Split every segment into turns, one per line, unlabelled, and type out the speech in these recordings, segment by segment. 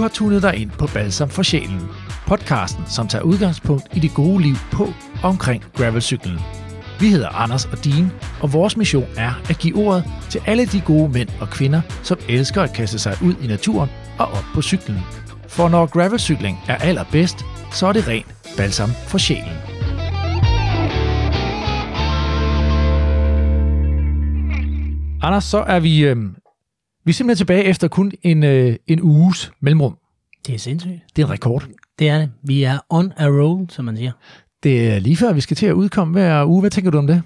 har tunet dig ind på Balsam for Sjælen. Podcasten, som tager udgangspunkt i det gode liv på og omkring gravelcyklen. Vi hedder Anders og Dean, og vores mission er at give ordet til alle de gode mænd og kvinder, som elsker at kaste sig ud i naturen og op på cyklen. For når gravelcykling er allerbedst, så er det ren balsam for sjælen. Anders, så er vi, øh, vi er simpelthen tilbage efter kun en, øh, en uges mellemrum.
Det er sindssygt.
Det er en rekord.
Det er det. Vi er on a roll, som man siger.
Det er lige før, vi skal til at udkomme hver uge. Hvad tænker du om det?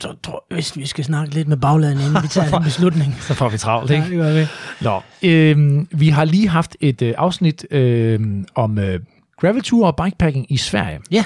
Så tror jeg, hvis vi skal snakke lidt med bagladen, inden vi tager den beslutning.
Så får vi travlt,
Ja, det gør vi.
Nå, øh, vi har lige haft et øh, afsnit øh, om øh, gravelture og bikepacking i Sverige.
Ja.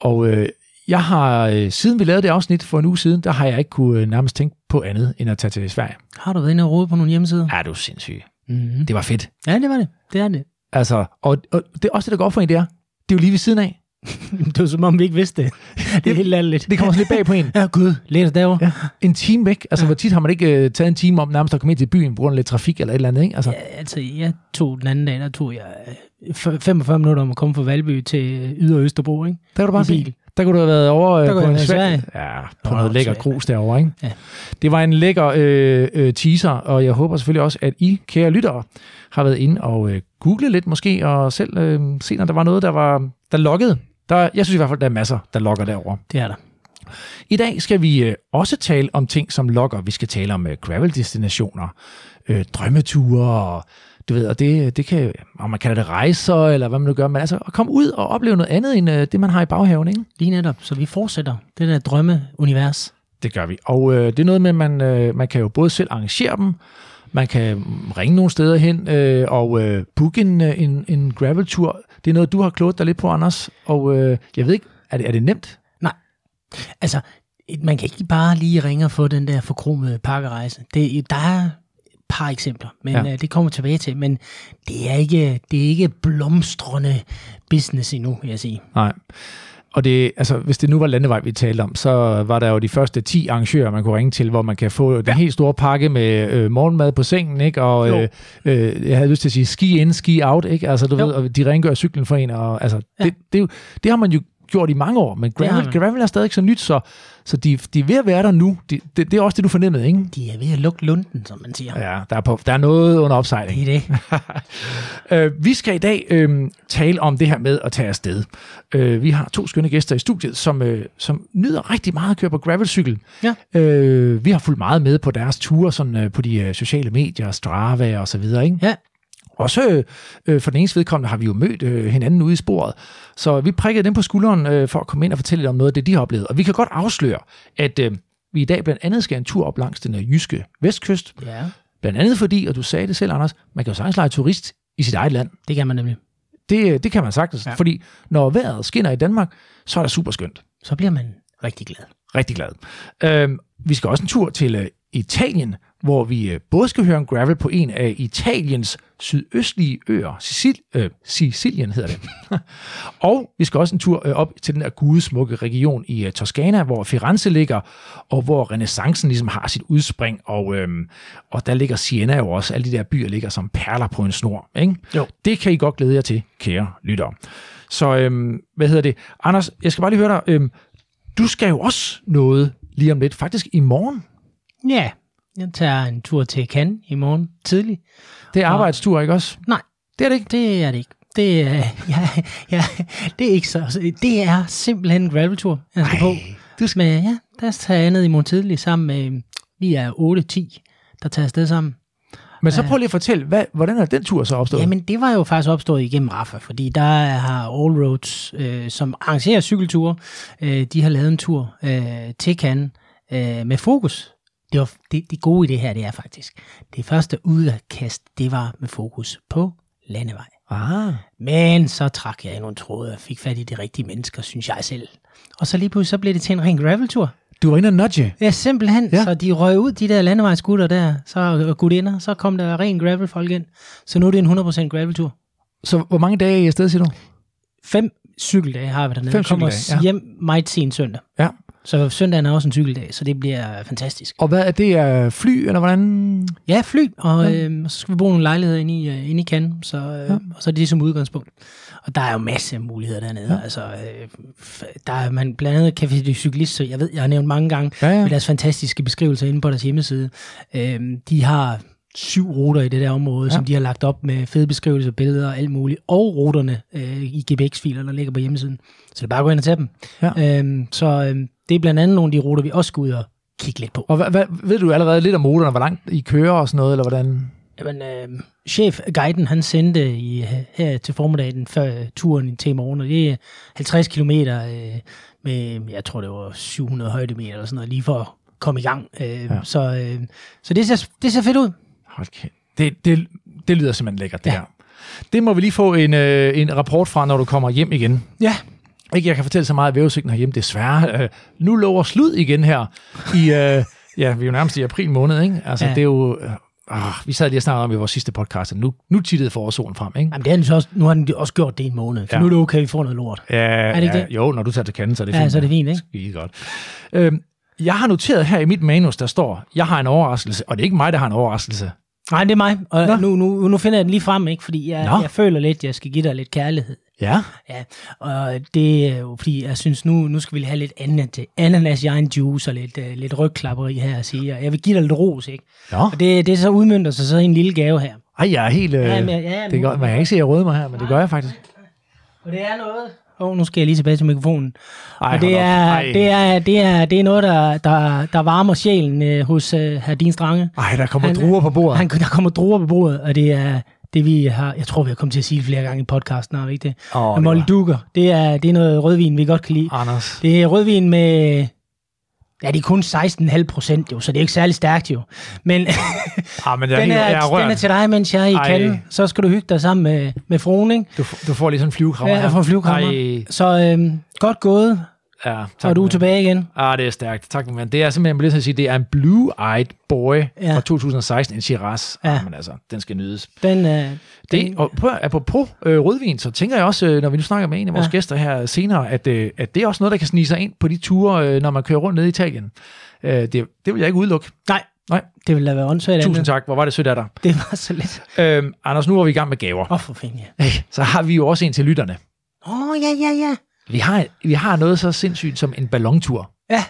Og øh, jeg har, øh, siden vi lavede det afsnit for en uge siden, der har jeg ikke kunne øh, nærmest tænke på andet, end at tage til Sverige.
Har du været inde og rode på nogle hjemmesider?
Er du sindssyg.
Mm-hmm.
Det var fedt.
Ja, det var det. Det er det.
Altså, og, og det er også det, der går for en, det er, det er jo lige ved siden af.
Det var som om, vi ikke vidste det. Det er helt ærligt.
Det kommer sådan lidt bag på en.
Ja, gud, læs derovre.
Ja, en time væk. Altså, hvor tit har man ikke øh, taget en time om nærmest at komme ind til byen på grund af lidt trafik eller et eller andet, ikke? Altså,
Ja, altså, jeg tog den anden dag, der tog jeg øh, f- 45 minutter om at komme fra Valby til Ydre Østerbro, ikke?
der kan du bare
i bil.
Der kunne du have været over øh,
Der kunne
på en svag, ja, på noget lækker
Sverige.
grus derovre, ikke?
Ja.
Det var en lækker øh, øh, teaser, og jeg håber selvfølgelig også, at I, kære lyttere, har været inde og øh, googlet lidt måske, og selv øh, se, når der var noget, der var der lokkede. Der, jeg synes i hvert fald, der er masser, der lokker derover.
Det er der.
I dag skal vi øh, også tale om ting, som lokker. Vi skal tale om øh, gravel-destinationer, øh, drømmeture, og du ved, og det, det kan, om man kalder det rejser, eller hvad man nu gør, men altså at komme ud og opleve noget andet, end øh, det, man har i baghaven, ikke?
Lige netop. Så vi fortsætter det der drømmeunivers.
Det gør vi. Og øh, det er noget med, at man, øh, man kan jo både selv arrangere dem, man kan ringe nogle steder hen øh, og øh, booke en, øh, en, en graveltur. Det er noget, du har klogt dig lidt på, Anders. Og øh, jeg ved ikke, er det, er det nemt?
Altså, et- man kan ikke bare lige ringe og få den der forkromede pakkerejse. Det, der er par eksempler, men
Ja.
øh, det kommer tilbage til. Men det er ikke, det er ikke blomstrende business endnu, vil jeg sige.
Nej. Og det, altså, hvis det nu var landevej, vi talte om, så var der jo de første 10 arrangører, man kunne ringe til, hvor man kan få den helt store pakke med øh, morgenmad på sengen, ikke? Og øh, øh, jeg havde lyst til at sige ski in, ski out, ikke? Altså, du
Jo.
ved, og de rengør cyklen for en, og altså,
Ja.
det, det, det har man jo gjort i mange år, men gravel,
man.
gravel er stadig så nyt, så, så de, de er ved at være der nu. De, det, det er også det, du fornemmede, ikke?
De er ved at lukke lunden, som man siger. Ja.
Ja, der er, på, der er noget under opsejling.
Det er det.
Øh, vi skal i dag øh, tale om det her med at tage afsted. Øh, vi har to skønne gæster i studiet, som, øh, som nyder rigtig meget at køre på gravelcykel.
Ja.
Øh, vi har fulgt meget med på deres ture sådan, øh, på de øh, sociale medier, Strava og så videre. Ikke?
Ja.
Også øh, øh, for den eneste vedkommende har vi jo mødt øh, hinanden ude i sporet. Så vi prikkede dem på skulderen øh, for at komme ind og fortælle lidt om noget af det, de har oplevet. Og vi kan godt afsløre, at øh, vi i dag blandt andet skal en tur op langs den øh, jyske vestkyst.
ja,
Blandt andet fordi, og du sagde det selv, Anders, man kan jo sagtens lege turist i sit eget land.
det kan man nemlig.
Det, det kan man sagtens, ja. Fordi når vejret skinner i Danmark, så er det super skønt.
Så bliver man rigtig glad.
Rigtig glad. Øhm, vi skal også en tur til øh, Italien, hvor vi øh, både skal høre en gravel på en af Italiens sydøstlige øer, Sicil, øh, Sicilien hedder det. og vi skal også en tur øh, op til den der gudesmukke region i øh, Toskana, hvor Firenze ligger, og hvor renaissancen ligesom har sit udspring, og, øhm, og der ligger Siena jo også, alle de der byer ligger som perler på en snor. Ikke?
Jo.
Det kan I godt glæde jer til, kære lyttere. Så øhm, hvad hedder det? Anders, jeg skal bare lige høre dig. Øhm, du skal jo også noget lige om lidt, faktisk i morgen.
Ja, jeg tager en tur til Cannes i morgen tidlig.
Det er arbejdstur, ikke også?
Nej,
Det er det ikke.
det er det ikke. Det er, ja, ja, det er ikke så. Det er simpelthen en graveltur, jeg skal på.
du skal...
Men ja, der tager jeg ned i morgen tidlig sammen med, vi er 8-10, der tager afsted sammen.
Men så prøv lige at fortælle, hvad, hvordan er den tur så opstået?
Jamen, det var jo faktisk opstået igennem Rafa, fordi der har All Roads, øh, som arrangerer cykelture, øh, de har lavet en tur øh, til Cannes øh, med fokus. Det, var, det, det gode i det her, det er faktisk, det første udkast, det var med fokus på landevej.
Ah,
Men så trak jeg i nogle tråde og fik fat i de rigtige mennesker, synes jeg selv. Og så lige pludselig så blev det til en ren graveltur.
du var inde og nudge.
Ja, simpelthen.
Ja.
Så de røg ud, de der landevejsgutter der, så, gutinder, så kom der ren gravelfolk ind. Så nu er det en 100% graveltur.
Så hvor mange dage er I afsted, siger du?
Fem cykeldage har vi dernede.
Fem
Vi kommer
cykeldage, ja.
hjem meget sent søndag.
Ja.
Så søndagen er også en cykeldag, så det bliver fantastisk.
Og hvad er det? Er fly, eller hvordan?
Ja, fly, og ja. øh, så skal vi bo nogle lejligheder inde i, uh, inde i Cannes, så, øh, ja. og så er det som udgangspunkt. Og der er jo masser af muligheder dernede. Ja. Altså, øh, der er man blandt andet Café de Cyklist, så jeg ved, jeg har nævnt mange gange ja, ja. med deres fantastiske beskrivelser inde på deres hjemmeside. Øh, de har syv ruter i det der område, ja. som de har lagt op med fede beskrivelser, billeder og alt muligt, og ruterne øh, i GPX-filer, der ligger på hjemmesiden. Så det er bare at gå ind og tage dem. Ja. Øhm, så øhm, det er blandt andet nogle af de ruter, vi også skal ud og kigge lidt på.
Og hvad, hvad, ved du allerede lidt om motoren, hvor langt I kører og sådan noget, eller hvordan?
Jamen, øh, chef guiden, han sendte i, her til formiddagen før turen til i morgen, og det er 50 km øh, med, jeg tror det var 700 højdemeter eller sådan noget, lige for at komme i gang. Øh, ja. Så, øh, så det, ser, det ser fedt ud.
Okay. Det, det, det lyder simpelthen lækkert, det ja. her. Det må vi lige få en, øh, en rapport fra, når du kommer hjem igen.
Ja.
Ikke, jeg kan fortælle så meget af vævesigten herhjemme, desværre. Øh, nu lover slud igen her i, øh, ja, vi er jo nærmest i april måned, ikke? Altså, ja. det er jo... Øh, vi sad lige og snakkede om i vores sidste podcast, nu, nu tittede forårsolen frem, ikke?
Jamen, det er så også, nu har den også gjort det en måned, for ja. nu er det okay, at vi får noget lort.
Ja, er det ja, det? jo, når du tager til kanden, så er det
ja,
fint.
så er det fint, ikke?
Skide godt. Øhm, jeg har noteret her i mit manus, der står, jeg har en overraskelse, og det er ikke mig, der har en overraskelse.
Nej, det er mig, og nu, nu, nu finder jeg den lige frem, ikke? fordi jeg, jeg føler lidt, at jeg skal give dig lidt kærlighed.
Ja.
Ja, og det er jo fordi, jeg synes, nu, nu skal vi have lidt ananas, ananas i egen juice og lidt, uh, lidt rygklapperi her og sige, og jeg vil give dig lidt ros, ikke?
Ja.
Og det, det så udmyndter sig så i en lille gave her.
Ej, jeg er helt... Øh, ja, men, ja, det gør, man kan ikke se, at jeg røde mig her, men det gør jeg faktisk.
Og det er noget... Oh, nu skal jeg lige tilbage til mikrofonen. Ej, og det er, det, er, det, er, det er noget, der, der, der varmer sjælen øh, hos øh, herr Din Strange.
Ej, der kommer han, druer på bordet.
Han, der kommer druer på bordet, og det er det, vi har... Jeg tror, vi har kommet til at sige det flere gange i podcasten, har vi ikke det?
Oh,
Molly Duker. Det er, det er noget rødvin, vi godt kan lide.
Anders.
Det er rødvin med Ja, det er kun 16,5 procent jo, så det er ikke særlig stærkt jo. Men,
ah, men jeg
den, er,
jeg er
den er til dig, mens jeg er i kan. Så skal du hygge dig sammen med, med fruen, ikke?
Du, du får lige sådan en flyvekrammer
Ja, jeg får en flyvekrammer. Så øhm, godt gået.
Ja,
tak, og du er tilbage igen.
Ah, det er stærkt. Tak, men det er simpelthen, jeg at sige, det er en Blue-Eyed Boy ja. fra 2016, en Shiraz. Ja. Ah, men altså, den skal nydes.
Den, øh,
det, og på, apropos øh, rødvin, så tænker jeg også, øh, når vi nu snakker med en af vores ja. gæster her senere, at, øh, at det er også noget, der kan snige sig ind på de ture, øh, når man kører rundt ned i Italien. Øh, det, det vil jeg ikke udelukke.
Nej,
Nej.
Det ville da være åndssvagt.
Tusind tak. Hvor var det sødt af dig.
Det var så lidt.
Øhm, Anders, nu er vi i gang med gaver.
Åh, oh, for fanden, ja.
Hey, så har vi jo også en til lytterne.
Åh, oh, ja, ja, ja.
Vi har, vi har noget så sindssygt som en ballontur.
Ja.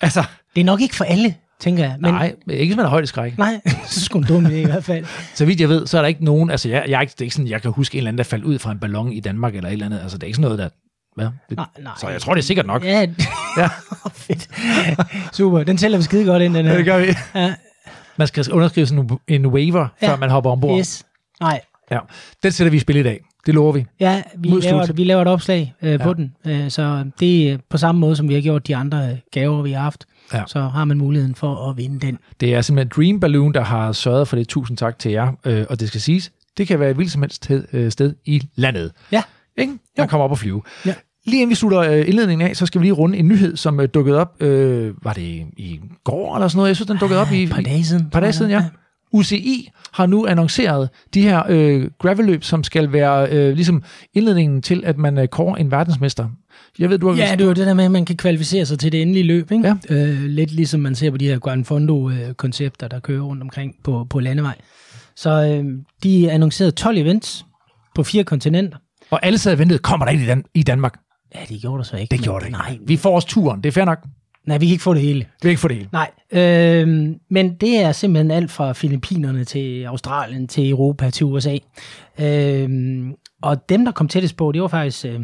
Altså.
Det er nok ikke for alle, tænker jeg.
Men, nej, ikke hvis man har højdeskræk.
Nej, så skulle en dum i hvert fald.
så vidt jeg ved, så er der ikke nogen, altså jeg, jeg, det er ikke sådan, jeg kan huske en eller anden, der faldt ud fra en ballon i Danmark eller et eller andet. Altså det er ikke sådan noget, der Ja, det, nej, nej. Så jeg tror, det er sikkert nok.
Ja, ja. fedt. Super, den tæller vi skide godt ind, den her.
Ja, det gør vi. Ja. Man skal underskrive sådan en waiver, ja. før man hopper ombord.
Yes. Nej.
Ja, den sætter vi i spil i dag. Det lover vi.
Ja, vi, laver, vi laver et opslag øh, ja. på den. Øh, så det er på samme måde, som vi har gjort de andre øh, gaver, vi har haft. Ja. Så har man muligheden for at vinde den.
Det er simpelthen Dream Balloon, der har sørget for det. Tusind tak til jer. Øh, og det skal siges, det kan være et hvilket som helst sted, øh, sted i landet.
Ja.
Ikke? Man kommer op og flyve.
Ja.
Lige inden vi slutter øh, indledningen af, så skal vi lige runde en nyhed, som dukkede op, øh, var det i går eller sådan noget? Jeg synes, den dukkede op i...
Et par dage siden.
par dage siden, ja. UCI har nu annonceret de her øh, gravelløb, som skal være øh, ligesom indledningen til, at man øh, kårer en verdensmester.
Jeg ved, du har ja, det er det der med, at man kan kvalificere sig til det endelige løb. Ikke? Ja. Øh, lidt ligesom man ser på de her Gran Fondo-koncepter, der kører rundt omkring på, på landevej. Så øh, de annoncerede 12 events på fire kontinenter.
Og alle sad og ventede, kommer der ind i, Dan- i Danmark?
Ja, det gjorde der så ikke.
Det gjorde det ikke. Nej. Vi får os turen, det er fair nok.
Nej, vi kan ikke få det hele. Vi
kan ikke få det hele.
Nej, øh, men det er simpelthen alt fra Filippinerne til Australien, til Europa, til USA. Øh, og dem, der kom tættest på, det var faktisk øh,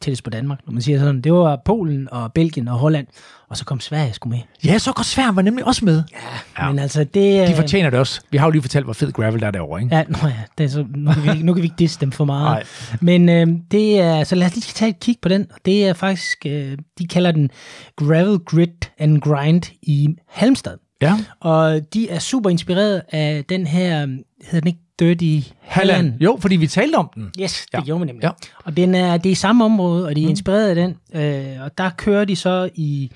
tættest på Danmark, når man siger sådan, det var Polen og Belgien og Holland. Og så kom Sverige sgu med.
Ja, så går Sverige var nemlig også med.
Ja, ja. men altså det...
De fortjener det også. Vi har jo lige fortalt, hvor fed gravel der er derovre, ikke?
Ja, nå ja, det er så, nu, kan vi, nu kan vi ikke disse dem for meget. Nej. Men øh, det er... Så lad os lige tage et kig på den. Det er faktisk... Øh, de kalder den Gravel Grit and Grind i Halmstad.
Ja.
Og de er super inspireret af den her... Hedder den ikke Dirty Halland.
Jo, fordi vi talte om den.
Yes, det ja. gjorde vi nemlig. Ja. Og den er, det er i samme område, og de er mm. inspireret af den. Øh, og der kører de så i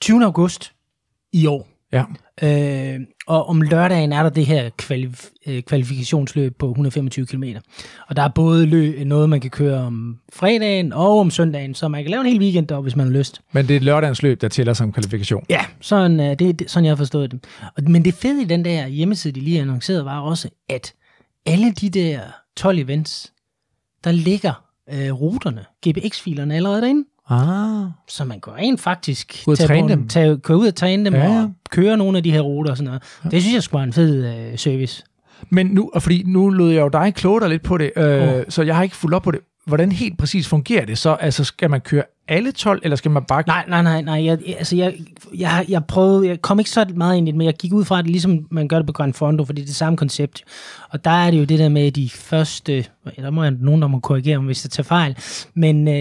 20. august i år.
Ja.
Øh, og om lørdagen er der det her kvalif- øh, kvalifikationsløb på 125 km. Og der er både løb, noget, man kan køre om fredagen og om søndagen, så man kan lave en hel weekend deroppe, hvis man har lyst.
Men det er lørdagens løb, der tæller som kvalifikation.
Ja, sådan, øh, det, det, sådan jeg har forstået det. Og, men det fede i den der hjemmeside, de lige annoncerede, var også, at alle de der 12 events, der ligger øh, ruterne, GPX-filerne allerede derinde.
Ah.
Så man går ind faktisk
Ud
tage
træne
på
dem.
Tage, køre ud og træne dem
Ja,
og køre nogle af de her ruter og sådan noget. Ja. Det synes jeg skulle være en fed øh, service.
Men nu, og fordi nu lod jeg jo dig kloge dig lidt på det, øh, oh. så jeg har ikke fulgt op på det. Hvordan helt præcis fungerer det så? Altså, skal man køre alle 12, eller skal man bare...
Nej, nej, nej, nej. Jeg, altså, jeg, jeg, jeg prøvede, jeg kom ikke så meget ind i det, men jeg gik ud fra, det ligesom man gør det på Grand Fondo, fordi det er det samme koncept. Og der er det jo det der med de første, der må jeg, nogen, der må korrigere mig, hvis jeg tager fejl, men øh,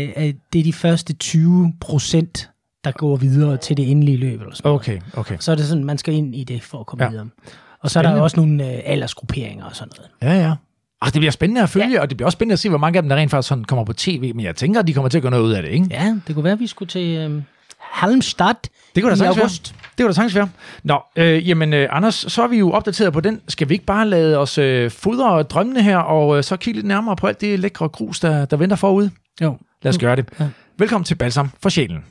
det er de første 20 procent, der går videre til det endelige løb. Eller sådan.
Okay, okay.
Så er det sådan, man skal ind i det for at komme
Ja.
videre. Og så er der
Spændende.
også nogle øh, aldersgrupperinger og sådan noget.
Ja, ja. Altså, det bliver spændende at følge, ja. og det bliver også spændende at se, hvor mange af dem, der rent faktisk sådan kommer på tv. Men jeg tænker, at de kommer til at gøre noget ud af det, ikke?
Ja, det kunne være, at vi skulle til øh, Halmstad
Det kunne da
i
sagtens være.
august.
Det kunne da sagtens være. Nå, øh, jamen øh, Anders, så er vi jo opdateret på den. Skal vi ikke bare lade os øh, fodre drømmene her, og øh, så kigge lidt nærmere på alt det lækre grus, der, der venter forude?
Jo.
Lad os gøre det.
Ja.
Velkommen til Balsam for sjælen.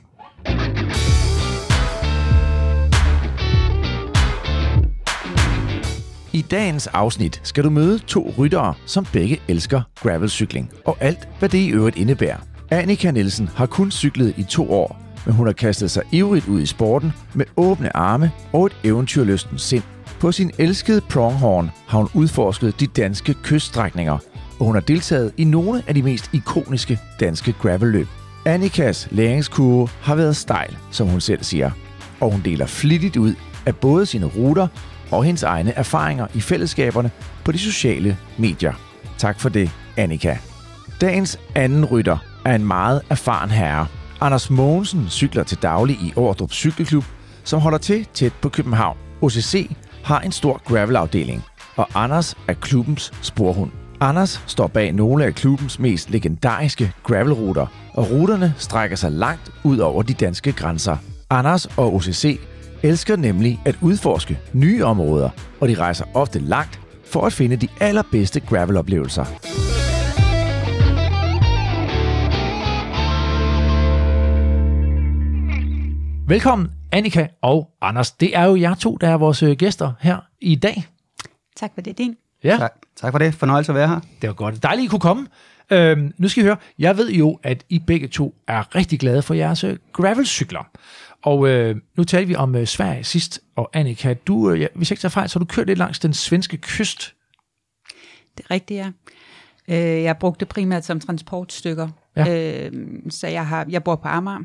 I dagens afsnit skal du møde to ryttere, som begge elsker gravelcykling, og alt, hvad det i øvrigt indebærer. Annika Nielsen har kun cyklet i to år, men hun har kastet sig ivrigt ud i sporten med åbne arme og et eventyrlysten sind. På sin elskede Pronghorn har hun udforsket de danske kyststrækninger, og hun har deltaget i nogle af de mest ikoniske danske gravelløb. Annikas læringskurve har været stejl, som hun selv siger, og hun deler flittigt ud af både sine ruter og hendes egne erfaringer i fællesskaberne på de sociale medier. Tak for det, Annika. Dagens anden rytter er en meget erfaren herre. Anders Mogensen cykler til daglig i Ordrup Cykelklub, som holder til tæt på København. OCC har en stor gravelafdeling, og Anders er klubbens sporhund. Anders står bag nogle af klubbens mest legendariske gravelruter, og ruterne strækker sig langt ud over de danske grænser. Anders og OCC elsker nemlig at udforske nye områder, og de rejser ofte langt for at finde de allerbedste graveloplevelser. Velkommen, Annika og Anders. Det er jo jer to, der er vores øh, gæster her i dag.
Tak for det, din.
Ja,
Tak, tak for det. Fornøjelse at være her.
det var godt. Dejligt, I kunne komme. Øhm, nu skal I høre, jeg ved jo, at I begge to er rigtig glade for jeres øh, gravelcykler. Og øh, nu talte vi om øh, Sverige sidst, og Annika, du, øh, ja, hvis jeg ikke tager fejl, så har du kørt lidt langs den svenske kyst.
Det er rigtigt, ja. Øh, jeg brugte primært som transportstykker.
Ja.
Øh, så jeg, har, jeg bor på Amager.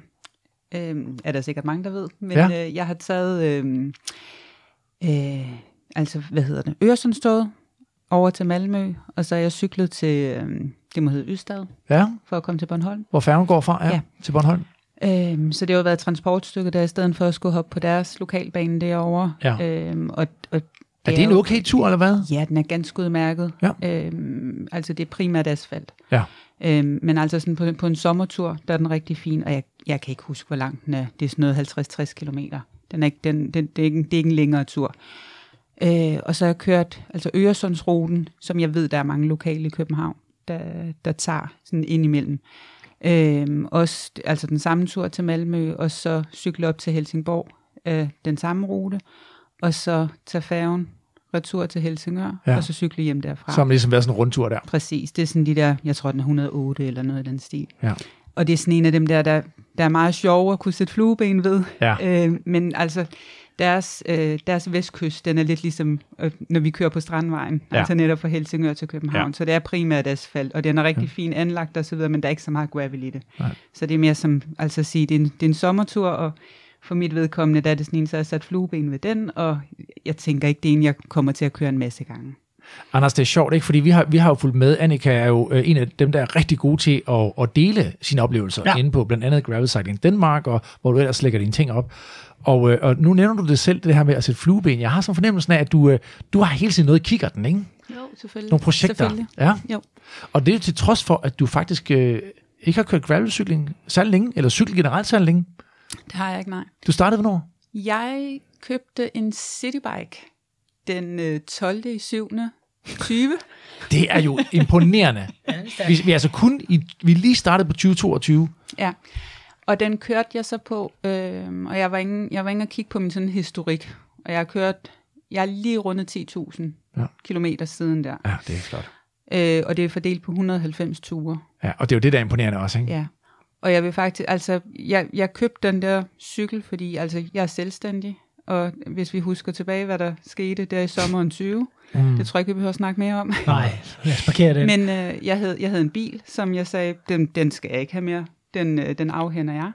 Øh, er der sikkert mange, der ved. Men
Ja.
øh, jeg har taget, øh, øh, altså, hvad hedder det, Øresundstoget over til Malmø, og så er jeg cyklet til, øh, det må hedde Ystad,
Ja,
for at komme til Bornholm.
hvor færgen går fra ja. Ja. til Bornholm.
Øhm, så det har jo været transportstykket der, i stedet for at skulle hoppe på deres lokalbane derovre.
Ja.
Øhm, og, og
Er det en okay tur, eller hvad?
Ja, den er ganske udmærket.
Ja.
Øhm, altså, det er primært asfalt.
Ja.
Øhm, men altså sådan på, på en sommertur, der er den rigtig fin, og jeg, jeg kan ikke huske, hvor lang den er. Det er sådan noget 50-60 kilometer. Den er ikke, den, den, det, er ikke, det er ikke en længere tur. Øh, og så har jeg kørt altså Øresundsruten, som jeg ved, der er mange lokale i København, der, der tager sådan indimellem. Øhm, også altså den samme tur til Malmø, og så cykle op til Helsingborg, øh, den samme rute, og så tage færgen retur til Helsingør,
Ja.
og så cykle hjem derfra.
Som ligesom været sådan en rundtur der.
Præcis, det er sådan de der, jeg tror den er 108 eller noget i den stil.
Ja.
Og det er sådan en af dem der, der, der er meget sjove at kunne sætte flueben ved.
Ja.
Øh, men altså, deres, øh, deres vestkyst, den er lidt ligesom, øh, når vi kører på Strandvejen,
Ja.
altså netop fra Helsingør til København.
Ja.
Så det er primært asfalt, og den er rigtig ja. fin anlagt og så videre, men der er ikke så meget gravel i det.
Nej.
Så det er mere som, altså at sige, det er, en, det er en sommertur, og for mit vedkommende, der er det sådan en, så har jeg sat flueben ved den, og jeg tænker ikke, det er en, jeg kommer til at køre en masse gange.
Anders, det er sjovt, ikke? Fordi vi har, vi har jo fulgt med. Annika er jo øh, en af dem, der er rigtig gode til at, at dele sine oplevelser ja. Inde på blandt andet Gravel Cycling Denmark, og hvor du ellers lægger dine ting op. Og, øh, og nu nævner du det selv, det her med at sætte flueben. Jeg har sådan fornemmelsen af, at du, øh, du har hele tiden noget i kikkerten, ikke?
Jo, selvfølgelig.
Nogle projekter.
Selvfølgelig.
Ja.
Jo.
Og det er til trods for, at du faktisk øh, ikke har kørt gravelcykling særlig længe, eller cykel generelt særlig længe.
Det har jeg ikke, nej.
Du startede hvornår?
Jeg købte en citybike den øh, 12. i 7. 20.
Det er jo imponerende.
Er.
Vi, vi er altså kun i, vi lige startet på 2022.
Ja, og den kørte jeg så på, øh, og jeg var ingen, jeg var ingen at kigge på min sådan historik. Og jeg har kørt, jeg er lige rundet 10.000
Ja.
kilometer siden der.
Ja, det er flot.
Øh, og det er fordelt på 190 ture.
Ja, og det er jo det, der er imponerende også, ikke?
Ja. Og jeg vil faktisk, altså, jeg, jeg købte den der cykel, fordi altså, jeg er selvstændig. Og hvis vi husker tilbage, hvad der skete der i sommeren 20, mm. det tror jeg ikke, vi behøver at snakke mere om.
Nej, lad os parkere den.
Men øh, jeg, havde, jeg havde en bil, som jeg sagde, den, den skal jeg ikke have mere. Den, øh, den afhænder jeg.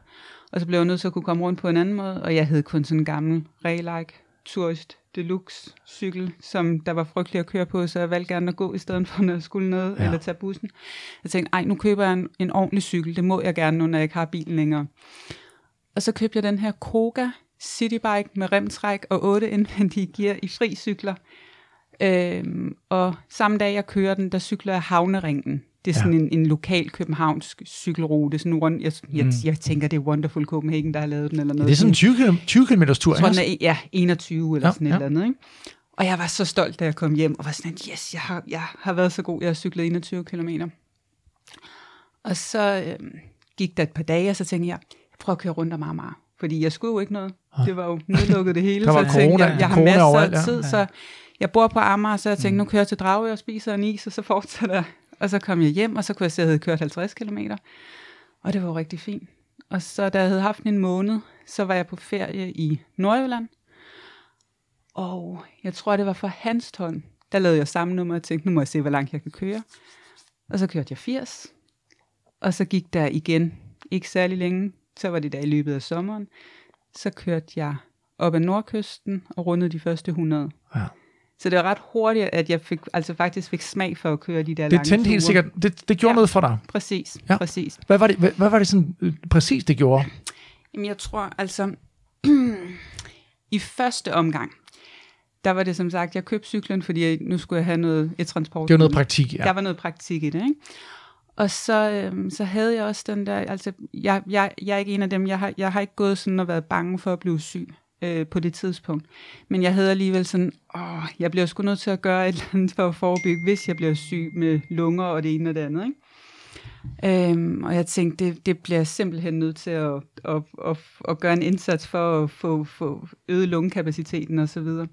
Og så blev jeg nødt til at kunne komme rundt på en anden måde, og jeg havde kun sådan en gammel Raylike Tourist Deluxe cykel, som der var frygtelig at køre på, så jeg valgte gerne at gå i stedet for, når jeg skulle noget,
Ja.
ja. eller tage bussen. Jeg tænkte, ej, nu køber jeg en, en ordentlig cykel, det må jeg gerne nu, når jeg ikke har bilen længere. Og så købte jeg den her Koga Citybike med remtræk og otte indvendige gear i fri cykler. Øhm, og samme dag jeg kører den, der cykler jeg Havneringen. Det er sådan
Ja.
en, en lokal københavnsk cykelrute. Sådan rundt, jeg, jeg,
Mm.
jeg tænker, det er Wonderful Copenhagen, der har lavet den. Eller noget.
Det er sådan en 20 km, 20 km tur,
Jeg tror, den er, ja, 21 eller
Ja,
sådan et
ja.
eller andet. Ikke? Og jeg var så stolt, da jeg kom hjem, og var sådan, yes, jeg har, jeg har været så god, jeg har cyklet 21 km. Og så øhm, gik der et par dage, og så tænkte jeg, jeg prøver at køre rundt om Amager. Fordi jeg skulle jo ikke noget. Det var jo nedlukket det hele.
Der var
så jeg tænkte,
corona-
jeg, jeg har masser af tid, så jeg bor på Amager, så jeg tænkte, nu kører jeg til Dragør og spiser en is, og så fortsætter jeg. Og så kom jeg hjem, og så kunne jeg se, at jeg havde kørt 50 km. Og det var jo rigtig fint. Og så da jeg havde haft en måned, så var jeg på ferie i Nordjylland. Og jeg tror, det var for Hanstholm. Der lavede jeg samme nummer og tænkte, nu må jeg se, hvor langt jeg kan køre. Og så kørte jeg 80. Og så gik der igen ikke særlig længe. Så var det der i løbet af sommeren. Så kørte jeg op ad nordkysten og rundede de første 100.
Ja.
Så det var ret hurtigt, at jeg fik, altså faktisk fik smag for at køre de der
Det
lange
tændte helt sikkert. Det, det gjorde
Ja.
noget for dig.
Præcis,
ja.
præcis.
Hvad var det, hvad, hvad var det sådan øh, præcis, det gjorde?
Jamen, jeg tror altså, i første omgang, der var det som sagt, jeg købte cyklen, fordi jeg, nu skulle jeg have noget, et transport.
Det var noget praktik, ja.
Der var noget praktik i det, ikke? Og så, øhm, så havde jeg også den der, altså, jeg, jeg, jeg er ikke en af dem, jeg har, jeg har ikke gået sådan og været bange for at blive syg øh, på det tidspunkt. Men jeg havde alligevel sådan, åh, jeg bliver sgu nødt til at gøre et eller andet for at forebygge, hvis jeg bliver syg med lunger og det ene og det andet, ikke? Øhm, og jeg tænkte, det, det bliver jeg simpelthen nødt til at, at, at, at gøre en indsats for at få, få øget lungekapaciteten og så videre.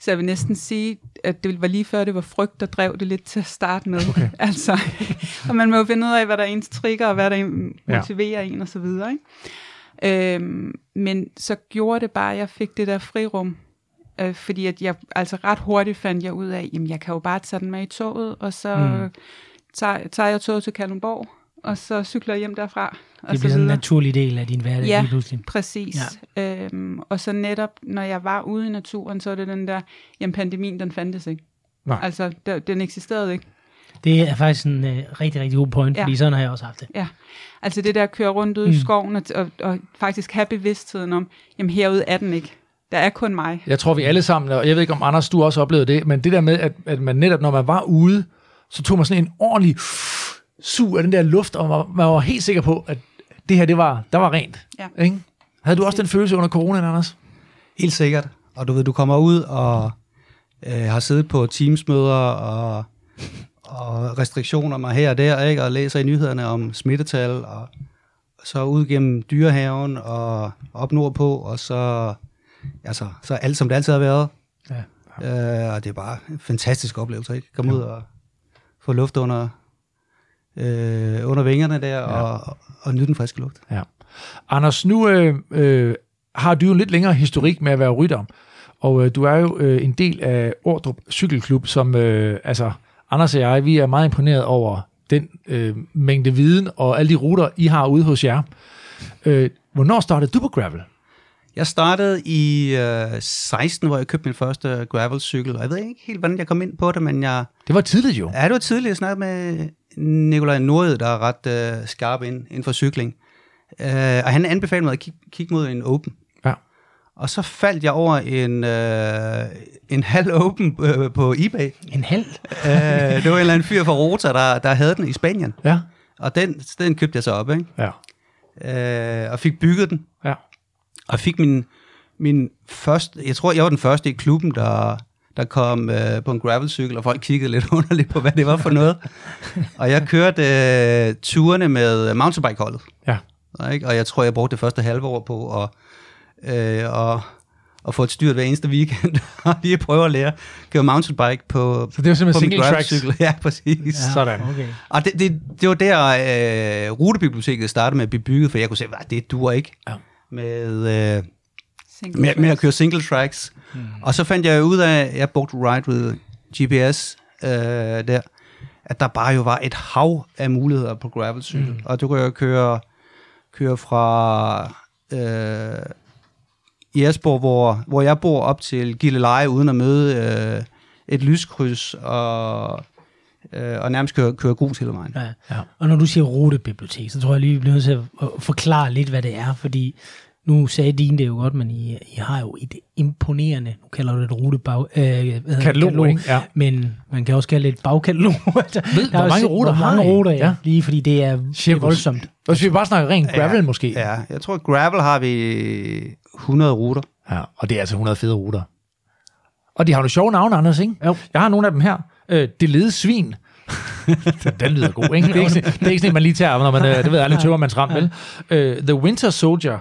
Så jeg vil næsten sige, at det var lige før, det var frygt, der drev det lidt til at starte med.
Okay.
altså, og man må jo finde ud af, hvad der er ens trigger, og hvad der
Ja.
motiverer en og så videre. Ikke? Øhm, men så gjorde det bare, at jeg fik det der frirum. Øh, fordi at jeg altså ret hurtigt fandt jeg ud af, jamen jeg kan jo bare tage den med i toget, og så
Mm.
tager, tager jeg toget til Kalundborg, og så cykler jeg hjem derfra. Og
Det
så
bliver sådan en naturlig del af din hverdag
Ja.
lige pludselig.
Præcis. Ja. Øhm, og så netop, når jeg var ude i naturen, så er det den der, jamen pandemien, den fandtes ikke.
Nej.
Altså, der, den eksisterede ikke.
Det er faktisk en uh, rigtig, rigtig god point,
Ja.
fordi sådan har jeg også haft det.
Ja. Altså det der at køre rundt ude
Mm.
i skoven, og, og, og faktisk have bevidstheden om, jamen herude er den ikke. Der er kun mig.
Jeg tror, vi alle sammen, og jeg ved ikke, om Anders, du også oplevede det, men det der med, at, at man netop, når man var ude, så tog man sådan en ordentlig sug af den der luft, og man, man var helt sikker på, at det her, det var, der var rent.
Ja.
Ikke? Havde du også den følelse under corona, Anders?
Helt sikkert. Og du ved, du kommer ud og øh, har siddet på teamsmøder og, og restriktioner mig her og der, ikke? og læser i nyhederne om smittetal, og så ud gennem dyrehaven og op nordpå, og så, altså, så alt som det altid har været.
Ja.
Øh, og det er bare en fantastisk oplevelse, ikke? Komme ud og få luft under, øh, under vingerne der, og, og nyde den friske luft.
Ja. Anders, nu øh, øh, har du jo en lidt længere historik med at være rytter, og øh, du er jo øh, en del af Ordrup Cykelklub, som øh, altså Anders og jeg, vi er meget imponeret over den øh, mængde viden og alle de ruter, I har ude hos jer. Øh, hvornår startede du på gravel?
Jeg startede i øh, 16, hvor jeg købte min første gravelcykel, og jeg ved ikke helt, hvordan jeg kom ind på det, men jeg...
Det var tidligt jo.
Ja, det var tidligt. Jeg snakkede med Nikolaj Nordød, der er ret øh, skarp ind, inden for cykling. Øh, og han anbefalede mig at kigge, kigge mod en open. Og så faldt jeg over en, øh, en halv open øh, på eBay.
En halv.
øh, det var en eller anden fyr fra Rota, der, der havde den i Spanien.
Ja.
Og den, den købte jeg så op, ikke?
Ja.
Øh, og fik bygget den.
Ja.
Og fik min, min første, jeg tror, jeg var den første i klubben, der, der kom øh, på en gravelcykel, og folk kiggede lidt underligt på, hvad det var for noget. og jeg kørte øh, turene med mountainbike-holdet.
Ja.
Ikke? Og jeg tror, jeg brugte det første halve år på at, øh, og, at få et styrt hver eneste weekend, og lige prøve at lære at køre mountainbike på,
Så det var simpelthen single tracks.
gravelcykel. Ja, præcis.
Ja,
Sådan.
Okay.
Og det, det, det var der, øh, rutebiblioteket startede med at blive bygget, for jeg kunne se, at det duer ikke
Ja.
med, øh,
Single
med, med at køre single tracks. Mm. Og så fandt jeg ud af, at jeg brugte Ride with GPS øh, der, at der bare jo var et hav af muligheder på gravelcykel. Mm. Og du kan jo køre, køre fra øh, Jægersborg, hvor, hvor jeg bor, op til Gilleleje, uden at møde øh, et lyskryds, og, øh, og nærmest køre, køre grus hele vejen.
Ja.
Ja.
Og når du siger rutebibliotek, så tror jeg lige, vi bliver nødt til at forklare lidt, hvad det er, fordi nu sagde din det jo godt, men I, I har jo et imponerende, nu kalder du det et rutebag, øh, det?
Katalog, ikke? Ja.
men man kan også kalde det et bagkatalog. Altså,
Ved,
der
hvor
er
mange ruter
hvor
har
mange
I?
ruter, ja.
Ja.
ja. Lige fordi det er, det er voldsomt.
Hvis vi bare snakker rent gravel måske.
Ja, jeg tror, at gravel har vi 100 ruter.
Ja, og det er altså 100 fede ruter. Og de har jo sjove navne, Anders, ikke?
Jo.
Jeg har nogle af dem her. Øh, det lede svin. den, lyder god, ikke? Det er ikke, sådan, det er ikke sådan, man lige tager, når man, øh, det ved alle tøver, man ramt, vel? Øh, The Winter Soldier,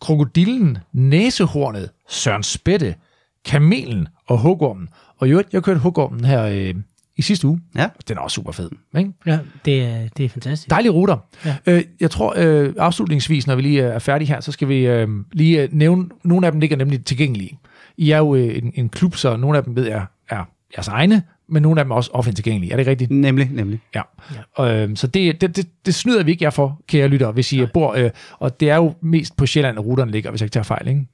Krokodillen, Næsehornet, Søren Spætte, Kamelen og Hugormen. Og jo, jeg kørte Hugormen her øh, i sidste uge.
Ja.
Den er også super fed, ikke?
Ja, det er, det er fantastisk.
Dejlige ruter.
Ja.
Øh, jeg tror øh, afslutningsvis, når vi lige er færdige her, så skal vi øh, lige øh, nævne, nogle af dem ligger nemlig tilgængelige. I er jo øh, en, en klub, så nogle af dem ved jeg er jeres egne, men nogle af dem er også offentligt tilgængelige. Er det rigtigt?
Nemlig, nemlig.
Ja. ja. Øh, så det, det, det, det snyder vi ikke jer for, kære lytter, hvis I Nej. bor, øh, og det er jo mest på Sjælland, at ruterne ligger, hvis jeg ikke tager fejl, ikke?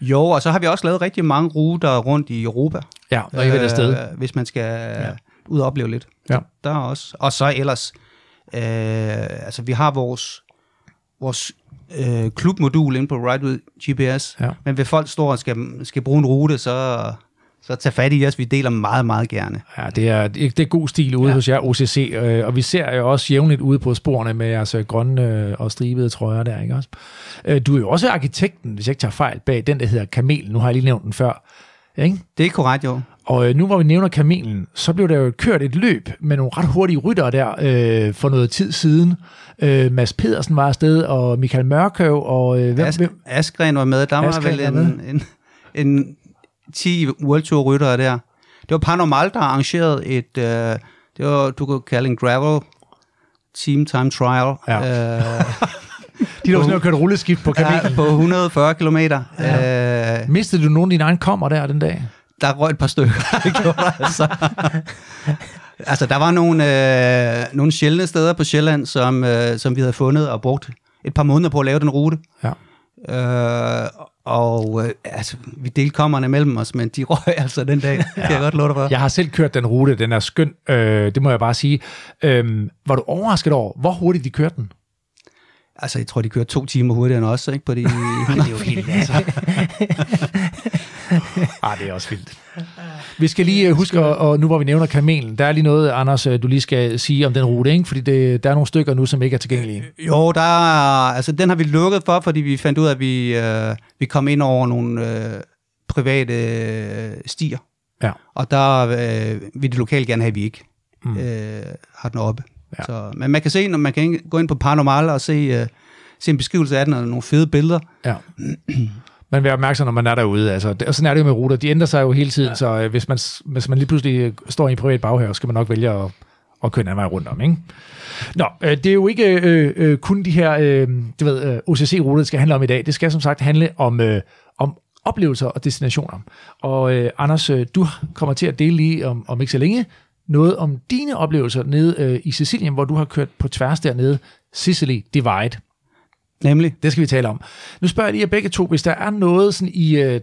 Jo, og så har vi også lavet rigtig mange ruter rundt i Europa.
Ja, når I.
Øh, hvis man skal ja. Ud og opleve lidt.
Ja.
Der er også. Og så ellers, øh, altså vi har vores, vores øh, klubmodul inde på Ride with GPS,
Ja.
men hvis folk står og skal, skal bruge en rute, så, så tag fat i os. Vi deler meget, meget gerne.
Ja, det er, det er god stil ude ja. Hos jer, OCC, øh, og vi ser jo også jævnligt ude på sporene med jeres øh, grønne øh, og stribede trøjer der, ikke også? Øh, Du er jo også arkitekten, hvis jeg ikke tager fejl, bag den, der hedder Kamel. Nu har jeg lige nævnt den før. Ikke?
Det er korrekt, jo.
Og øh, nu hvor vi nævner Kamelen, så blev der jo kørt et løb med nogle ret hurtige ryttere der øh, for noget tid siden. Øh, Mads Pedersen var afsted, og Michael Mørkøv, og øh, hvem,
As,
hvem,
Askren var med. Der var
Askren
vel
var
en, en, en 10 World Tour ryttere der. Det var Paranormal, der arrangerede et, øh, det var, du kunne kalde en gravel team time trial.
Ja.
Øh,
de der var sådan noget kørt rulleskift på Kamelen.
ja, på 140 kilometer. Ja. Øh,
Mistede du nogle af dine egne kommer der den dag?
der røg et par stykker. Det gjorde der altså. altså, der var nogle, øh, nogle sjældne steder på Sjælland, som, øh, som vi havde fundet og brugt et par måneder på at lave den rute.
Ja.
Øh, og øh, altså, vi delte kommerne mellem os, men de røg altså den dag. Det kan jeg godt love dig for.
Jeg har selv kørt den rute, den er skøn, øh, det må jeg bare sige. Øh, var du overrasket over, hvor hurtigt de kørte den?
Altså, jeg tror, de kører to timer hurtigere end os, ikke? På de 100.
Det er jo vildt, altså. ah, det er også vildt. Vi skal lige øh, huske, og, nu hvor vi nævner kamelen, der er lige noget, Anders, øh, du lige skal sige om den rute, ikke? fordi det, der er nogle stykker nu, som ikke er tilgængelige.
Jo, der er, altså, den har vi lukket for, fordi vi fandt ud af, at vi, øh, vi kom ind over nogle øh, private øh, stier.
Ja.
Og der øh, vil de lokale gerne have, at vi ikke
mm.
øh, har den oppe.
Ja.
Så, men man kan se, når man kan gå ind på Paranormal og se, øh, se en beskrivelse af den, og nogle fede billeder.
Ja. Man være opmærksom, når man er derude. Altså, og sådan er det jo med ruter. De ændrer sig jo hele tiden, ja. så øh, hvis, man, hvis man lige pludselig øh, står i en privat baghave, så skal man nok vælge at, at køre en anden vej rundt om. Ikke? Nå, øh, det er jo ikke øh, øh, kun de her øh, du ved, øh, OCC-ruter, det skal handle om i dag. Det skal som sagt handle om, øh, om oplevelser og destinationer. Og øh, Anders, øh, du kommer til at dele lige om, om ikke så længe noget om dine oplevelser nede øh, i Sicilien, hvor du har kørt på tværs dernede, Sicily Divide.
Nemlig.
Det skal vi tale om. Nu spørger jeg lige jer begge to, hvis der er noget, sådan i, øh,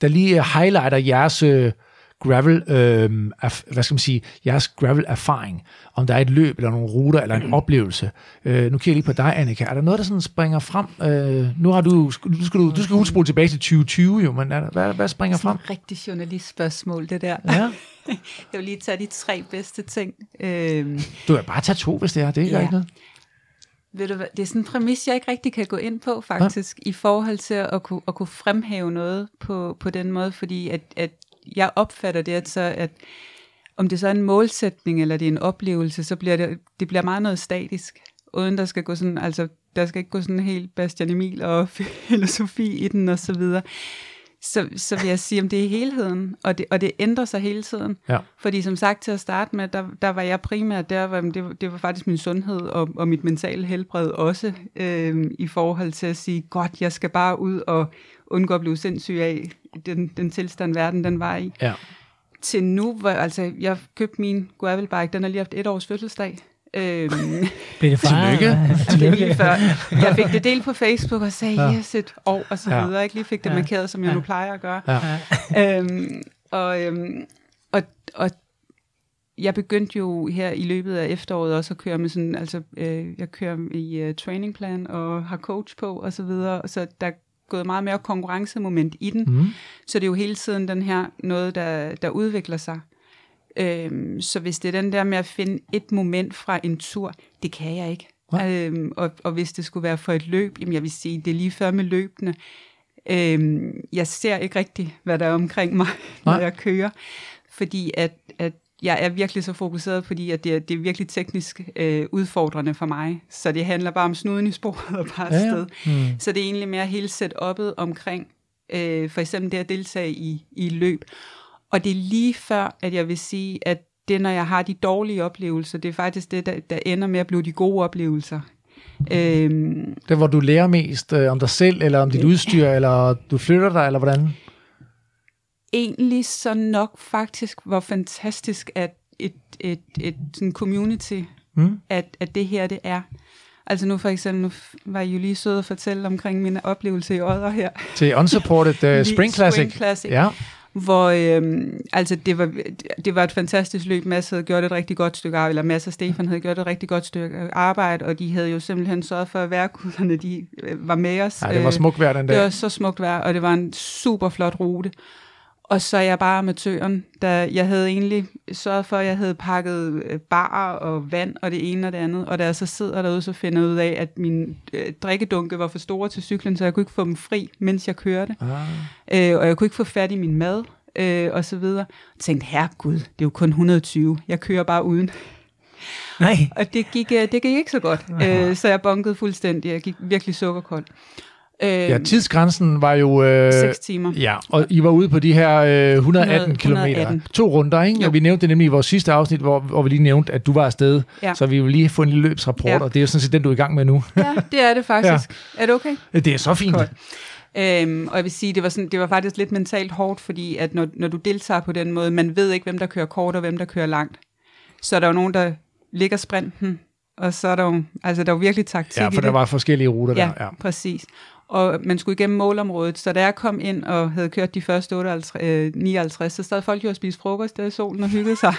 der lige highlighter jeres øh, gravel, øh, af, hvad skal man sige, jeres gravel-erfaring, om der er et løb, eller nogle ruter, eller en oplevelse. Øh, nu kigger jeg lige på dig, Annika. Er der noget, der sådan springer frem? Øh, nu har du, nu skal du, du skal udspole tilbage til 2020, jo, men er der, hvad, hvad springer frem?
Sådan et rigtig journalistspørgsmål, det der.
Ja.
Jeg vil lige tage de tre bedste ting. Øhm,
Du kan bare tage to, hvis det er. Det er ikke
Ja.
noget.
Ved du hvad, det er sådan en præmis, jeg ikke rigtig kan gå ind på, faktisk, ja. i forhold til at kunne, at kunne fremhæve noget på, på den måde, fordi at, at jeg opfatter det, at, så, at om det så er en målsætning, eller det er en oplevelse, så bliver det, det bliver meget noget statisk, uden der skal gå sådan, altså, der skal ikke gå sådan helt Bastian Emil og filosofi i den, og så videre så, så vil jeg sige, om det er helheden, og det, og det ændrer sig hele tiden.
Ja.
Fordi som sagt til at starte med, der, der var jeg primært der, hvor det, det var faktisk min sundhed og, og mit mentale helbred også, øh, i forhold til at sige, godt, jeg skal bare ud og undgå at blive sindssyg af den, den tilstand, verden den var i.
Ja.
Til nu, hvor altså, jeg købte min gravelbike, den har lige haft et års fødselsdag. Øhm,
Blev det fejret?
Tillykke.
er lige før. Jeg fik det delt på Facebook og sagde,
Ja.
ja. yes, et år og så
Ja.
videre. Jeg ikke lige fik det
Ja.
markeret, som jeg
Ja.
nu plejer at gøre.
Ja.
øhm, og, øhm, og, og jeg begyndte jo her i løbet af efteråret også at køre med sådan, altså øh, jeg kører i uh, trainingplan og har coach på og så videre, så der er gået meget mere konkurrencemoment i den,
Mm.
så det er jo hele tiden den her noget, der, der udvikler sig. Øhm, så hvis det er den der med at finde et moment fra en tur, det kan jeg ikke.
Nej.
Øhm, og, og hvis det skulle være for et løb, jamen jeg vil sige, det er lige før med løbende. Øhm, jeg ser ikke rigtigt, hvad der er omkring mig, når
Nej.
jeg kører. Fordi at, at jeg er virkelig så fokuseret, fordi at det, er, det er virkelig teknisk øh, udfordrende for mig. Så det handler bare om snuden i sporet og bare
Ja, ja.
afsted.
Mm.
Så det er egentlig mere hele setup'et omkring, øh, for eksempel det at deltage i, i løb. Og det er lige før, at jeg vil sige, at det, når jeg har de dårlige oplevelser, det er faktisk det, der, der ender med at blive de gode oplevelser. Øhm,
Det, hvor du lærer mest øh, om dig selv, eller om dit udstyr, eller du flytter dig, eller hvordan?
egentlig så nok faktisk, hvor fantastisk, at et, et, et sådan community,
Mm.
at, at det her det er. Altså nu for eksempel, nu var I jo lige søde at fortælle omkring mine oplevelser i Odder her.
Til Unsupported uh, Spring Classic.
Spring Classic.
Ja.
Hvor øhm, altså det var, det var et fantastisk løb. Mads havde gjort et rigtig godt stykke arbejde, eller Mads og Stefan havde gjort et rigtig godt stykke arbejde, og de havde jo simpelthen sørget for, at værkuderne de øh, var med os.
ja, det var
Øh,
smukt vejr den
det var
dag.
så smukt vejr, og det var en super flot rute. Og så er jeg bare amatøren, da jeg havde egentlig sørget for, at jeg havde pakket øh, bar og vand og det ene og det andet. Og da jeg så sidder derude, så finder jeg ud af, at mine øh, drikkedunke var for store til cyklen, så jeg kunne ikke få dem fri, mens jeg kørte.
Ah.
Øh, og jeg kunne ikke få fat i min mad, øh, og så videre. Jeg tænkte, herregud, det er jo kun 120. Jeg kører bare uden.
Nej.
Og det gik, øh, det gik ikke så godt. Øh, så jeg bunkede fuldstændig. Jeg gik virkelig sukkerkold. Øh,
Ja, tidsgrænsen var jo... Øh,
6 timer.
Ja, og I var ude på de her øh, 118 km.
118.
To runder, ikke?
Jo.
Og vi nævnte det nemlig i vores sidste afsnit, hvor, hvor vi lige nævnte, at du var afsted.
Ja.
Så vi vil lige få en lille løbsrapport,
Ja.
og det er jo sådan set den, du er i gang med nu.
Ja, det er det faktisk. Ja. Er det okay?
Det er så fint.
Godt. Øhm, og jeg vil sige, det var, sådan, det var faktisk lidt mentalt hårdt, fordi at når, når du deltager på den måde, man ved ikke, hvem der kører kort og hvem der kører langt. Så er der jo nogen, der ligger sprinten, og så er der jo, altså der er jo virkelig taktik
Ja, for der
det.
var forskellige ruter
ja,
der. Ja.
præcis. Og man skulle igennem målområdet, så da jeg kom ind og havde kørt de første 58, øh, 59, så sad folk jo og spiste frokost der i solen og hyggede sig.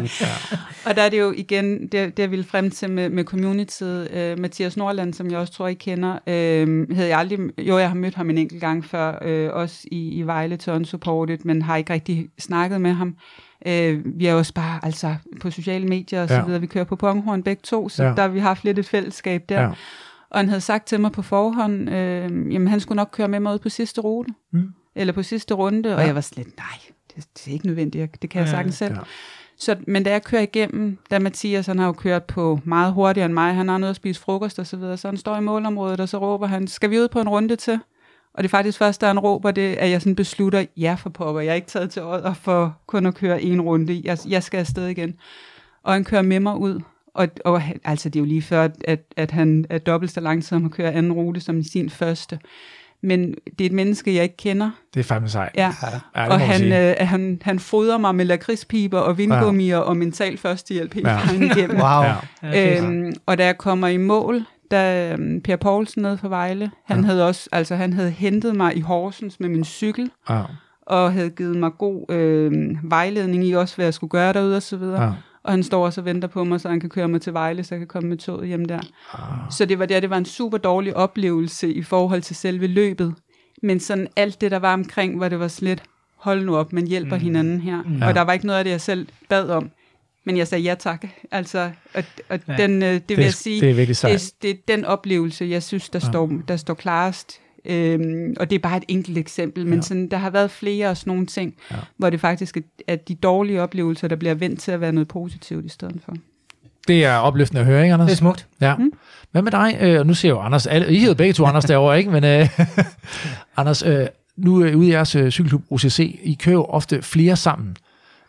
og der er det jo igen, det, det jeg ville frem til med, med communityet, øh, Mathias Nordland, som jeg også tror, I kender, øh, havde jeg aldrig, jo, jeg har mødt ham en enkelt gang før, øh, også i, i Vejle til Unsupported, men har ikke rigtig snakket med ham. Øh, vi er også bare altså på sociale medier og så
Ja.
videre. Vi kører på Ponghorn begge to, så
Ja.
ja. der har vi haft lidt et fællesskab der.
Ja.
Og han havde sagt til mig på forhånd, øh, jamen han skulle nok køre med mig ud på sidste rute.
Mm.
Eller på sidste runde. Og
Ja.
jeg var slet, nej, det, det er ikke nødvendigt. Det kan jeg
Ja,
sagtens selv.
ja.
Så, men da jeg kører igennem, da Mathias han har jo kørt på meget hurtigere end mig, han har noget at spise frokost og så videre, så han står i målområdet, og så råber han, skal vi ud på en runde til? Og det er faktisk først, da han råber det, at jeg sådan beslutter, ja for pokker, jeg er ikke taget til Odder for kun at køre en runde, jeg, jeg skal afsted igen. Og han kører med mig ud, og, og altså det er jo lige før, at, at han er dobbelt så langsom at køre anden rute som sin første. Men det er et menneske, jeg ikke kender.
Det er fandme sejt.
Ja.
Ja,
og han,
sige.
øh, han, han fodrer mig med lakridspiber og vindgummier ja. og mental førstehjælp helt
Ja.
vejen igennem.
Wow.
Ja.
Øhm, og da jeg kommer i mål, da øhm, Per Poulsen nede fra Vejle, han
Ja.
ja. havde også, altså han havde hentet mig i Horsens med min cykel,
Ja.
og havde givet mig god øh, vejledning i også, hvad jeg skulle gøre derude og så videre.
Ja.
Og han står også og venter på mig, så han kan køre mig til Vejle, så jeg kan komme med toget hjem der.
Ah.
Så det var der, det var en super dårlig oplevelse i forhold til selve løbet. Men sådan alt det, der var omkring, hvor det var slet, hold nu op, man hjælper mm. hinanden her.
Ja.
Og der var ikke noget af det, jeg selv bad om. Men jeg sagde ja tak. Altså, og, og
Ja.
den, øh, det, det vil jeg sige,
det er
det, det er den oplevelse, jeg synes, der,
ja.
står, der står klarest. Øhm, og det er bare et enkelt eksempel, men
Ja.
sådan, der har været flere og sådan nogle ting,
Ja.
hvor det faktisk er, at de dårlige oplevelser, der bliver vendt til at være noget positivt i stedet for.
Det er opløftende at høre, ikke, Anders?
Det er smukt.
Ja.
Mm.
Hvad med dig? Øh, og nu ser jeg jo Anders. Alle, I hedder begge to Anders derovre, ikke? Men øh, Anders, øh, nu er ude i jeres øh, cykelklub OCC. I kører jo ofte flere sammen.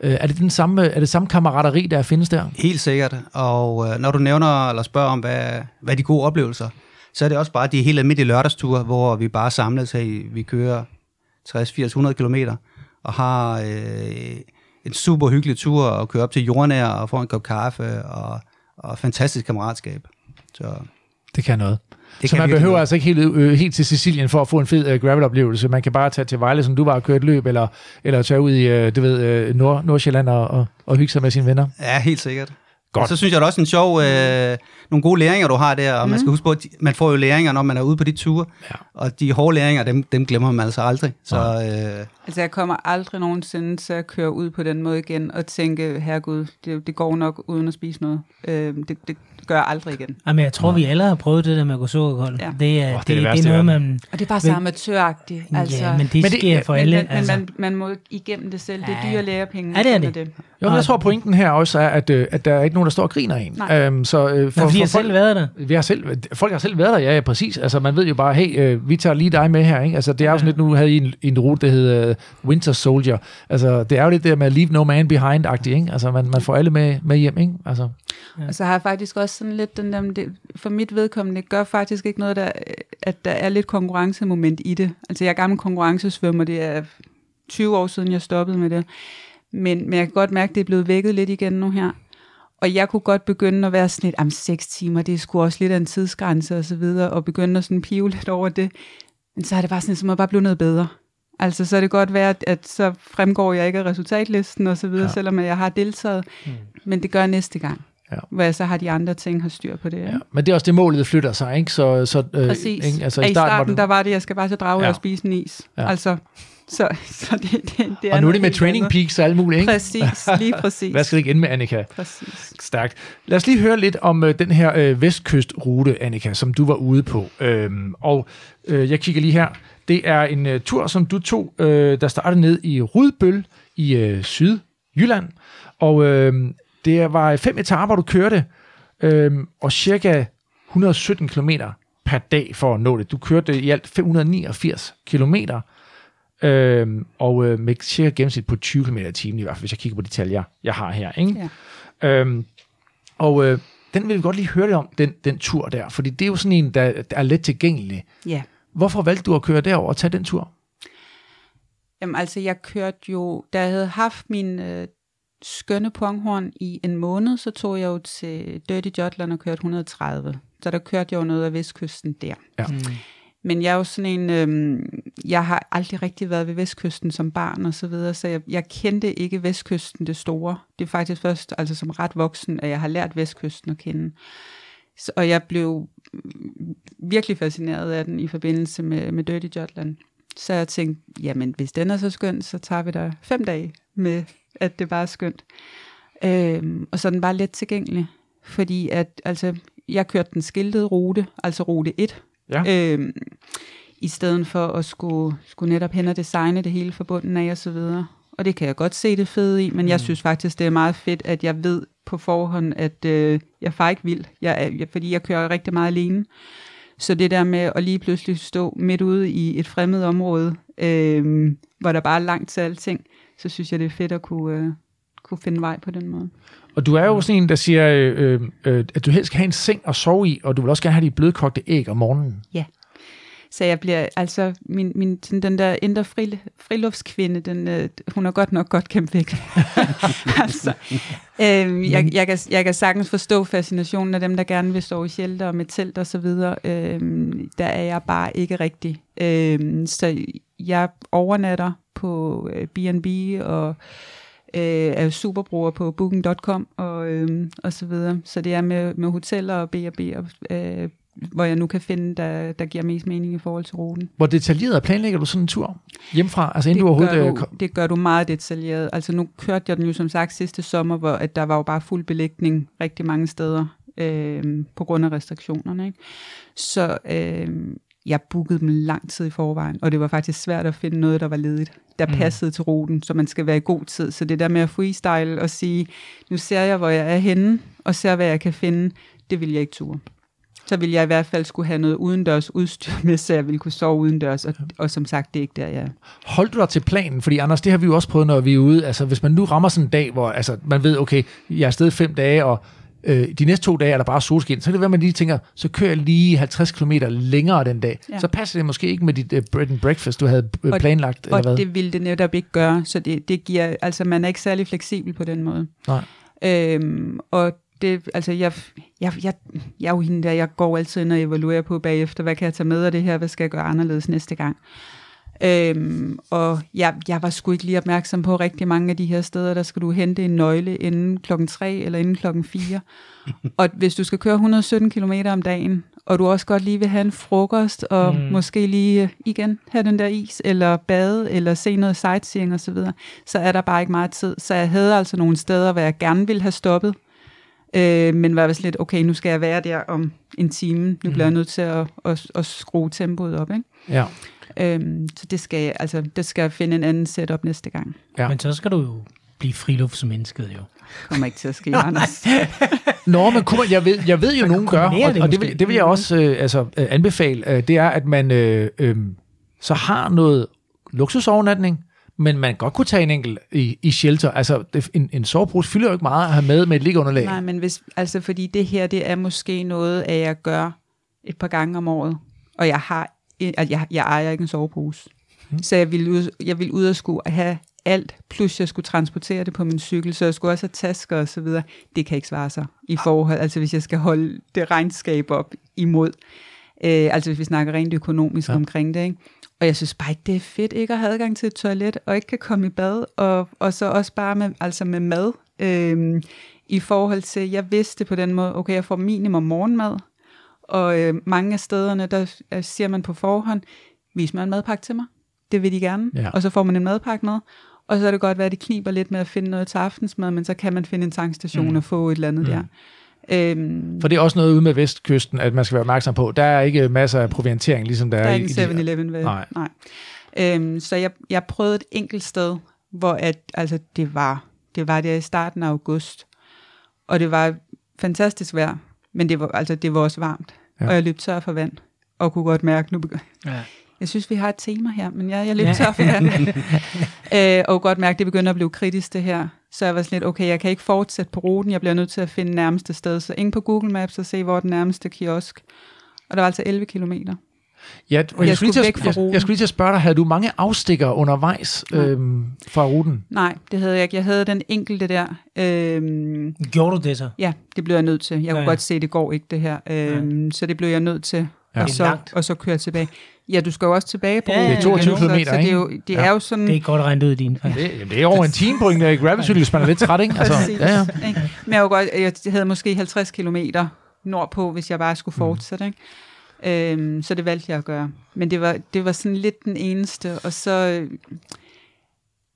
Øh, er det den samme, er det samme kammerateri, der findes der?
Helt sikkert. Og øh, når du nævner eller spørger om, hvad, hvad er de gode oplevelser, så er det også bare de helt almindelige lørdagsture, hvor vi bare samles her. Vi kører 60-80-100 km og har øh, en super hyggelig tur og kører op til jordnær og får en kop kaffe og, og fantastisk kammeratskab. Så
Det kan noget.
det
så
kan
man behøver
noget.
altså ikke helt, øh, helt til Sicilien for at få en fed øh, gravel-oplevelse. Man kan bare tage til Vejle, som du var og køre et løb, eller, eller tage ud i øh, du ved, øh, Nord, Nordsjælland og, og, og hygge sig med sine venner.
Ja, helt sikkert.
Godt.
Så synes jeg, det er også en sjov, øh, nogle gode læringer, du har der, og mm. man skal huske på, at man får jo læringer, når man er ude på de ture,
Ja.
og de hårde læringer, dem, dem glemmer man altså aldrig. Så øh,
Altså, jeg kommer aldrig nogensinde til at køre ud på den måde igen og tænke, herregud, det, det går nok uden at spise noget. Øhm, det, det gør jeg aldrig igen.
Jamen, jeg tror, vi alle har prøvet det der med at gå sukkerkold.
Ja.
Det er,
Åh,
det,
det er det
det, det
værste
er noget, man...
Og det er bare så
Men-
amatøragtigt. Altså,
ja, men det,
Men
men
det-
sker for
men,
alle.
men,
altså.
men man, man må igennem det selv. Det er
Ja.
dyre lærepenge.
Ja, det er
Sådan
det.
Jo, men jeg tror, pointen her også er, at, øh, at der er ikke nogen, der står og griner af en.
Nej.
Øhm, så, øh,
For, fordi jeg selv været der.
Vi har selv, folk har selv været der, ja, ja, præcis. Altså, man ved jo bare, hey, øh, vi tager lige dig med her, ikke? Altså, det er jo sådan lidt, nu havde I en, en rute, der hed øh, Winter Soldier. Altså, det er jo lidt det der med leave no man behind-agtigt, ikke? Altså, man, man får alle med, med hjem, ikke? Altså,
Og så har jeg faktisk også sådan lidt den der, det, for mit vedkommende gør faktisk ikke noget, der, at der er lidt konkurrencemoment i det. Altså jeg er gammel konkurrencesvømmer, det er 20 år siden, jeg stoppede med det. Men, men jeg kan godt mærke, at det er blevet vækket lidt igen nu her. Og jeg kunne godt begynde at være sådan lidt, om seks timer, det er sgu også lidt af en tidsgrænse og så videre, og begynde at sådan pive lidt over det. Men så er det bare sådan, så må jeg bare blive noget bedre. Altså, så er det godt være, at, at så fremgår jeg ikke af resultatlisten og så videre,
Ja.
ja. selvom jeg har deltaget.
Mm.
Men det gør jeg næste gang.
Ja.
Hvor jeg så har de andre ting, har styr på det.
ja. Men det er også det, målet flytter sig, ikke? Så, så, øh,
Præcis.
Ikke? Altså,
I starten,
var det-
der var det, jeg skal bare til drage
Ja.
ja. og spise en is.
Ja.
Ja. Altså, så, så det, det, det er
og nu er det med training
andet.
peaks og alt muligt, ikke?
Præcis, lige præcis.
Hvad skal det ikke ende med, Annika?
præcis.
Stærkt. Lad os lige høre lidt om øh, den her øh, vestkystrute, Annika, som du var ude på. Øhm, og øh, jeg kigger lige her. Det er en øh, tur, som du tog, øh, der startede ned i Rudbøl i øh, Sydjylland. Og øh, det var fem etaper, du kørte, øh, og cirka 117 km per dag for at nå det. Du kørte i alt 589 kilometer, Øhm, og øh, med cirka gennemsnit på 20 km i timen i hvert fald, hvis jeg kigger på de tal, jeg, jeg har her. Ikke?
Ja.
Øhm, og øh, den vil vi godt lige høre lidt om, den, den tur der, fordi det er jo sådan en, der, der er let tilgængelig.
Ja.
Hvorfor valgte du at køre derover og tage den tur?
Jamen altså, jeg kørte jo, da jeg havde haft min øh, skønne ponghorn i en måned, så tog jeg jo til Dirty Jutland og kørte 130. Så der kørte jeg jo noget af vestkysten der.
Ja.
Mm.
Men jeg er jo sådan en, øh, jeg har aldrig rigtig været ved vestkysten som barn og så videre, så jeg, jeg kendte ikke vestkysten det store. Det er faktisk først, altså som ret voksen, at jeg har lært vestkysten at kende. Så, og jeg blev virkelig fascineret af den i forbindelse med, med Dirty Jutland. Så jeg tænkte, jamen hvis den er så skøn, så tager vi der fem dage med, at det bare er skønt. Øhm, og så er den bare let tilgængelig, fordi at, altså, jeg kørte den skiltede rute, altså rute 1,
Ja.
øhm, i stedet for at skulle, skulle netop hen og designe det hele fra bunden af og så videre. Og det kan jeg godt se det fede i, men mm. jeg synes faktisk, det er meget fedt, at jeg ved på forhånd, at øh, jeg farer ikke vild, jeg jeg, fordi jeg kører rigtig meget alene. Så det der med at lige pludselig stå midt ude i et fremmed område, øh, hvor der bare er langt til alting, så synes jeg, det er fedt at kunne, øh, kunne finde vej på den måde.
Og du er jo sådan en, der siger, øh, øh, at du helst skal have en seng at sove i, og du vil også gerne have de blødkogte æg om morgenen.
Så jeg bliver, altså, min, min, den der indre fri, friluftskvinde, den, øh, hun er godt nok godt kæmpet væk. altså, øh, jeg, jeg, kan, jeg kan sagtens forstå fascinationen af dem, der gerne vil stå i shelter og med telt og så videre. Øh, der er jeg bare ikke rigtig. Øh, så jeg overnatter på øh, B&B og øh, er jo superbruger på booking.com og, øh, og så videre. Så det er med, med hoteller og B&B og øh, hvor jeg nu kan finde, der, der giver mest mening i forhold til ruten.
Hvor detaljeret planlægger du sådan en tur hjemmefra? Altså inden
det,
du overhovedet...
gør
øh,
du,
kom-
det gør du meget detaljeret. Altså nu kørte jeg den jo som sagt sidste sommer, hvor at der var jo bare fuld belægning rigtig mange steder øh, på grund af restriktionerne. Ikke? Så øh, jeg bookede dem lang tid i forvejen, og det var faktisk svært at finde noget, der var ledigt, der
Mm.
passede til ruten, så man skal være i god tid. Så det der med at freestyle og sige, nu ser jeg, hvor jeg er henne, og ser, hvad jeg kan finde, det vil jeg ikke ture. Så vil jeg i hvert fald skulle have noget udendørs udstyr med, så jeg ville kunne sove udendørs, og, og som sagt, det er ikke der, jeg er.
Holdt du dig til planen? Fordi Anders, det har vi jo også prøvet, når vi er ude. Altså hvis man nu rammer sådan en dag, hvor altså, man ved, okay, jeg er afsted fem dage, og øh, de næste to dage er der bare solskin, så kan det være, at man lige tænker, så kører jeg lige 50 km længere den dag. Ja. Så passer det måske ikke med dit øh, bread and breakfast, du havde øh,
Og-
planlagt, eller
Og
hvad?
det ville det netop ikke gøre, så det, det giver, altså man er ikke særlig fleksibel på den måde.
Nej.
Øhm, og det, altså jeg, jeg, jeg, jeg er jo hende der, jeg går altid ind og evaluerer på bagefter, hvad kan jeg tage med af det her, hvad skal jeg gøre anderledes næste gang. Øhm, og jeg, jeg var sgu ikke lige opmærksom på rigtig mange af de her steder, der skal du hente en nøgle inden klokken 3 eller inden klokken 4. og hvis du skal køre 117 km om dagen, og du også godt lige vil have en frokost, og
Mm.
mm. måske lige øh, igen have den der is, eller bade, eller se noget sightseeing osv., så, videre, så er der bare ikke meget tid. Så jeg havde altså nogle steder, hvor jeg gerne ville have stoppet, øh, men var vist lidt, okay, nu skal jeg være der om en time, nu bliver jeg nødt til at, at, at skrue tempoet op, ikke?
Ja.
Øhm, så det skal, altså, det skal jeg finde en anden setup næste gang.
Ja.
Men så skal du jo blive friluftsmennesket jo.
Kommer ikke til at ske, Anders.
Nå, men kunne man, jeg, ved, jeg ved jo, nogen gør, og,
det
og det, vil, det vil jeg også øh, altså, øh, anbefale, øh, det er, at man øh, øh, så har noget luksusovernatning, men man godt kunne tage en enkelt i, i shelter. Altså, det, en, en sovepose fylder jo ikke meget at have med med et liggeunderlag.
Nej, men hvis, altså fordi det her, det er måske noget, at jeg gør et par gange om året, og jeg har, at jeg, jeg ejer ikke en sovepose. Mm. Så jeg ville, ud, jeg ville ud og skulle have alt, plus jeg skulle transportere det på min cykel, så jeg skulle også have tasker og så videre. Det kan ikke svare sig i forhold, altså hvis jeg skal holde det regnskab op imod. Øh, altså hvis vi snakker rent økonomisk
Ja.
omkring det, ikke? Og jeg synes bare ikke, det er fedt ikke at have adgang til et toilet, og ikke kan komme i bad, og, og så også bare med, altså med mad. Øhm, I forhold til, jeg vidste på den måde, okay, jeg får minimum morgenmad, og øh, mange af stederne, der øh, siger man på forhånd, vis mig en madpakke til mig. Det vil de gerne.
Ja.
Og så får man en madpakke med. Og så er det godt være, at det kniber lidt med at finde noget til aftensmad, men så kan man finde en tankstation
Mm.
og få et eller andet
Mm.
der. Øhm,
For det er også noget ude med vestkysten, at man skal være opmærksom på. Der er ikke masser af proviantering, ligesom der,
Der er
i,
ikke
i de-
7-Eleven ved.
Nej.
Nej. Øhm, så jeg, jeg prøvede et enkelt sted, hvor at, altså, det var det var der i starten af august. Og det var fantastisk vejr, men det var, altså, det var også varmt.
Ja.
Og jeg løb tør for vand, og kunne godt mærke, nu begy-
Ja.
jeg synes, vi har et tema her, men jeg, jeg løb
Ja.
tør for vand. øh, og kunne godt mærke, at det begynder at blive kritisk, det her. Så jeg var sådan lidt, okay, jeg kan ikke fortsætte på ruten, jeg bliver nødt til at finde nærmeste sted. Så ind på Google Maps og se, hvor er den nærmeste kiosk. Og der var altså 11 kilometer.
Ja, og jeg,
Jeg
skulle lige
skulle
til at, jeg, jeg skulle lige til at spørge dig, havde du mange afstikker undervejs
Nej.
øhm, fra ruten?
Nej, det havde jeg ikke. Jeg havde den enkelte der. Øhm,
Gjorde du det så?
ja, det blev jeg nødt til. Jeg kunne
Ja,
ja,
ja.
godt se, at det går ikke, det her. Øhm, så det blev jeg nødt til.
Ja.
Ja. Og, så, og så køre tilbage. Ja, du skal jo også tilbage på
Ja,
ruten.
Det er 22
så,
kilometer,
så det er jo,
ikke?
det
Ja.
er jo sådan...
Det er godt regnet ud i din faktisk.
Det, jamen, det er over en time på en gravelcykel, hvis man er lidt træt, ikke? Altså,
Præcis.
ja, ja.
Ikke? Men jeg, var godt, jeg havde måske 50 kilometer nordpå, hvis jeg bare skulle
Mm.
fortsætte. Ikke? Øhm, så det valgte jeg at gøre. Men det var, det var sådan lidt den eneste. Og så... øh,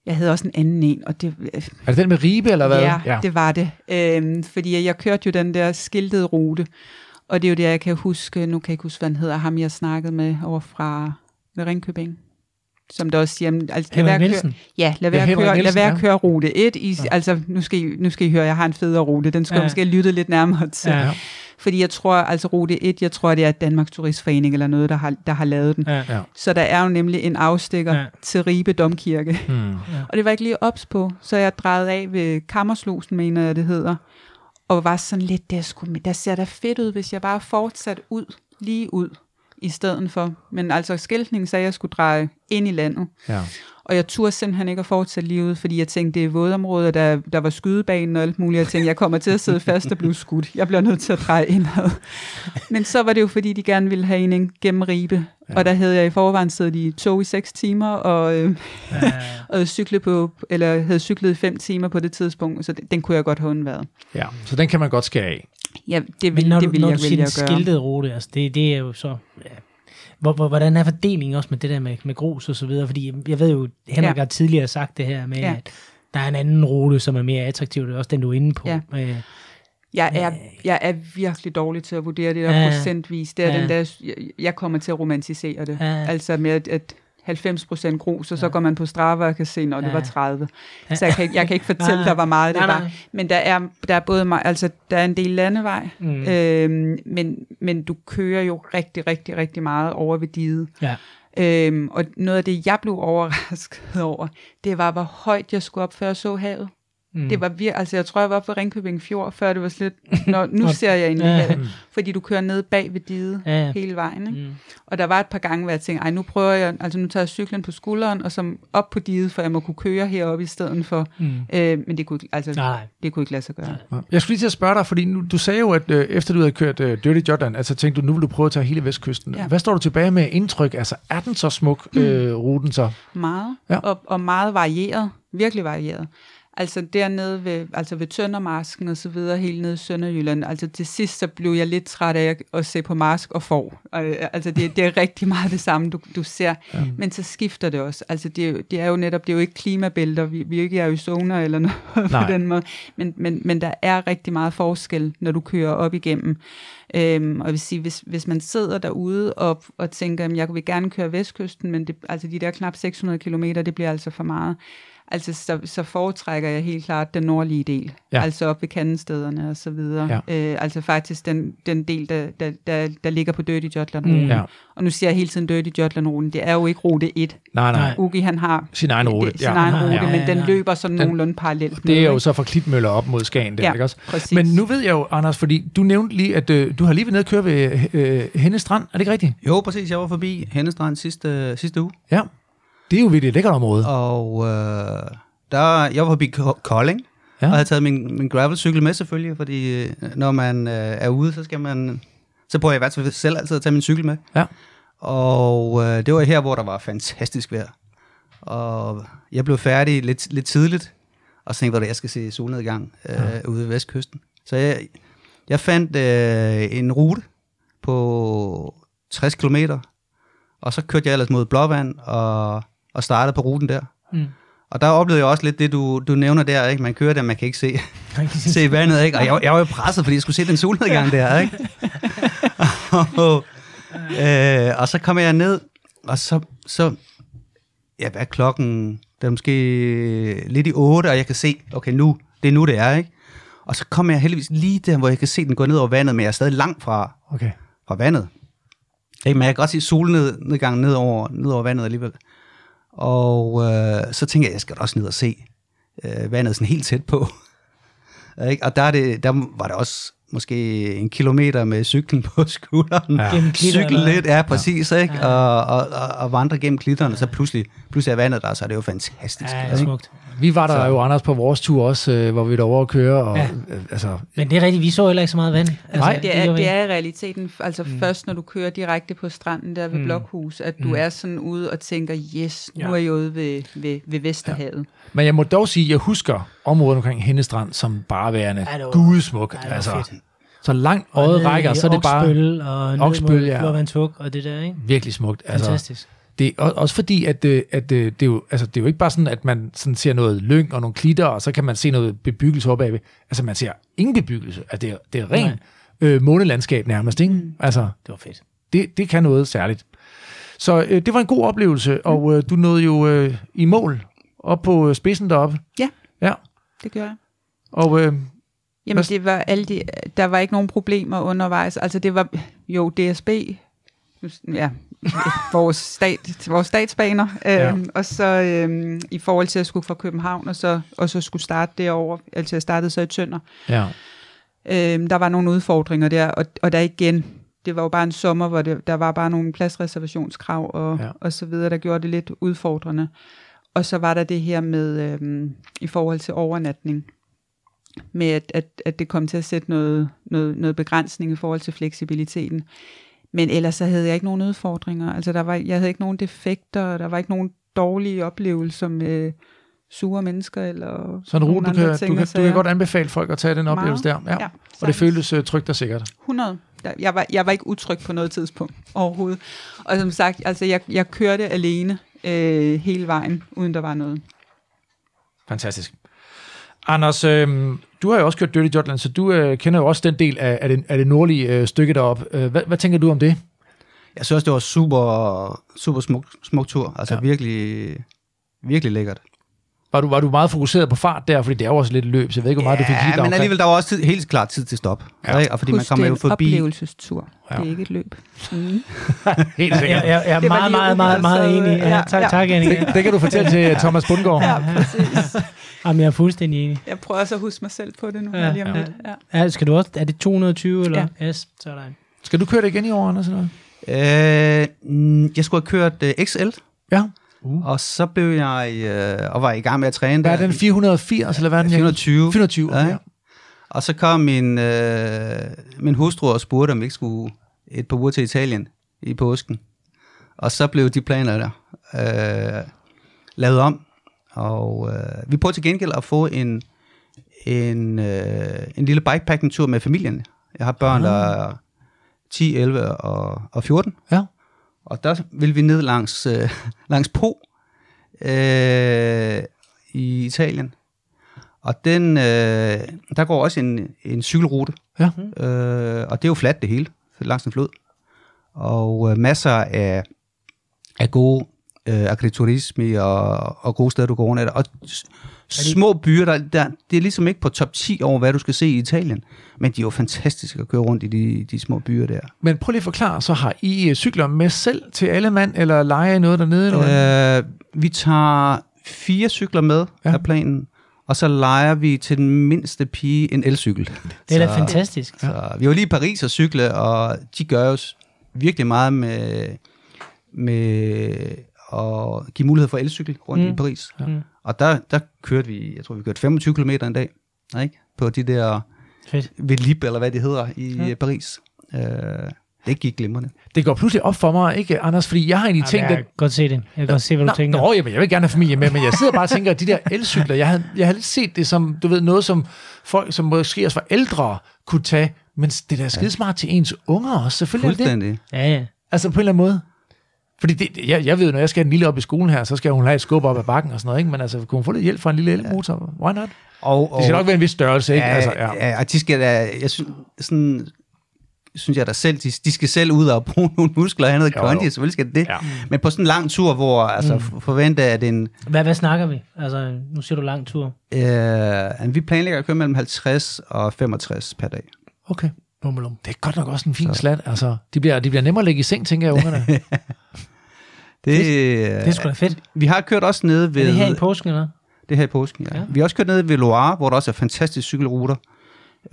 Jeg havde også en anden en, og det,
Er det den med Ribe, eller hvad?
Ja, ja, det var det. Øhm, fordi jeg kørte jo den der skiltede rute, og det er jo det, jeg kan huske, nu kan jeg ikke huske, hvad han hedder, ham jeg snakkede med over fra ved Ringkøbing. Som der også siger, altså, lad være køre, ja, lad
Ja,
være,
Henrik
køre, lad
Nielsen,
være
ja.
køre rute 1. I,
Ja.
ja. Altså, nu skal, I, nu skal I høre, jeg har en federe rute. Den skulle
Ja.
ja. måske lytte lidt nærmere til.
Ja.
Ja. Fordi jeg tror, altså rute 1, jeg tror, det er Danmarks Turistforening eller noget, der har, der har lavet den.
Ja.
Ja.
Så der er jo nemlig en afstikker
Ja.
ja. til Ribe Domkirke.
Hmm.
Og det var ikke lige ops på, så jeg drejede af ved Kammerslusen, mener jeg det hedder. Og var sådan lidt, der, skulle, der ser da fedt ud, hvis jeg bare fortsat ud, lige ud, i stedet for. Men altså skiltningen sagde, at jeg skulle dreje ind i landet.
Ja.
Og jeg turde simpelthen ikke at fortsætte lige ud, fordi jeg tænkte, det er vådområder, der, der var skydebanen og alt muligt. Jeg tænkte, jeg kommer til at sidde fast og blive skudt. Jeg bliver nødt til at dreje indad. Men så var det jo, fordi de gerne ville have en ind gennem Ribe.
Ja.
Og der havde jeg i forvejen siddet i tog i seks timer, og, øh,
Ja.
og cykle på, eller havde cyklet i fem timer på det tidspunkt, så den, den kunne jeg godt have undværet.
ja, så den kan man godt skære af.
Ja, det vil,
Men når
det
du,
vil
når
jeg
du
vælge
siger
at
en
gøre.
skiltet rute, altså det, det er jo så... Hvordan er fordelingen også med det der med, med grus og så videre? Fordi jeg ved jo, Henrik
Ja.
har tidligere sagt det her med,
Ja.
at der er en anden rute, som er mere attraktiv, det er også den, du er inde på.
Ja.
Øh,
Jeg er, jeg er virkelig dårlig til at vurdere det der
Ja.
procentvis. Det er
Ja.
den der, jeg, jeg kommer til at romantisere det.
Ja.
Altså med at, at 90% grus, og så går man på Strava og kan se, når det
Ja.
var 30. Så jeg kan, ikke- jeg kan ikke fortælle dig, hvor meget det
nej,
var.
nej.
Men der er, der er både mig, altså der er en del landevej,
Mm.
øhm, men, men du kører jo rigtig, rigtig, rigtig meget over ved diget.
ja.
Øhm, og noget af det, jeg blev overrasket over, det var, hvor højt jeg skulle op, før jeg så havet.
Mm.
Det var vir- altså jeg tror, jeg var ved Ringkøbing Fjord, før det var slet, Nå, nu ser jeg egentlig
Ja.
fordi du kører ned bag ved diget
Ja, ja.
hele vejen. Ikke?
Mm.
Og der var et par gange, hvor jeg tænkte, ej, nu prøver jeg, altså nu tager jeg cyklen på skulderen, og så op på diget, for jeg må kunne køre heroppe i stedet for.
Mm.
Øh, men det kunne, altså,
Nej,
det kunne ikke lade sig gøre.
Jeg skulle lige til at spørge dig, fordi nu, du sagde jo, at øh, efter du havde kørt øh, Dirty Jordan, altså tænkte du, nu vil du prøve at tage hele vestkysten. Ja. Hvad står du tilbage med indtryk? Altså, er den så smuk, øh, ruten så?
Meget,
ja.
og, og meget varieret, virkelig varieret. Altså dernede ved, altså ved Tøndermarsken og så videre, helt nede i Sønderjylland. Altså til sidst, så blev jeg lidt træt af at, se på marsk og får. Øh, altså det, det er rigtig meget det samme, du, du ser. Ja. Men så skifter det også. Altså det, jo- det er jo netop, det er jo ikke klimabælter, vi, vi er ikke i Arizona eller noget
Nej.
på den måde. Men, men, men der er rigtig meget forskel, når du kører op igennem. Øhm, og jeg vil sige, hvis, hvis man sidder derude og, og tænker, at jeg vil gerne køre vestkysten, men det, altså de der knap 600 km, det bliver altså for meget. Altså, så, så foretrækker jeg helt klart den nordlige del.
Ja.
Ja. Altså op ved kandestederne og så videre.
Ja.
Øh, altså faktisk den, den del, der, der, der, der ligger på Dirty Jutland
Mm.
Ja.
Og nu siger jeg hele tiden Dirty Jutland ruten. Det er jo ikke rute 1.
Nej, nej.
Nej.
Ugi, han har
Sin egen rute.
det, sin egen rute,
Ja, ja,
men den
ja.
løber sådan
Den-
nogenlunde parallelt.
Det er jo
ikke?
så fra Klitmøller op mod Skagen der,
Ja,
ikke også?
præcis.
Men nu ved jeg jo, Anders, fordi du nævnte lige, at øh, du har lige været nede og køre ved øh, Henne Strand. Er det ikke rigtigt?
Jo, præcis. Jeg var forbi Hennestrand sidste, sidste uge,
Ja. Det er jo virkelig et lækkert område.
og øh, der, jeg var forbi Ko- Kolding,
Ja.
ja. og havde taget min, min gravelcykel med selvfølgelig, fordi øh, når man øh, er ude, så skal man... Så prøver jeg i hvert fald selv altid at tage min cykel med.
Ja.
Og øh, det var her, hvor der var fantastisk vejr. Og jeg blev færdig lidt, lidt tidligt, og så tænkte jeg, at jeg skal se solnedgang øh, ja. ude ved vestkysten. Så jeg, jeg fandt øh, en rute på 60 km, og så kørte jeg ellers mod Blåvand og, og startede på ruten der.
Mm.
Og der oplevede jeg også lidt det, du, du nævner der, ikke? Man kører der, man kan ikke se, se vandet, ikke? Og jeg, jeg var jo presset, fordi jeg skulle se den solnedgang der, ikke? og, øh, og så kommer jeg ned, og så, så ja, hvad er klokken? Det er måske lidt i 8, og jeg kan se, okay, nu, det er nu, det er, ikke? Og så kommer jeg heldigvis lige der, hvor jeg kan se den gå ned over vandet, men jeg er stadig langt fra,
Okay.
fra vandet. Ikke, men jeg kan godt se solnedgangen ned over, ned over vandet alligevel. Og øh, så tænker jeg, jeg skal da også ned og se øh, vandet sådan helt tæt på. ikke? Og der, er det, der var det også måske en kilometer med cyklen på skulderen.
Ja.
Cykle lidt, ja, præcis, ikke?
Ja.
Og, og, og, og vandre gennem klitterne, så pludselig, pludselig er vandet der, så er det jo fantastisk.
Ja, det er
ikke?
smukt.
Vi var der
Så-
jo, Anders, på vores tur også, øh, hvor vi var over at køre. Og,
Ja.
øh, altså,
Men det er rigtigt, vi så heller ikke så meget vand. Altså,
Nej.
Det er, det
ikke.
er i realiteten, altså mm. først når du kører direkte på stranden der ved
Mm.
Blokhus, at du
Mm.
er sådan ude og tænker, yes, nu
Ja.
ja. er jeg ude ved, ved, ved Vesterhavet. Ja.
men jeg må dog sige, at jeg husker området omkring Henne Strand som bare værende
Ja,
gudesmuk.
Ja, det var
altså,
fedt.
Så langt øjet rækker, så er det bare
og
Oksbøl, ja.
Blåvandshug og det der, ikke?
virkelig smukt. Altså,
Fantastisk.
Det er også fordi, at, øh, at øh, det, er jo, altså, det er jo ikke bare sådan, at man sådan ser noget lyng og nogle klitter, og så kan man se noget bebyggelse oppe af. Altså, man ser ingen bebyggelse. Altså, det er, det er ren øh, månelandskab nærmest, ikke?
Mm.
Altså,
Det var fedt.
det, det kan noget særligt. Så øh, det var en god oplevelse, og øh, du nåede jo øh, i mål op på øh, spidsen deroppe.
Ja.
Ja,
Det gør jeg.
og øh,
Jamen, det var alle de, der var ikke nogen problemer undervejs. Altså, det var jo DSB, ja, vores, stat, vores statsbaner,
Ja.
øhm, og så øhm, i forhold til at skulle fra København, og så, og så skulle starte derovre, altså jeg startede så i Tønder.
ja,
Øhm, der var nogle udfordringer der, og, og der igen, det var jo bare en sommer, hvor det, der var bare nogle pladsreservationskrav og,
Ja.
og så videre, der gjorde det lidt udfordrende. Og så var der det her med, øhm, i forhold til overnatning, med at, at, at det kom til at sætte noget, noget, noget begrænsning i forhold til fleksibiliteten. Men ellers så havde jeg ikke nogen udfordringer. Altså der var, jeg havde ikke nogen defekter, og der var ikke nogen dårlige oplevelser med, sure mennesker, eller
Så en rute, du kan,
andre
du, kan, du kan godt anbefale folk at tage den oplevelse der. Ja.
Ja,
Og det føles uh, trygt og sikkert.
100. Der- Jeg var, jeg var ikke utryg på noget tidspunkt overhovedet. Og som sagt, altså jeg, jeg kørte alene øh, hele vejen, uden der var noget.
Fantastisk. Anders, øh, du har jo også kørt Dirty Jutland, så du øh, kender jo også den del af, af, det, af det nordlige øh, stykke deroppe. Øh, hvad, hvad tænker du om det?
Jeg synes, det var super, super smuk, smuk tur. Altså
Ja.
ja. virkelig, virkelig lækkert.
Var du, var du meget fokuseret på fart der, fordi det er jo også lidt løb, så jeg ved ikke, hvor meget du fik
Ja, men alligevel, der var også tid, helt klart tid til stop.
Ja.
Ja. Ikke? Og fordi man
Husk,
kommer
det er
jo
en
forbi...
oplevelsestur.
Ja.
Det er ikke et løb. Mm.
Helt
Jeg,
sikkert.
jeg, jeg er
Det var
meget, meget, meget, meget enig.
så,
Ja,
ja,
tak,
ja.
tak, Annika.
Det, det kan du fortælle til Thomas Bundgaard.
Ja, præcis.
Jamen, jeg er fuldstændig enig.
Jeg prøver også at huske mig selv på det nu,
Ja,
ja, lige om
ja.
lidt. Ja.
Ja, skal du også, er det 220 eller? Ja. Yes, sådan.
Skal du køre det igen i år, Anders? Eller?
Øh, mm, jeg skulle have kørt uh, XL,
Ja.
Uh. og så blev jeg øh, og var i gang med at træne.
Hvad er
der.
den 480, eller hvad er den?
420.
420,
Ja.
ja.
Og så kom min, øh, min hustru og spurgte, om vi ikke skulle et par uger til Italien i påsken. Og så blev de planer der øh, lavet om. Og øh, vi prøvede til gengæld at få en, en, øh, en lille bikepacking-tur med familien. Jeg har børn, der er 10, 11 og, og 14.
Ja.
Og der vil vi ned langs, øh, langs Po øh, i Italien. Og den, øh, der går også en, en cykelrute.
Ja.
Øh, og det er jo fladt det hele, langs en flod. Og øh, masser af, af gode øh, agriturisme og, og gode steder, du går rundt. Og små byer, der, der, det er ligesom ikke på top 10 over, hvad du skal se i Italien. Men de er jo fantastiske at køre rundt i de, de små byer der.
Men prøv lige at forklare, så har I øh, cykler med selv til alle mand, eller leger I noget dernede? Eller? hvad?
Øh, vi tager fire cykler med
Ja.
ja. af planen, og så leger vi til den mindste pige en elcykel.
Det er da
Så-
fantastisk.
Så vi var lige i Paris og cykle, og de gør jo virkelig meget med, med at give mulighed for elcykel rundt
Mm.
mm. i Paris.
Ja.
Ja. Og der, der kørte vi, jeg tror vi kørte 25 km en dag, ikke? på de der
Fedt.
Velib, eller hvad det hedder, i
Ja.
ja. Paris. Øh, det gik glimrende.
Det går pludselig op for mig, ikke Anders? Fordi jeg har egentlig tænkt,
jeg kan godt se det. Jeg kan godt se, hvad du
Nå,
tænker.
Nå, jamen, jeg vil gerne have familie med, men jeg sidder bare og tænker, at de der elcykler, jeg havde, jeg havde lidt set det som, du ved, noget som folk, som måske også var ældre, kunne tage, men det der er skidesmart til ens unger også, selvfølgelig er det.
Fuldstændig.
Ja, ja.
Altså på en eller anden måde. Fordi det, jeg, jeg ved, når jeg skal have den lille op i skolen her, så skal hun have et skub op ad bakken og sådan noget, ikke? Men altså, kunne hun få lidt hjælp fra en lille elmotor? Why not?
Og,
Det skal nok være en vis størrelse, ikke?
Ja,
altså,
ja. ja, og de skal da, jeg synes, sådan, synes jeg da selv, de, de skal selv ud og bruge nogle muskler og have noget kondi, selvfølgelig skal det det.
Ja.
Men på sådan en lang tur, hvor altså mm. forvente, at en,
Hvad, hvad snakker vi? Altså, nu siger du lang tur.
øh, vi planlægger at køre mellem 50 og 65 per dag.
Okay. Bummelum. Det er godt nok også en fin slat. Altså, de bliver, de bliver nemmere at lægge i seng, tænker jeg, ungerne.
Det,
Det er sgu da fedt.
Vi har kørt også nede ved...
Er det her i påsken, eller?
Det her i påsken, ja.
Ja.
Vi har også kørt ned ved Loire, hvor der også er fantastiske cykelruter.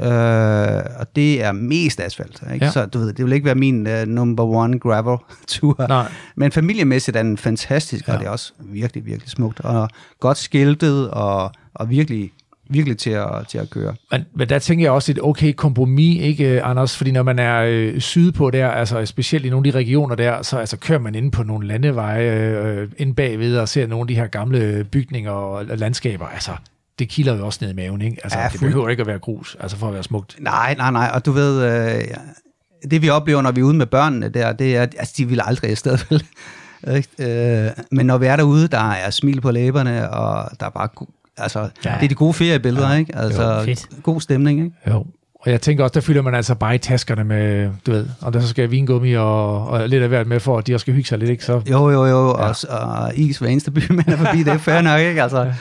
Øh, og det er mest asfalt. Ikke?
Ja.
Så du ved, det vil ikke være min uh, number one gravel-tur.
Nej.
Men familiemæssigt er den fantastisk. Ja. og det er også virkelig, virkelig smukt. Og godt skiltet, og, og virkelig, virkelig til at, til at køre.
Men, men der tænker jeg også et okay kompromis, ikke Anders? Fordi når man er øh, sydpå der, altså specielt i nogle af de regioner der, så altså, kører man ind på nogle landeveje øh, ind bagved og ser nogle af de her gamle bygninger og landskaber. Altså, det kilder jo også ned i maven, ikke? Altså,
Ja,
det behøver ikke at være grus, altså for at være smukt.
Nej, nej, nej. Og du ved, øh, det vi oplever, når vi er ude med børnene der, det er, at altså, de vil aldrig afsted, vel? Øh, men når vi er derude, der er smil på læberne, og der er bare... Altså, ja. det er de gode feriebilleder, ja. ikke? Altså,
Jo, fedt.
god stemning, ikke?
Jo. Og jeg tænker også, der fylder man altså bare i taskerne med, du ved, om der så skal vingummi og, og lidt af hvert med, for at de også skal hygge sig lidt, ikke? Så,
Jo, jo, jo. Ja. Og, og is hver eneste by, man er forbi, det er fair nok, ikke? Altså,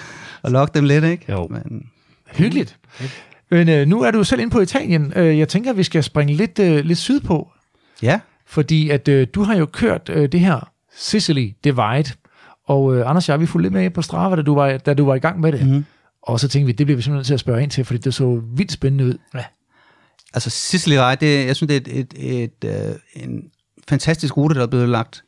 og lokke dem lidt, ikke?
Jo.
Men,
Hyggeligt. Men øh, nu er du selv inde på Italien. Øh, jeg tænker, at vi skal springe lidt, øh, lidt sydpå,
ja,
fordi at øh, du har jo kørt øh, det her Sicily Divide, og øh, Anders og jeg, vi fulgte lidt med på Strava, da du var, da du var i gang med det.
Mhm.
Og så tænkte vi, det bliver vi simpelthen nødt til at spørge ind til, fordi det så vildt spændende ud.
altså Sicily Ride, det, jeg synes, det er et, et, et, øh, en fantastisk rute, der er blevet lagt,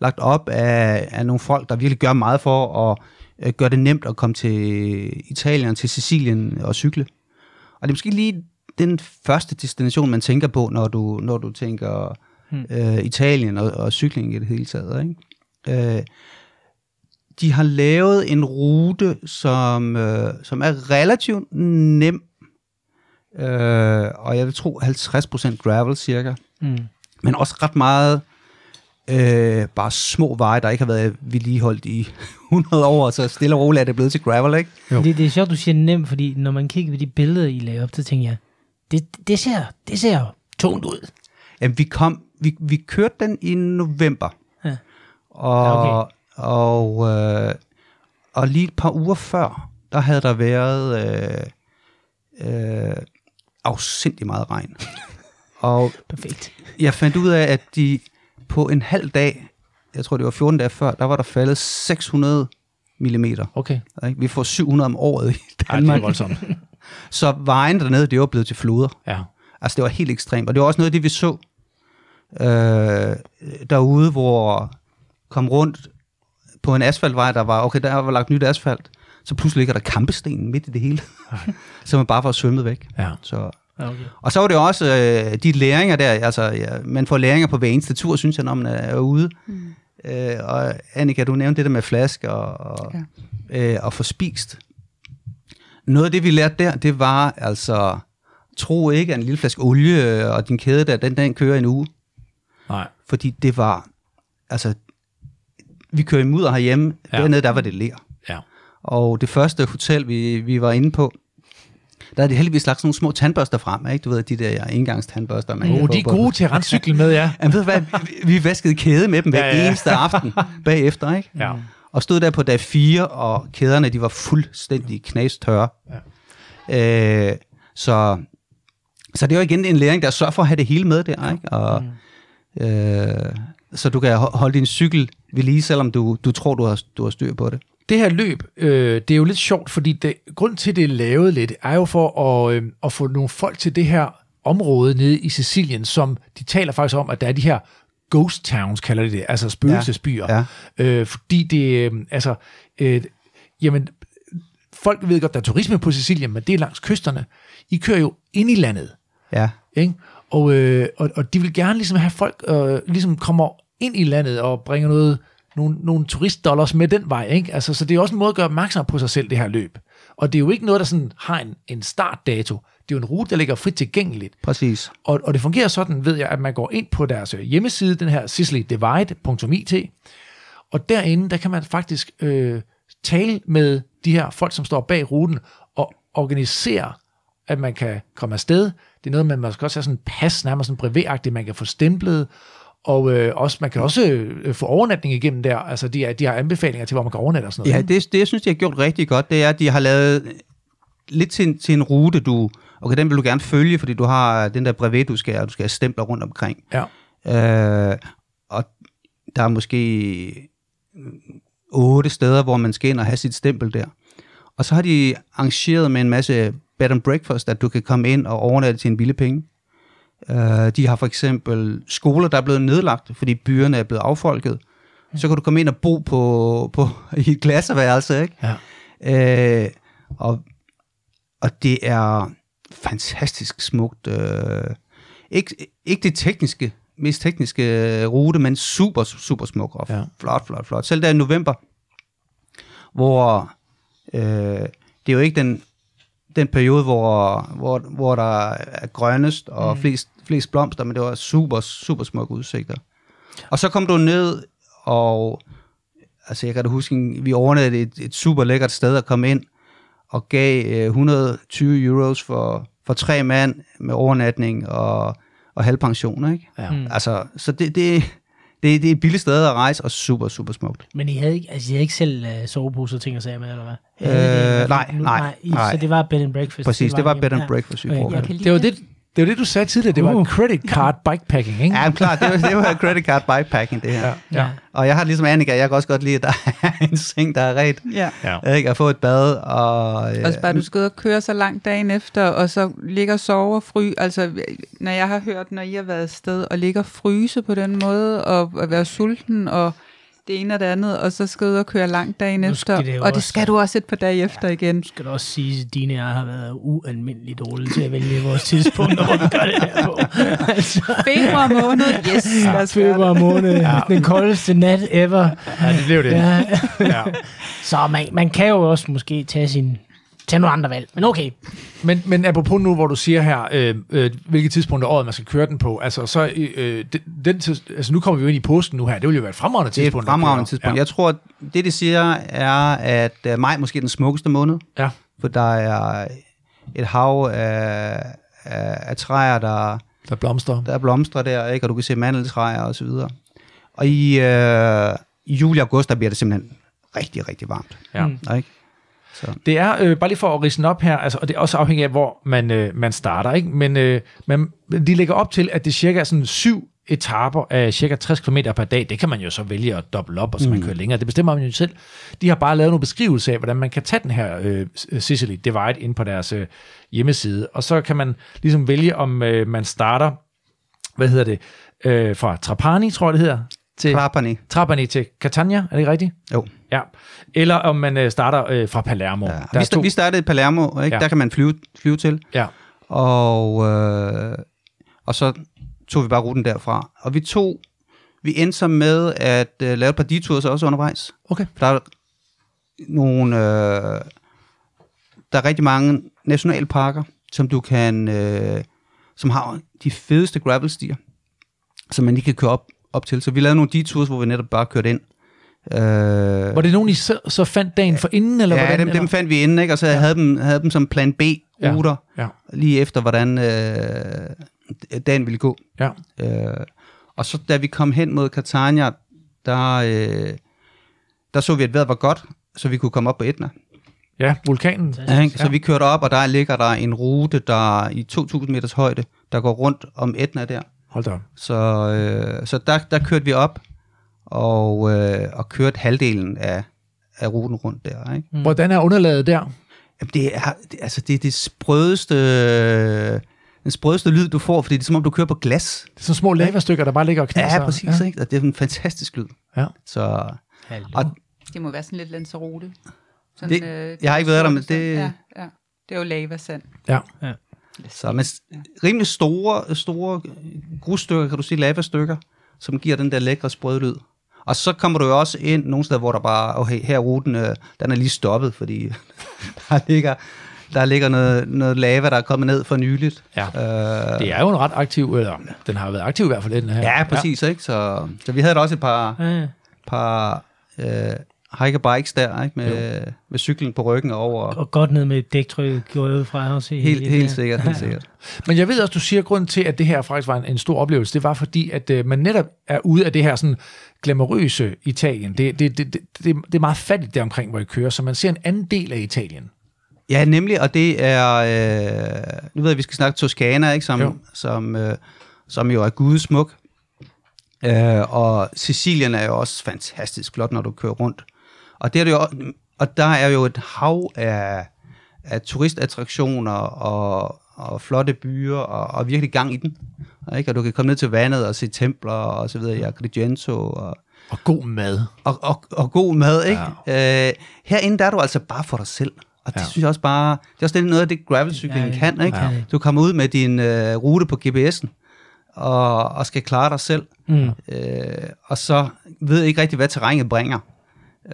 lagt op af, af nogle folk, der virkelig gør meget for at øh, gøre det nemt at komme til Italien, til Sicilien og cykle. Og det er måske lige den første destination, man tænker på, når du, når du tænker
Hmm.
øh, Italien og, og cykling i det hele taget. Ikke? Øh, de har lavet en rute, som, øh, som er relativt nem, øh, og jeg vil tro 50% gravel cirka,
Mm.
men også ret meget øh, bare små veje, der ikke har været vedligeholdt i 100 år, så stille og roligt er det blevet til gravel, ikke?
Jo.
Det, det er sjovt, du siger nemt, fordi når man kigger på de billeder, I lagde op, så tænker jeg, det, det, ser, det ser tungt ud.
Jamen, vi, kom, vi, vi kørte den i november,
Ja.
og,
Ja, okay.
Og, øh, og lige et par uger før, der havde der været øh, øh, afsindig meget regn. og
Perfekt.
jeg fandt ud af, at de på en halv dag, jeg tror det var 14 dage før, der var der faldet 600 millimeter.
Okay.
Vi får 700 om året i
Ej, det er
Danmark.
voldsomt.
så vejen dernede, det var blevet til floder.
Ja.
Altså, det var helt ekstremt. Og det var også noget af det, vi så øh, derude, hvor kom rundt på en asfaltvej, der var, okay, der var lagt nyt asfalt, så pludselig ligger der kampesten midt i det hele. så man bare får svømmet væk.
Ja.
Så.
Okay.
Og så var det også øh, de læringer der, altså ja, man får læringer på hver eneste tur, synes jeg, når man er ude. Mm. Øh, og Annika, du nævnte det der med flaske og, og, ja. øh, og få spist. Noget af det, vi lærte der, det var altså, tro ikke, at en lille flaske olie og din kæde der, den, den kører en uge.
Nej.
Fordi det var, altså, vi kører i mudder herhjemme,
Ja.
ja. dernede der var det ler.
Ja.
Og det første hotel, vi, vi var inde på, der havde de heldigvis lagt sådan nogle små tandbørster frem, ikke? Du ved, de der ja, engangstandbørster, man
Oh, de er gode til at rense cykel med, ja.
Jamen, ved du hvad, vi, vi vaskede kæde med dem hver
Ja,
ja,
ja.
ja. eneste aften bagefter, ikke?
Ja.
Og stod der på dag 4, og kæderne, de var fuldstændig knastørre. Ja. Øh, så, så det var igen en læring, der sørger for at have det hele med der, ikke? Og, øh, så du kan ho- holde din cykel ved lige, selvom du, du tror, du har, du har styr på det.
Det her løb, øh, det er jo lidt sjovt, fordi det, grund til, det er lavet lidt, er jo for at, øh, at få nogle folk til det her område nede i Sicilien, som de taler faktisk om, at der er de her ghost towns, kalder de det, altså spøgelsesbyer.
Ja,
Øh, fordi det, øh, altså, øh, jamen, folk ved godt, der er turisme på Sicilien, men det er langs kysterne. I kører jo ind i landet,
Ja,
ikke? Og, øh, og, og de vil gerne ligesom have folk, øh, ligesom kommer ind i landet og bringer noget, nogle, nogle turistdollars med den vej, ikke? Altså, så det er også en måde at gøre opmærksom på sig selv, det her løb. Og det er jo ikke noget, der sådan har en, en startdato. Det er jo en rute, der ligger frit tilgængeligt.
præcis.
Og, og det fungerer sådan, ved jeg, at man går ind på deres øh, hjemmeside, den her sicilydivide.it, og derinde, der kan man faktisk øh, tale med de her folk, som står bag ruten, og organisere, at man kan komme afsted. Det er noget, man måske også have sådan en pas, nærmest sådan brevetagtigt, man kan få stemplet, og øh, også, man kan også øh, få overnatning igennem der. Altså, de, er, de har anbefalinger til, hvor man kan overnatte og sådan
Ja,
noget.
det, det jeg synes, de har gjort rigtig godt, det er, at de har lavet lidt til, en- til en rute, du, okay, den vil du gerne følge, fordi du har den der brevet, du skal, du skal have stempler rundt omkring.
Ja.
Øh, og der er måske mm, otte steder, hvor man skal ind og have sit stempel der. Og så har de arrangeret med en masse bed and breakfast, at du kan komme ind og overnatte til en billig penge. Uh, de har for eksempel skoler, der er blevet nedlagt, fordi byerne er blevet affolket. Så kan du komme ind og bo på, på i et klasseværelse, ikke?
Ja.
Øh, og, og det er fantastisk smukt. Øh, ikke, ikke det tekniske, mest tekniske rute, men super, super smuk og
ja.
flot, flot, flot. Selv der i november, hvor øh, det er jo ikke den, den periode, hvor, hvor, hvor der er grønnest og mm. flest, flest blomster, men det var super, super smukke udsigter. Og så kom du ned, og altså jeg kan da huske, vi overnattede et, et super lækkert sted at komme ind, og gav øh, 120 euros for, for tre mand med overnatning og, og halvpension, ikke?
Ja.
Mm.
Altså, så det, det, det, det er et billigt sted at rejse, og super, super smukt.
Men I havde ikke, altså, I havde ikke selv uh, soveposer og ting og sager med, eller hvad?
Øh,
det-
nej,
nu-
nej,
I,
nej.
Så det var bed and breakfast?
Præcis, det var bed and
Ja.
breakfast, vi
Okay.
brugte.
Det var det, det var det, du sagde tidligere. Det var
Uh.
credit card bikepacking, ikke?
Ja, klart, det var, det var credit card bikepacking, det her.
Ja.
Ja.
ja.
Og jeg har ligesom Annika, jeg kan også godt lide, at der er en seng, der er ret.
Ja.
ja.
Ikke? At få et bad, og... øh,
Også bare, du skal ud og køre så langt dagen efter, og så ligger og sove og fry. Altså, når jeg har hørt, når I har været afsted og ligger og fryse på den måde, og, og være sulten, og det ene og det andet, og så skal ud og køre langt dagen
Nu
efter.
det
og det
også-
skal du også et par dage efter igen.
skal du også sige, at dine og jeg har været ualmindeligt dårlige til at vælge vores tidspunkter, hvor vi gør det her på. altså,
Februar måned, yes, gøre
februar
det.
måned, ja. den koldeste nat ever.
Ja, det blev det.
Ja.
Ja.
Så man, man kan jo også måske tage sin tage nogle andre valg. Men okay,
Men, men apropos nu, hvor du siger her, øh, øh, hvilket tidspunkt af året man skal køre den på, altså, så, øh, den, den, tids- altså nu kommer vi jo ind i påsken nu her, det vil jo være et fremragende
Det er
tidspunkt.
et fremragende tidspunkt. Jeg tror, at det de siger er, at øh, maj måske er den smukkeste måned,
Ja. ja.
for der er et hav af, af, af træer, der,
Der blomster.
der er blomstre der, ikke? og du kan se mandeltræer og så videre. Og i, øh, i juli og august, der bliver det simpelthen rigtig, rigtig varmt.
Ja.
Ikke? Så.
Det er, øh, bare lige for at ridse den op her, altså, og det er også afhængigt af, hvor man, øh, man starter, ikke? Men øh, man, de lægger op til, at det cirka er sådan syv etaper af cirka 60 km per dag. Det kan man jo så vælge at doble op, og så man kører længere. Det bestemmer man jo selv. De har bare lavet nogle beskrivelser af, hvordan man kan tage den her øh, Sicily Divide ind på deres øh, hjemmeside. Og så kan man ligesom vælge, om øh, man starter, hvad hedder det, øh, fra Trapani, tror jeg det hedder, til
Trapani.
Trapani til Catania, er det ikke rigtigt?
Jo.
Ja. Eller om man øh, starter øh, fra Palermo.
Ja.
Der
Vi,
er
sta- vi startede i Palermo, ikke?
Ja.
der kan man flyve, flyve til.
Ja.
Og, øh, og så tog vi bare ruten derfra. Og vi tog, vi endte så med at øh, lave et par detours også undervejs.
Okay.
Der er nogle, øh, der er rigtig mange nationalparker, som du kan, øh, som har de fedeste gravelstier, som man lige kan køre op, op til. Så vi lavede nogle detours, hvor vi netop bare kørte ind. Øh,
Var det nogen, I så, så fandt dagen for inden, eller
ja,
hvordan?
dem,
eller?
dem fandt vi inden, ikke? og så ja. havde, dem, havde dem som plan B-ruter,
Ja,
lige efter, hvordan øh, dagen ville gå.
ja.
Øh, og så da vi kom hen mod Catania, der, øh, der så vi, at vejret var godt, så vi kunne komme op på Etna.
Ja, vulkanen.
Ja, ikke? Så vi kørte op, og der ligger der en rute, der er i 2.000 meters højde, der går rundt om Etna der.
Hold da.
Så, øh, så der, der kørte vi op, og, øh, og kørte halvdelen af, af ruten rundt der. Ikke?
Mm. Hvordan er underlaget der?
Jamen, det er, det, altså, det er det sprødeste, øh, den sprødeste lyd, du får, fordi det er som om, du kører på glas.
Det er sådan små lavastykker, der bare ligger og knaser.
Ja, præcis. Ja. Ikke? Og det er en fantastisk lyd.
Ja.
Så,
Hallo.
og
Det må være sådan lidt Lanzarote. Sådan,
Det- jeg har ikke været der, men det-
Ja, ja. Det er jo lavasand.
ja.
Så men rimelig store, store grusstykker, kan du sige, lavastykker, som giver den der lækre sprøde lyd. Og så kommer du jo også ind nogle steder, hvor der bare, okay, her er ruten, øh, den er lige stoppet, fordi der ligger, der ligger noget, noget lava, der er kommet ned for nyligt.
Ja.
Øh,
Det er jo en ret aktiv, eller den har været aktiv i hvert fald, den her.
ja, præcis, ikke? Så, så vi havde da også et par,
Ja.
par øh, hikerbikes der, ikke? Med, med cyklen på ryggen over.
Og godt ned med et dæktryk, ud fra også. i-
Helt, helt
det.
sikkert, helt sikkert.
Men jeg ved også, du siger, at grunden til, at det her faktisk var en, en stor oplevelse, det var fordi, at øh, man netop er ude af det her sådan glamourøse Italien. Det, det, det, det, det, det er meget fattigt der omkring, hvor I kører, så man ser en anden del af Italien.
Ja, nemlig, og det er, øh, nu ved jeg, vi skal snakke Toskana, ikke, som,
Jo.
jo. Som, øh, som jo er gudesmuk. Øh, og Sicilien er jo også fantastisk flot, når du kører rundt. Og, det er det jo, og der er jo et hav af, af turistattraktioner og, og flotte byer, og, og virkelig gang i den. Ikke? Og du kan komme ned til vandet og se templer og så videre i Agrigento og,
Og god mad.
og, og, og god mad, ikke? Ja. Øh, herinde der er du altså bare for dig selv. Og det
Ja.
synes jeg også bare, det er også det, noget af det gravelcykling
Ja,
ja, kan, ikke?
Ja.
Du kommer ud med din øh, rute på GPS'en, og, og skal klare dig selv,
Mm.
øh, og så ved ikke rigtig, hvad terrænet bringer.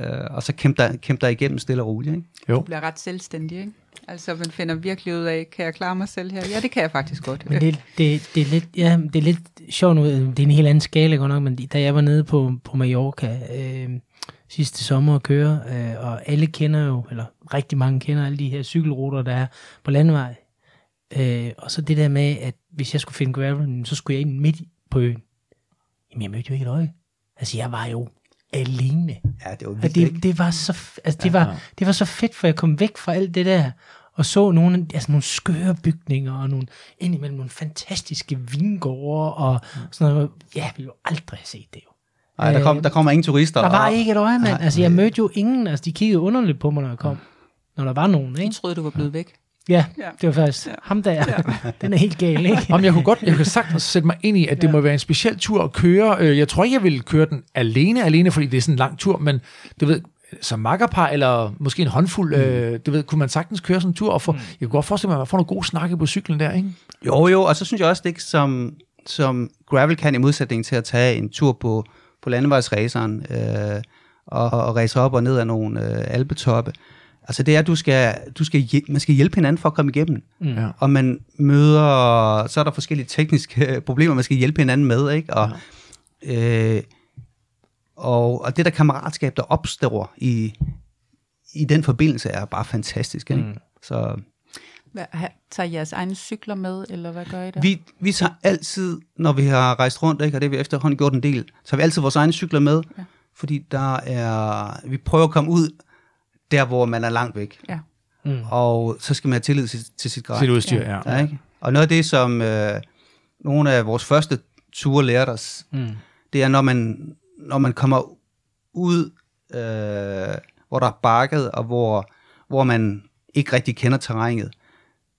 Øh, og så kæmpe dig, kæmpe dig igennem stille og roligt, ikke?
Jo.
Du bliver ret selvstændig, ikke? Altså, man finder virkelig ud af, kan jeg klare mig selv her? Ja, det kan jeg faktisk godt.
Men det, det, det, er lidt, ja, det er lidt sjovt nu. Det er en helt anden skala godt nok, men da jeg var nede på, på Mallorca øh, sidste sommer og køre, øh, og alle kender jo, eller rigtig mange kender alle de her cykelruter, der er på landevej. Øh, og så det der med, at hvis jeg skulle finde gravel, så skulle jeg ind midt på øen. Jamen, jeg mødte jo ikke et øje. Altså, jeg var jo alene.
Ja, det var vildt, ikke?
det, det, var så, altså, det, var, det var så fedt, for jeg kom væk fra alt det der, og så nogle, altså nogle skøre bygninger, og nogle, indimellem nogle fantastiske vingårde, og sådan noget. Ja, jeg ville jo aldrig have set det jo.
Nej, der, kom, der kommer ingen turister.
Der var
og-
ikke et øje, mand. Altså, jeg mødte jo ingen, altså de kiggede underligt på mig, når jeg kom. Når der var nogen,
Jeg
ikke?
troede, du var blevet væk.
Ja,
Ja.
det var faktisk
Ja.
ham der. Den er helt gal, ikke?
Om jeg kunne godt, jeg kan sagtens sætte mig ind i, at det må være en speciel tur at køre. Øh, Jeg tror ikke, jeg ville køre den alene, alene, fordi det er sådan en lang tur, men du ved, som makkerpar, eller måske en håndfuld, øh, du ved, kunne man sagtens køre sådan en tur, og få, jeg kunne godt forestille mig, at man får nogle gode snakke på cyklen der, ikke?
Jo, jo, og så synes jeg også, det ikke som, som gravel kan i modsætning til at tage en tur på, på landevejsraceren øh, og, og race op og ned af nogle øh, alpetoppe. Altså det er, at du skal, du skal man skal hjælpe hinanden for at komme igennem.
Mm.
Ja.
Og man møder, så er der forskellige tekniske problemer, man skal hjælpe hinanden med, ikke? Og, øh, og, og det der kammeratskab, der opstår i, i den forbindelse, er bare fantastisk, ikke? Mm. Så
Hvad, tager I jeres egne cykler med, eller hvad gør I der?
Vi, vi tager altid, når vi har rejst rundt, ikke, og det har vi efterhånden gjort en del, så har vi altid vores egne cykler med,
Ja.
ja. fordi der er, vi prøver at komme ud der, hvor man er langt væk.
Ja.
Mm.
Og så skal man have tillid til, til sit grej.
Sit udstyr, ja.
Ja, ikke? Og noget af det, som øh, nogle af vores første ture lærte os,
Mm.
det er, når man, når man kommer ud, øh, hvor der er bakket, og hvor, hvor man ikke rigtig kender terrænet,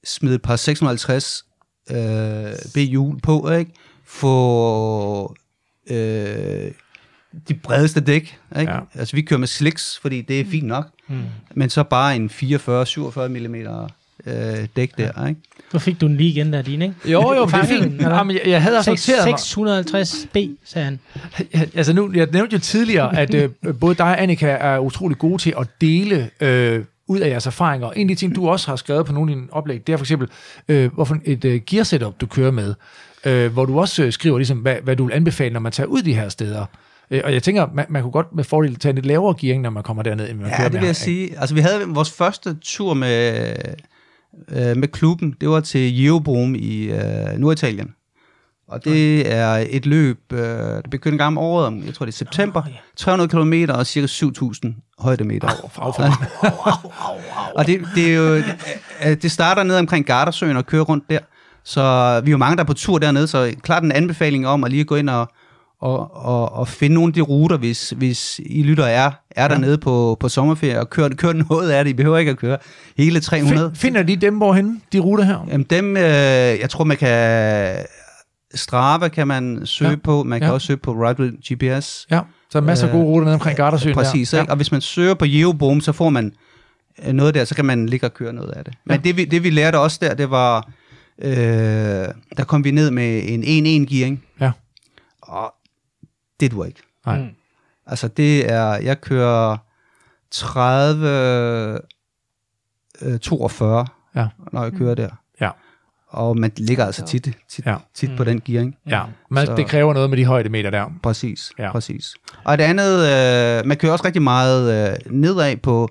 smid et par 650 øh, B-hjul på, ikke? Få øh, de bredeste dæk, ikke?
Ja.
Altså vi kører med slicks, fordi det er fint nok,
Mm.
men så bare en 44-47 mm øh, dæk der, ikke?
Så fik du den lige igen der, din, ikke?
Jo, jo, det er fint. Jamen, jeg, jeg havde også
Seks-
noteret mig,
650 B, sagde han.
Altså nu, jeg nævnte jo tidligere, at øh, både dig og Annika er utrolig gode til at dele øh, ud af jeres erfaringer. En af de ting, du også har skrevet på nogle af dine oplæg, det er for eksempel, øh, hvorfor et øh, gear setup, du kører med, øh, hvor du også øh, skriver, ligesom, hvad, hvad du vil anbefale, når man tager ud de her steder. Øh, og jeg tænker, man, man kunne godt med fordel tage en lidt lavere gearing, når man kommer derned, end man
Ja, det vil jeg
her.
sige. Altså, vi havde vores første tur med, øh, med klubben. Det var til Jeobrom i øh, Norditalien. Og det er et løb, øh, der begynder en gang om året, om, jeg tror det er september.
Åh, ja.
300 km og cirka 7.000 højdemeter.
Au, meget.
Og det, det, er jo, øh, det starter ned omkring Gardasøen og kører rundt der. Så vi er jo mange, der er på tur dernede, så klart en anbefaling om at lige gå ind og, og, og, og finde nogle af de ruter, hvis, hvis I lytter er, er dernede på, på sommerferie, og kør, kør noget af det. I behøver ikke at køre hele 300.
Find, finder de dem hvorhenne, de ruter her?
Jamen dem, øh, jeg tror man kan... Strava kan man søge
Ja.
ja. på, man kan
Ja.
ja. også søge på Ride GPS.
Ja, så er masser af gode ruter nede omkring Gardasøen.
Præcis,
der.
ikke? Og hvis man søger på Jeobom, så får man øh, noget der, så kan man ligge og køre noget af det. Men
Ja.
det, vi, det vi lærte også der, det var, øh, der kom vi ned med en 1-1-gearing.
Ja.
Og det du ikke.
Nej.
Mm.
Altså det er, jeg kører 30, øh, 42,
Ja.
når jeg kører der.
Ja.
Og man ligger altså tit, tit,
Ja.
tit på den gearing.
Ja, men
Så-
det kræver noget med de højdemeter der.
Præcis,
ja.
præcis. Og det andet, øh, man kører også rigtig meget øh, nedad på,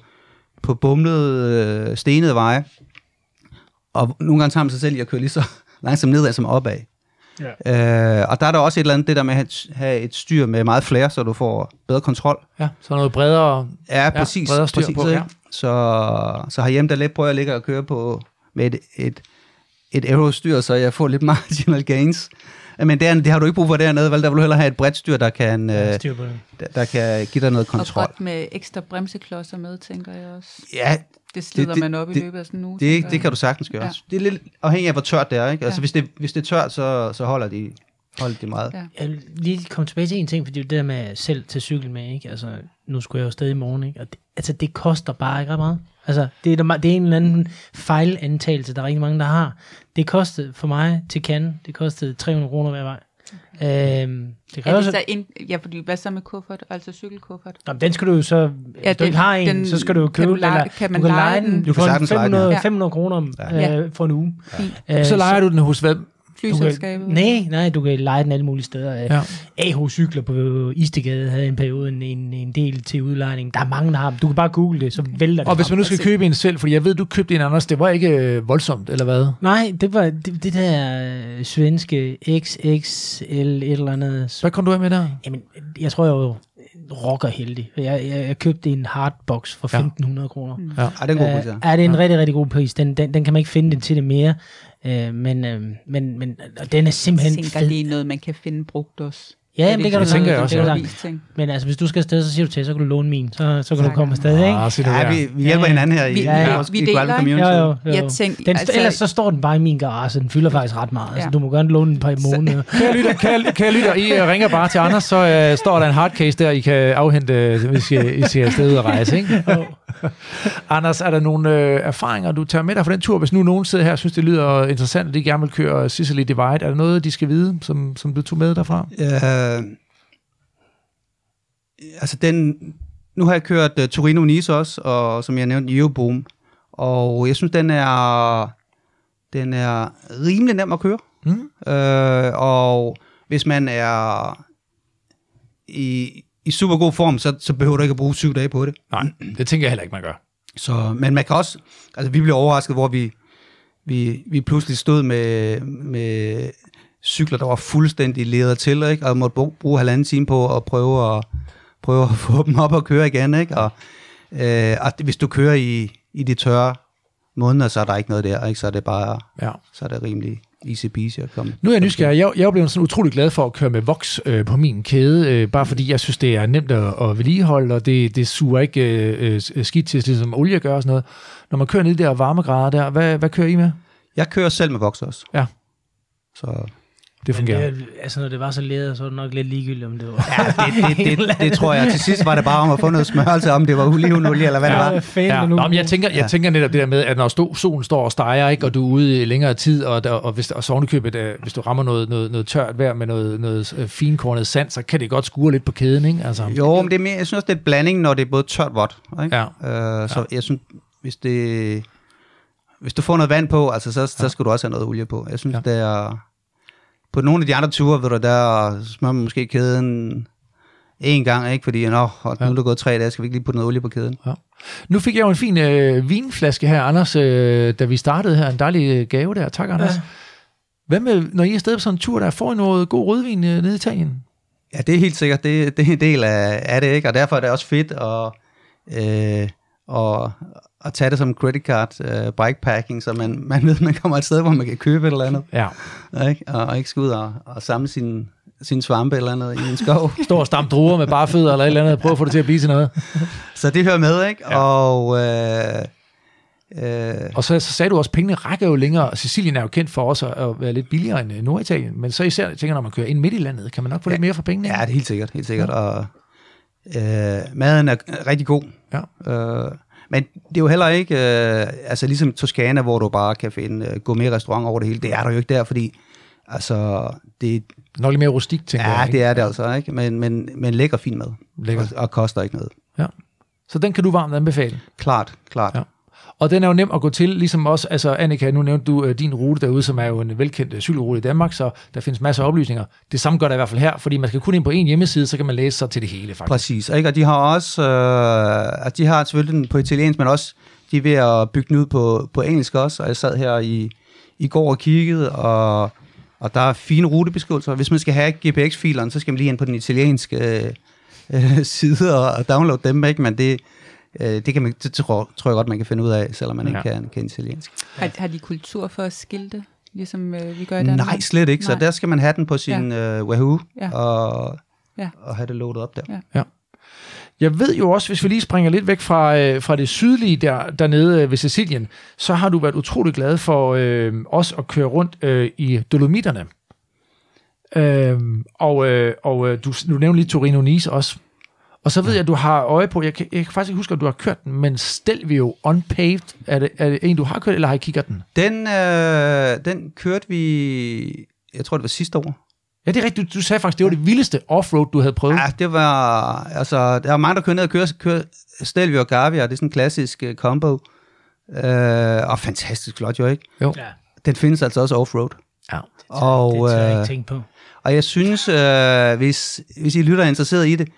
på bumlede, øh, stenede veje. Og nogle gange tager man sig selv i at køre lige så langsomt nedad som opad.
Ja.
Øh, og der er der også et eller andet, det der med at have- et styr med meget flere, så du får bedre kontrol.
Ja, så noget bredere.
Ja, præcis.
bredere styr
præcis
på, ja.
Så, så herhjemme, der lidt prøver jeg at ligge og køre på med et, et, et aerostyr, så jeg får lidt marginal gains. Men det, er, det har du ikke brug for dernede, vel? Der vil du hellere have et bredt styr, der kan,
Ja,
øh, der, der kan give dig noget
Og
kontrol.
godt med ekstra bremseklodser med, tænker jeg også.
Ja,
Det slider
det-
det, man op i
det-
løbet af sådan en uge.
det, det
jeg.
kan du sagtens gøre.
Ja.
Det er lidt afhængigt af, hvor tørt det er. Ikke? Altså,
Ja.
hvis, det, hvis det er tørt, så, så holder de, holder de meget.
Ja.
Jeg vil lige komme tilbage til en ting, fordi det der med selv til cykel med, ikke? Altså, nu skulle jeg jo stadig i morgen, ikke? Og det, altså, det koster bare ikke ret meget. Altså, det er, der- det er en eller anden fejlantagelse, der er rigtig mange, der har. Det kostede for mig til Cannes, det kostede 300 kroner hver vej. Øhm, det
Er
kræver
det
så,
så en, ja, fordi hvad så med kuffert, altså cykelkuffert?
Jamen, den skal du jo så, ja, hvis du
den-
ikke har en,
den-
så skal du jo
kan
købe
du leje-
eller
kan man
du kan
leje
leje
den?
den.
Du kan
får
sagtens leje den,
500,
ja.
500 kroner øh, for en uge.
Fint.
Øh,
Så leger du den hos
du
Flyselskabet?
kan, nej, nej, du kan lege den alle mulige steder.
Ja.
Ja. AH Cykler på Istegade havde en periode en, en, en del til udlejning. Der er mange, der har dem. Du kan bare google det, så vælter det
Og hvis man nu skal købe en selv, fordi jeg ved, du købte en Anders, det var ikke øh, voldsomt, eller hvad?
Nej, det var det, det der øh, svenske XXL et eller andet.
Hvad kom du af med der?
Jamen, jeg tror, jeg var rocker heldig. Jeg, jeg, jeg købte en hardbox for
Ja.
1500 kroner.
Mm.
Ja.
Ej, det er en god pris, ja.
Øh, er det er en rigtig, rigtig god pris. Den, den, den kan man ikke finde den til det mere. Øh, men, øh, men, men og den er simpelthen
tænker,
fed.
det er noget, man kan finde brugt også.
Ja, jamen, det kan du
tænker jeg også,
det kan du
ja.
Men altså, hvis du skal afsted, så siger du til, så kan du låne min. Så, så kan du
Tak.
komme afsted, ikke?
Ah, det
Ja,
der.
vi, vi hjælper
Ja, ja.
hinanden her i,
Vi-
i,
ja,
vores-
vi
i
deler, ikke?
Community.
Jo, jo, jo.
Jeg tænkte,
Den,
altså-
ellers så står den bare i min garage. Den fylder faktisk ret meget. Altså,
Ja.
du må gerne låne den på i måneder.
Kære lytter, kære, kære lytter, I uh, ringer bare til Anders, så uh, står der en hardcase der, I kan afhente, uh, hvis I, I skal afsted ud og rejse. Ikke? Anders, er der nogle uh, erfaringer, du tager med dig fra den tur? Hvis nu nogen sidder her og synes, det lyder interessant, og de gerne vil køre Sicily Divide, er der noget, de skal vide, som, som du tog med derfra?
Øh, altså den, nu har jeg kørt uh, Torino-Nice også, og som jeg nævnte, Euroboom. Og jeg synes, den er, den er rimelig nem at køre.
Mm.
Øh, og hvis man er i, i super god form, så, så behøver du ikke at bruge syv dage på det.
Nej, det tænker jeg heller ikke, man gør.
Så, men man kan også, altså vi blev overrasket, hvor vi, vi, vi pludselig stod med, med cykler, der var fuldstændig leder til, ikke? og måtte bruge, bruge halvanden time på at prøve at, prøve at få dem op og køre igen. Ikke? Og, øh, og hvis du kører i, i de tørre måneder, så er der ikke noget der, ikke? så er det bare
Ja.
så er det rimelig easy peasy at komme.
Nu er jeg nysgerrig. Jeg, jeg er blevet sådan utrolig glad for at køre med Vox øh, på min kæde, øh, bare fordi jeg synes, det er nemt at, at vedligeholde, og det, det suger ikke øh, øh, skidt til, ligesom olie gør og sådan noget. Når man kører ned der varmegrader der, hvad, hvad kører I med?
Jeg kører selv med Vox også.
Ja.
Så
Det
Men
fungerer.
det, altså, når det var så læder, så var det nok lidt ligegyldigt, om det var...
ja, det, det, det, det, tror jeg. Til sidst var det bare om at få noget smørelse, om det var olivenolie eller hvad det var.
Ja, fan,
Ja. Nå, men jeg tænker, jeg tænker netop det der med, at når stå, solen står og steger, ikke, og du er ude i længere tid, og, der, og, hvis, og så ovenikøbet, øh, hvis du rammer noget, noget, noget tørt vejr med noget, noget øh, finkornet sand, så kan det godt skure lidt på kæden, ikke? Altså,
Jo, men det er mere, jeg synes også, det er et blanding, når det er både tørt og vådt. Ikke?
Ja.
Øh, så jeg synes, hvis det... Hvis du får noget vand på, altså, så, så skal du også have noget olie på. Jeg synes,
Ja.
ja. det er... På nogle af de andre ture, ved du, der smører man måske kæden en gang, ikke? Fordi, nå, og nu er der gået tre dage, skal vi ikke lige putte noget olie på kæden?
Nu fik jeg jo en fin øh, vinflaske her, Anders, øh, da vi startede her. En dejlig øh, gave der. Tak, Anders. Ja.
Ja.
Hvad med, når I er afsted på sådan en tur, der får I noget god rødvin øh, nede i Italien?
Ja, det er helt sikkert. Det, det er en del af, af det, ikke? Og derfor er det også fedt at, øh, at, at tage det som credit card øh, bikepacking, så man, man ved, man kommer et sted, hvor man kan købe et eller andet.
Ja.
Ikke? Og, og ikke skal ud og, og samle sin, sin svampe eller andet i en skov.
Står og stampe druer med bare fødder eller et eller andet, og prøve at få det til at blive til noget.
så det hører med, ikke?
Ja.
Og, øh, øh,
Og så, så sagde du også, at pengene rækker jo længere. Sicilien er jo kendt for også at være lidt billigere end øh, Norditalien, men så især, tænker, når man kører ind midt i landet, kan man nok få lidt mere for pengene.
ja, det er helt sikkert, helt sikkert. Og øh, maden er rigtig god.
Ja.
Øh, men det er jo heller ikke, øh, altså ligesom Toskana, hvor du bare kan finde øh, gourmet-restaurant over det hele. Det er der jo ikke der, fordi altså, det,
Nok lidt mere rustik, tænker
ja,
jeg. ikke?
det er det altså, ikke? Men, men, men lækker fin mad.
Lækkert.
Og, og koster ikke noget.
Ja. Så den kan du varmt anbefale.
Klart, klart.
Ja. Og den er jo nem at gå til, ligesom også, altså Annika, nu nævnte du øh, din rute derude, som er jo en velkendt øh, cykelrute i Danmark, så der findes masser af oplysninger. Det samme gør der i hvert fald her, fordi man skal kun ind på en hjemmeside, så kan man læse sig til det hele, faktisk.
Præcis, ikke? og de har også, øh, de har selvfølgelig den på italiensk, men også, de er ved at bygge den ud på, på engelsk også, og jeg sad her i, i går og kiggede, og, og der er fine rutebeskrivelser. Hvis man skal have GPX-filerne, så skal man lige ind på den italienske øh, øh, side og, og downloade dem, ikke? men det, det, kan man, det tror, tror jeg godt, man kan finde ud af, selvom man
Ja.
ikke kan, kan italiensk.
Har, har de kultur for at skilte, ligesom øh, vi gør i Danmark?
Nej, slet ikke, så
Nej.
der skal man have den på sin ja. øh, Wahoo,
Ja.
og,
Ja.
og have det loadet op der.
Ja.
Jeg ved jo også, hvis vi lige springer lidt væk fra, øh, fra det sydlige der, dernede øh, ved Sicilien, så har du været utrolig glad for øh, også at køre rundt øh, i Dolomitterne. Øh, og øh, og øh, du, du nævnte lige Torino Nice også. Og så ved jeg, at du har øje på, jeg kan, jeg kan faktisk ikke huske, at du har kørt den, men Stelvio Unpaved, er det, er det en, du har kørt, eller har I kigget den?
Den, øh, den kørte vi, jeg tror det var sidste år.
Ja, det er rigtigt. Du, du sagde faktisk, det var det vildeste offroad, du havde prøvet.
Ja, det var, altså, der er mange, der kører ned og kører, kører Stelvio og Gavia, det er sådan en klassisk uh, combo. Uh, og fantastisk flot jo, ikke?
Jo.
Ja,
Den findes altså også offroad.
Ja.
Og,
det tør jeg
øh,
ikke tænke på.
og jeg synes, uh, hvis, hvis I lytter er interesseret i det,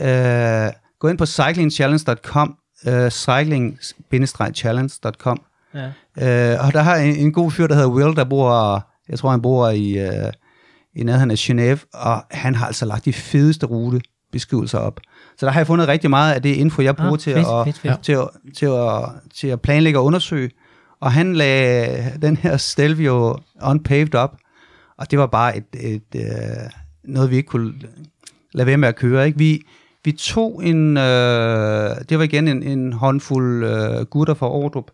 uh, gå ind på cyclingchallenge.com, uh, cycling-challenge.com,
Ja.
Uh, og der har en, en god fyr, der hedder Will, der bor, jeg tror han bor i, uh, i nærheden af Genève, og han har altså lagt de fedeste rutebeskrivelser op. Så der har jeg fundet rigtig meget af det info, jeg bruger
Ah,
til,
fedt,
at,
fedt, fedt.
Til, at, til, at, til at planlægge og undersøge. Og han lagde den her Stelvio Unpaved op, og det var bare et, et, øh, noget, vi ikke kunne lade være med at køre. Ikke? Vi, vi tog en, øh, det var igen en, en håndfuld øh, gutter fra Ordrup,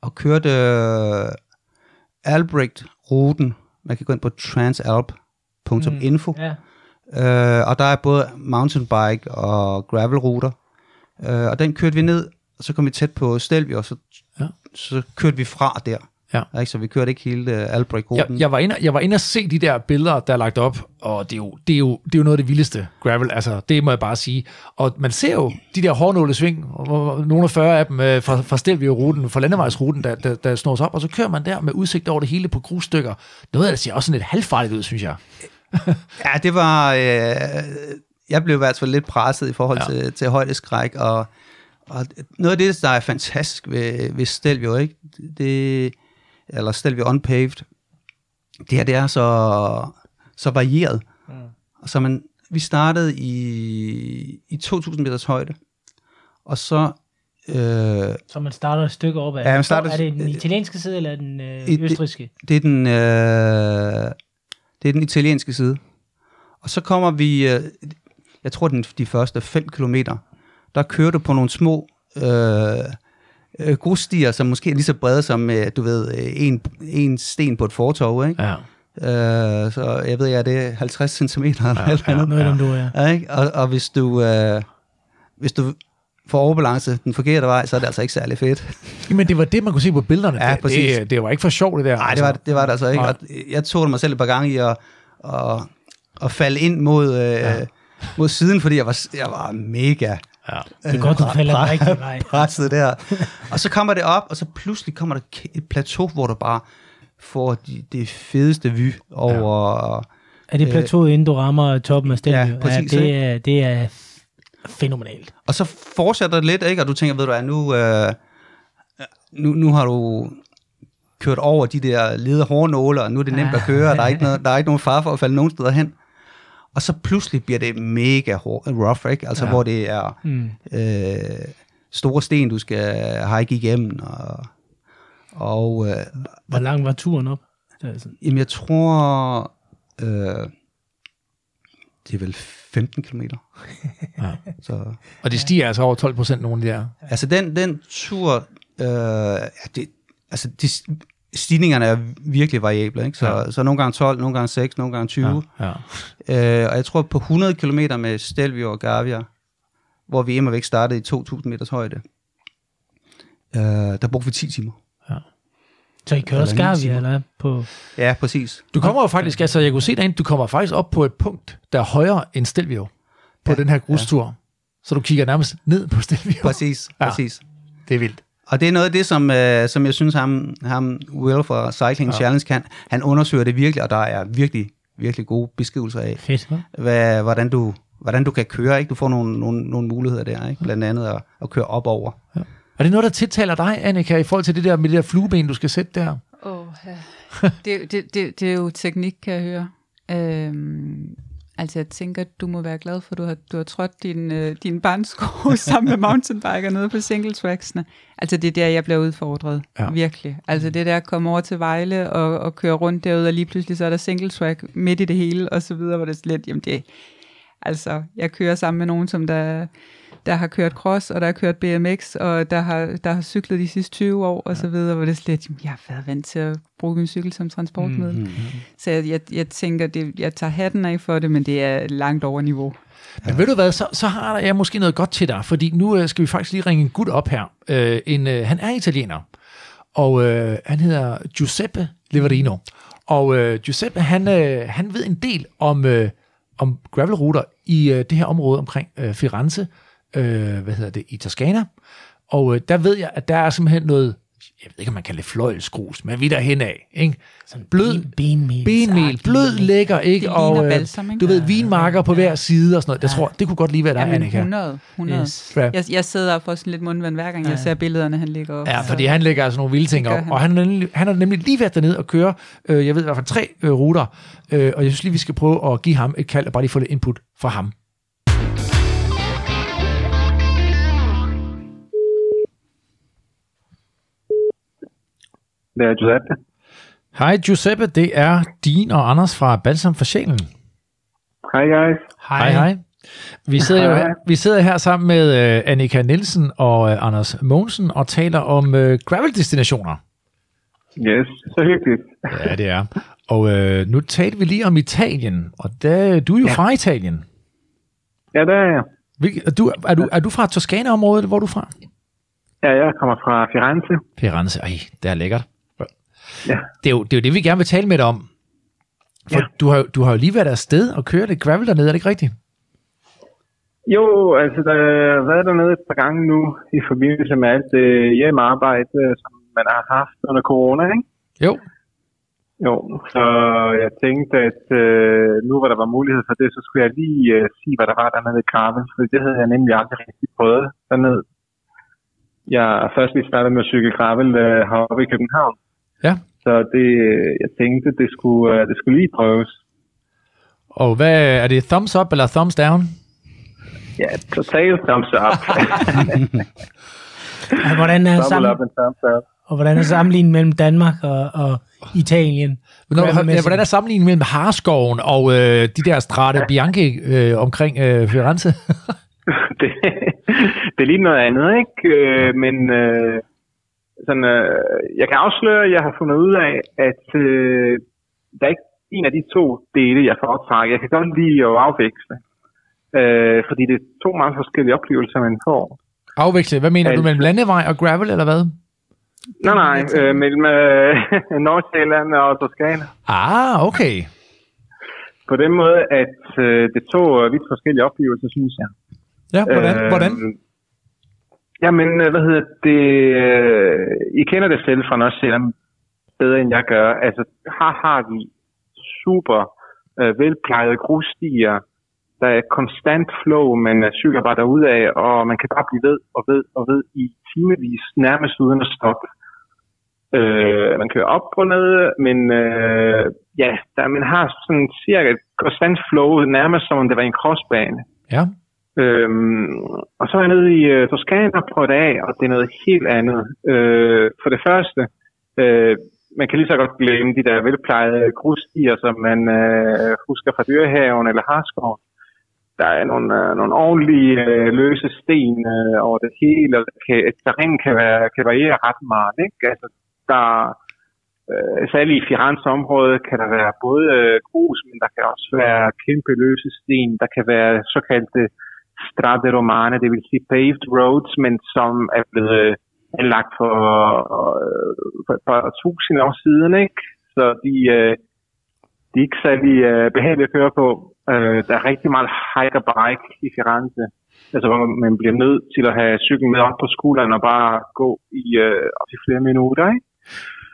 og kørte øh, Albrecht-ruten. Man kan gå ind på transalp.info.
Ja.
Øh, og der er både mountainbike og gravelruter. Øh, og den kørte vi ned, og så kom vi tæt på Stelvio, og så,
ja.
så kørte vi fra der.
Ja.
Ikke? Så vi kørte ikke hele uh,
Jeg,
Albrecht-ruten.
jeg, var inde, jeg var inde og se de der billeder, der er lagt op, og det er, jo, det, er jo, det er jo noget af det vildeste gravel, altså det må jeg bare sige. Og man ser jo de der hårdnåle sving, nogle af 40 af dem øh, fra, fra Stelvio-ruten, fra landevejsruten, der, der, der snås op, og så kører man der med udsigt over det hele på grusstykker. Noget af det ser også sådan lidt halvfarligt ud, synes jeg.
Ja, det var... Øh, jeg blev i hvert fald lidt presset i forhold
ja.
til, til højdeskræk, og, og noget af det, der er fantastisk ved, ved Stelvio, ikke? Det, eller Stelvio Unpaved, det her, det er så, så varieret. Mm. Så man, vi startede i, i 2.000 meters højde, og så... Øh,
Så man starter et stykke op af.
Ja, man starter-
er det den italienske side, eller den øh,
I- det-
østriske?
Det er den, øh, det er den italienske side. Og så kommer vi, øh, jeg tror den, de første 5 kilometer, der kører du på nogle små øh, øh, grusstier, som måske er lige så brede som, øh, du ved, øh, en, en sten på et fortov, ikke?
Ja.
Øh, så jeg ved, ja, det er 50 cm eller ja, eller andet.
Noget, ja. du er.
Ja, ikke? Og, og hvis du, øh, hvis du får overbalance den forkerte vej, så er det altså ikke særlig fedt.
Men det var det, man kunne se på billederne.
Ja,
det,
præcis.
det, det var ikke for sjovt, det der.
Nej, det var, det var det altså ikke.
Nej.
Og jeg tog mig selv et par gange i at, at, at falde ind mod, øh, ja. mod siden, fordi jeg var, jeg var mega
Ja.
Det er godt, du falder den rigtige vej.
presset der. Og så kommer det op, og så pludselig kommer der et plateau, hvor du bare får de, det fedeste vy over...
Er det plateauet, inden du rammer toppen af Stelvio?
Ja, præcis,
det,
ikke?
er, det er fænomenalt.
Og så fortsætter det lidt, ikke? Og du tænker, ved du hvad, nu, øh, nu, nu har du kørt over de der lede hårnåle, og nu er det nemt at køre, der er ikke, noget, der er ikke nogen far for at falde nogen steder hen. Og så pludselig bliver det mega hård, rough, ikke? Altså,
Ja.
hvor det er
Mm.
øh, store sten, du skal hike igennem. Og, og øh,
Hvor lang var turen op? Det er sådan,
jamen, jeg tror, øh, det er vel 15 kilometer.
Ja.
Så,
Og de stiger altså over 12 procent, nogle af de der.
Altså den, den tur, øh, ja, det, altså de, stigningerne er virkelig variable, ikke? Så,
Ja.
ja. så nogle gange 12, nogle gange 6, nogle gange 20.
Ja, ja.
Ja. Øh, og jeg tror på 100 km med Stelvio og Gavia, hvor vi immer væk startede i 2.000 meters højde, øh, der brugte vi 10 timer.
så I kører
timer.
eller på...
Ja, præcis.
Du kommer jo faktisk, altså jeg kunne se derinde, du kommer faktisk op på et punkt, der er højere end Stelvio på
Ja,
den her grustur. Så du kigger nærmest ned på Stelvio.
Præcis,
Ja.
ja. præcis.
Det er vildt.
Og det er noget af det, som, øh, som jeg synes, ham, ham Will fra Cycling
Ja.
ja. Challenge kan. Han undersøger det virkelig, og der er virkelig, virkelig gode beskrivelser af,
Fedt.
hvad, hvordan, du, hvordan du kan køre. Ikke? Du får nogle, nogle, nogle muligheder der, ikke? blandt andet at, at køre op over.
Er det noget, der tiltaler dig, Annika, i forhold til det der med det der flueben, du skal sætte der?
Åh, ja. det, det, det, det er jo teknik, kan jeg høre. Øhm, altså, jeg tænker, du må være glad for, at du har, du har trådt din, øh, din barnsko sammen med mountainbiker nede på single tracksene. Altså, det er der, jeg bliver udfordret.
Ja.
Virkelig. Altså, det der at komme over til Vejle og, og køre rundt derude, og lige pludselig så er der single track midt i det hele, og så videre, hvor det er lidt, jamen det, altså, jeg kører sammen med nogen, som der, der har kørt cross, og der har kørt BMX, og der har, der har cyklet de sidste 20 år, og så videre, hvor det er slet, jeg har været vant til at bruge min cykel som transportmiddel. Mm. Så jeg, jeg, jeg tænker, det, jeg tager hatten af for det, men det er langt over niveau.
Men ved du hvad, så, så har jeg måske noget godt til dig, fordi nu øh, skal vi faktisk lige ringe en gut op her. Øh, en, øh, han er italiener, og øh, han hedder Giuseppe Liverino. Og øh, Giuseppe, han, øh, han ved en del om, øh, om gravelruter i øh, det her område omkring øh, Firenze, øh, hvad hedder det, i Toscana. Og øh, der ved jeg, at der er simpelthen noget, jeg ved ikke, om man kalder det fløjlsgrus, men vi er derhen af, ikke?
Sådan
Blød,
ben, benmel.
benmel, blød, lækker, ikke?
Det
og, øh,
balsam, ikke?
du ved, vinmarker på hver side og sådan noget. Jeg
Ja.
tror, det kunne godt lige være dig,
Jamen,
Annika.
100. 100.
Yes.
Ja.
Jeg, jeg sidder og får sådan lidt mundvand hver gang, jeg
Ja.
ser billederne, han ligger op.
Ja, fordi han lægger altså nogle vilde ting op,
han.
og han er, nemlig, han er nemlig lige været dernede og køre, øh, jeg ved i hvert fald tre øh, ruter, øh, og jeg synes lige, vi skal prøve at give ham et kald, og bare lige få lidt input fra ham.
Det er Giuseppe.
Hej Giuseppe, det er din og Anders fra Balsam for Sjælen.
Hej guys.
Hej, hej. Vi sidder, jo,
Hej.
her- vi sidder her sammen med uh, Annika Nielsen og uh, Anders Mogensen og taler om uh, gravel-destinationer.
Yes, så hyggeligt.
Ja, det er. Og uh, nu talte vi lige om Italien, og der, du er jo ja. fra Italien.
Ja, der er jeg.
Hvil, er, du, er, du, er du fra Toskana-området? Hvor er du fra?
Ja, jeg kommer fra Firenze.
Firenze. Ej, det er lækkert.
Ja.
Det er, jo, det er jo det, vi gerne vil tale med dig om. For
Ja.
du, har, du har jo lige været afsted og kørt lidt gravel dernede, er det ikke rigtigt?
Jo, altså der har været dernede et par gange nu, i forbindelse med alt det hjemmearbejde, som man har haft under corona, ikke?
Jo.
Jo, så jeg tænkte, at øh, nu hvor der var mulighed for det, så skulle jeg lige øh, sige, hvad der var dernede i Gravel, for det havde jeg nemlig aldrig rigtig prøvet dernede. Jeg først lige startet med at cykle Gravel øh, heroppe i København,
Ja.
så det, jeg tænkte, det skulle, øh, det skulle lige prøves.
Og hvad er det thumbs up eller thumbs down?
Ja, total thumbs up.
Og hvordan er, sammen,
up and thumbs up.
og hvordan er sammenligningen mellem Danmark og, og Italien?
Ja,
Gravelmæssigt.
hvordan er sammenligningen mellem Harskoven og øh, de der Strade Bianche øh, omkring øh, Firenze?
det, det er lige noget andet, ikke? Øh, men øh, sådan, øh, jeg kan afsløre, at jeg har fundet ud af, at øh, der er ikke en af de to dele, jeg foretrækker. Jeg kan godt lide at afveksle. Øh, fordi det er to meget forskellige oplevelser, man får.
Afveksle, hvad mener du,
Altså-
mellem landevej og gravel, eller hvad?
Nej, nej, øh, mellem øh, Nordsjælland og Toskana.
Ah, okay.
På den måde, at øh, det er to øh, vidt forskellige oplevelser, synes jeg.
Ja, hvordan?
Øh,
hvordan?
Jamen, øh, hvad hedder det? Øh, I kender det selv fra os selv bedre, end jeg gør. Altså, her har vi super øh, velplejede grusstier. Der er konstant flow, man øh, cykler bare derudad, og man kan bare blive ved og ved og ved i timevis, nærmest uden at stoppe. Øh, man kører op og ned, men øh, ja, der, man har sådan cirka et konstant flow, nærmest som om det var en crossbane.
Ja.
Øhm, og så er jeg nede i øh, Toskana og prøvet det af, og det er noget helt andet. Øh, for det første, øh, man kan lige så godt glemme de der velplejede grusstier, som man øh, husker fra Dyrehaven eller Harskov. Der er nogle, øh, nogle ordentlige øh, løse sten øh, over det hele, og kan, et terræn kan, være, kan variere ret meget. Ikke? Altså, der, øh, særligt i Firenze område kan der være både øh, grus, men der kan også være kæmpe løse sten. Der kan være såkaldte strade romane, det vil sige paved roads, men som er blevet øh, anlagt øh, for, for et par tusind år siden, ikke? Så de, øh, de er ikke særlig behagelige at køre på. Der er rigtig meget hike og bike i Firenze. Altså, hvor man bliver nødt til at have cyklen med op på skulderen og bare gå i øh, op i flere minutter, ikke?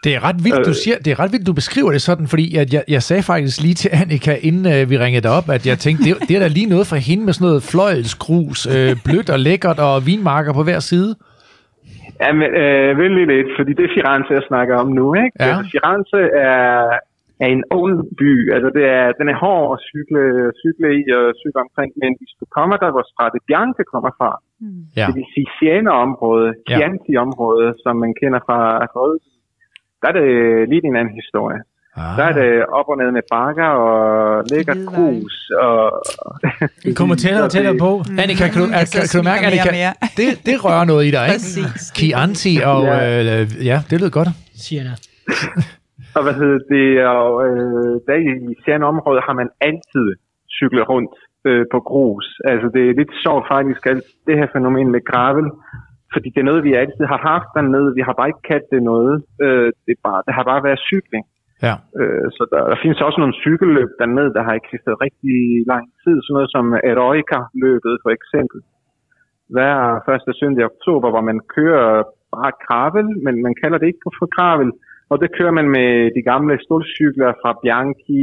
Det er ret vildt, du
Øh.
siger, det er ret vildt, du beskriver det sådan, fordi at jeg, jeg sagde faktisk lige til Annika, inden øh, vi ringede dig op, at jeg tænkte, det, det er da lige noget for hende med sådan noget fløjelsgrus, øh, blødt og lækkert og vinmarker på hver side.
Ja, men øh, vældig lidt, fordi det er Firenze, jeg snakker om nu, ikke?
Ja.
Altså, Firenze er, er en ung by, altså det er, den er hård at cykle, cykle i og cykle omkring, men hvis du kommer der, hvor Strade Bianche kommer fra,
Ja.
det vil sige Siena-området,
Ja.
Chianti-området, som man kender fra Røde, der er det lidt en anden historie.
Ah.
Der er det op og ned med bakker og lækkert
Hvidveje.
grus. Og
Vi kommer tættere og tættere på.
Annika, kan du,
Jeg
kan, kan du mærke, Annika,
mere
det, det rører noget i dig, ikke?
Præcis.
Chianti og,
Ja.
øh, ja, det lød godt.
Siger jeg.
Og hvad hedder det, og øh, der i Sjæren område har man altid cyklet rundt øh, på grus. Altså det er lidt sjovt faktisk, alt det her fænomen med gravel, fordi det er noget, vi altid har haft dernede. Vi har bare ikke kaldt det noget. Øh, det, er bare, det har bare været cykling.
Ja.
Øh, så der, der findes også nogle cykelløb dernede, der har eksisteret rigtig lang tid. Sådan noget som Eroica-løbet for eksempel. Hver første søndag i oktober, hvor man kører bare gravel, men man kalder det ikke for gravel. Og det kører man med de gamle stålcykler fra Bianchi,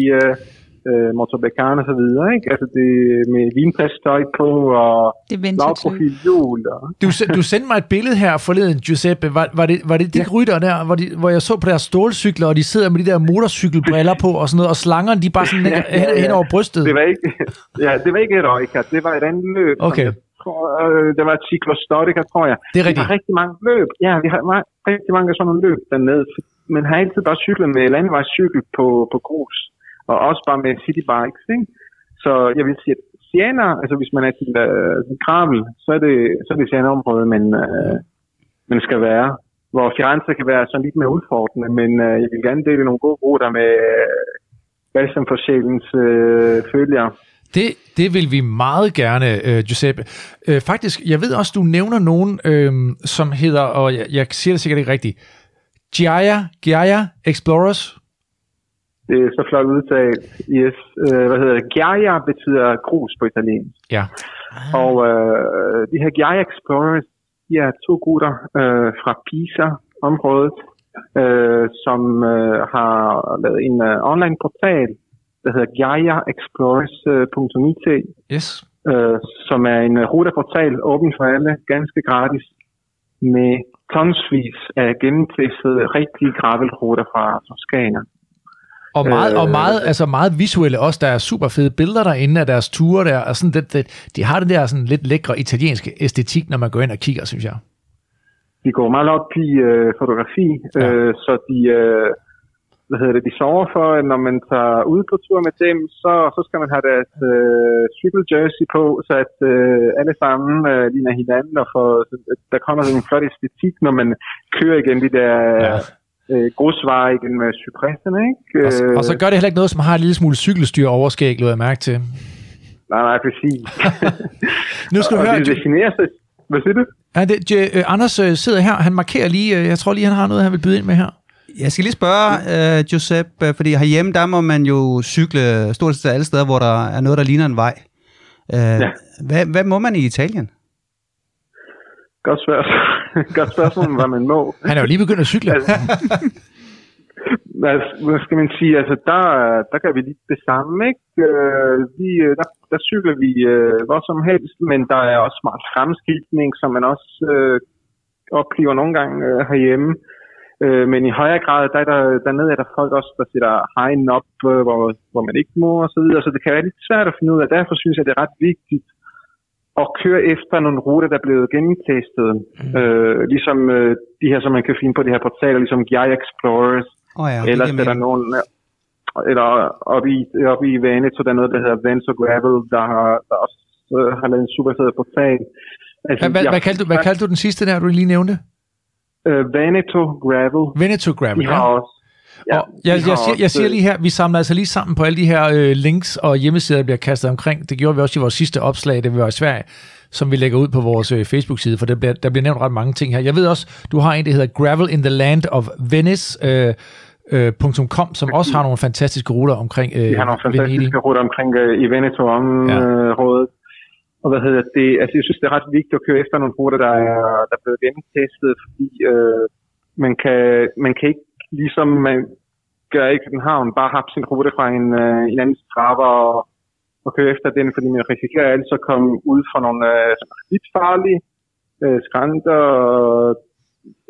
øh, Motorbecane og så videre, ikke? Altså det med vinpræstøj på og
er
lavprofil hjul. Og...
Du, du sendte mig et billede her forleden, Giuseppe. Var, var, det, var det de ja. rytter der, hvor, de, hvor jeg så på deres stålcykler, og de sidder med de der motorcykelbriller på og sådan noget, og slangerne, de bare sådan ja,
ja,
hen,
ja.
hen over brystet.
Det var ikke, ja, det var ikke Eroica, det var et andet løb.
Okay.
Jeg tror, øh, det var Storica, tror jeg.
Det er
Vi
rigtigt.
har rigtig mange løb. Ja, vi har rigtig mange sådan nogle løb dernede. Man har altid bare cyklet med landevejscykel på, på grus. Og også bare med citybikes, ikke? Så så jeg vil sige, at Siena, altså hvis man er til uh, Gravel, så er det, så er det Siena-området, men uh, øh, man skal være. Hvor Firenze kan være sådan lidt mere udfordrende, men uh, jeg vil gerne dele nogle gode ruter med øh, uh, Balsam for Sjælens uh, følger.
Det, det vil vi meget gerne, øh, Giuseppe. Øh, faktisk, jeg ved også, du nævner nogen, øh, som hedder, og jeg, jeg siger det sikkert ikke rigtigt, Giaia, Giaia Explorers.
Det er så flot udtalt. Yes. Øh, hvad hedder det? Giaia betyder grus på italiensk.
Ja.
Og øh, de her Giaia Explorers, de er to gutter øh, fra Pisa-området, øh, som øh, har lavet en øh, online portal, der hedder GaiaExplorers.it,
Yes.
øh, som er en øh, ruteportal, åben for alle, ganske gratis, med tonsvis af gennemtestede rigtige gravelruter fra Toskana.
Og meget, øh, og meget, altså meget visuelle også. Der er super fede billeder derinde af deres ture der. Og sådan det, det, de har den der sådan lidt lækre italienske æstetik, når man går ind og kigger, synes jeg.
De går meget op i øh, fotografi,
Ja.
øh, så de, øh, hvad hedder det, de sover for, at når man tager ud på tur med dem, så, så skal man have deres øh, cykel jersey på, så at øh, alle sammen øh, ligner hinanden, og for, der kommer sådan en flot æstetik, når man kører igen de der
Ja.
Øh, grusveje igen med cypresserne, ikke?
Og, og så gør det heller ikke noget, som har en lille smule cykelstyr overskæg, lod jeg mærke til.
Nej, nej, præcis.
Nu skal du
og
høre,
det definerer sig... Hvad siger du?
Ja, det, J- øh, Anders øh, sidder her, han markerer lige, øh, jeg tror lige, han har noget, han vil byde ind med her.
Jeg skal lige spørge, uh, Giuseppe, øh, fordi herhjemme, der må man jo cykle stort set alle steder, hvor der er noget, der ligner en vej. Uh,
Ja.
hvad, hvad må man i Italien?
Godt spørgsmål, Godt spørgsmål hvad man må.
Han er jo lige begyndt at cykle.
hvad, hvad skal man sige, altså der, der gør vi lidt det samme, ikke? Øh, vi, øh, der, der cykler vi øh, hvor som helst, men der er også smart fremskiltning, som man også øh, oplever nogle gange øh, herhjemme. Øh, men i højere grad, der er der, dernede er der folk også, der sætter hegn op, øh, hvor, hvor man ikke må og så videre, så det kan være lidt svært at finde ud af. Derfor synes jeg, det er ret vigtigt at køre efter nogle ruter, der er blevet gennemtestet. Mm. Øh, ligesom øh, de her, som man kan finde på de her portaler, ligesom Gaia Explorers,
oh, ja, giver
er der nogen, eller oppe i, oppe i Veneto, der er noget, der hedder Vento Gravel, der, har, der også øh, har lavet en super fed portal. Altså,
Hvad, hvad,
jeg-
hvad, kaldte du, hvad kaldte du den sidste der, du lige nævnte?
Øh, Veneto Gravel.
Veneto Gravel,
De har
ja.
også.
Ja, og jeg, jeg, siger, jeg siger
øh,
lige her, vi samler altså lige sammen på alle de her øh, links og hjemmesider, der bliver kastet omkring. Det gjorde vi også i vores sidste opslag, det var i Sverige, som vi lægger ud på vores øh, Facebook-side, for der bliver, der bliver nævnt ret mange ting her. Jeg ved også, du har en, der hedder Gravel in the Land of Venice, øh, øh, .com, som også har nogle fantastiske ruter omkring øh,
De har nogle
Venedig.
fantastiske ruter omkring øh, i Veneto
Ja.
området. Og hvad hedder det? Altså, jeg synes, det er ret vigtigt at køre efter nogle ruter, der er, der er blevet gennemtestet, fordi øh, man, kan, man kan ikke, ligesom man gør i København, bare have sin rute fra en, øh, en anden straffer og, og køre efter den, fordi man risikerer altså at komme ud fra nogle øh, lidt farlige øh, skrænter. Og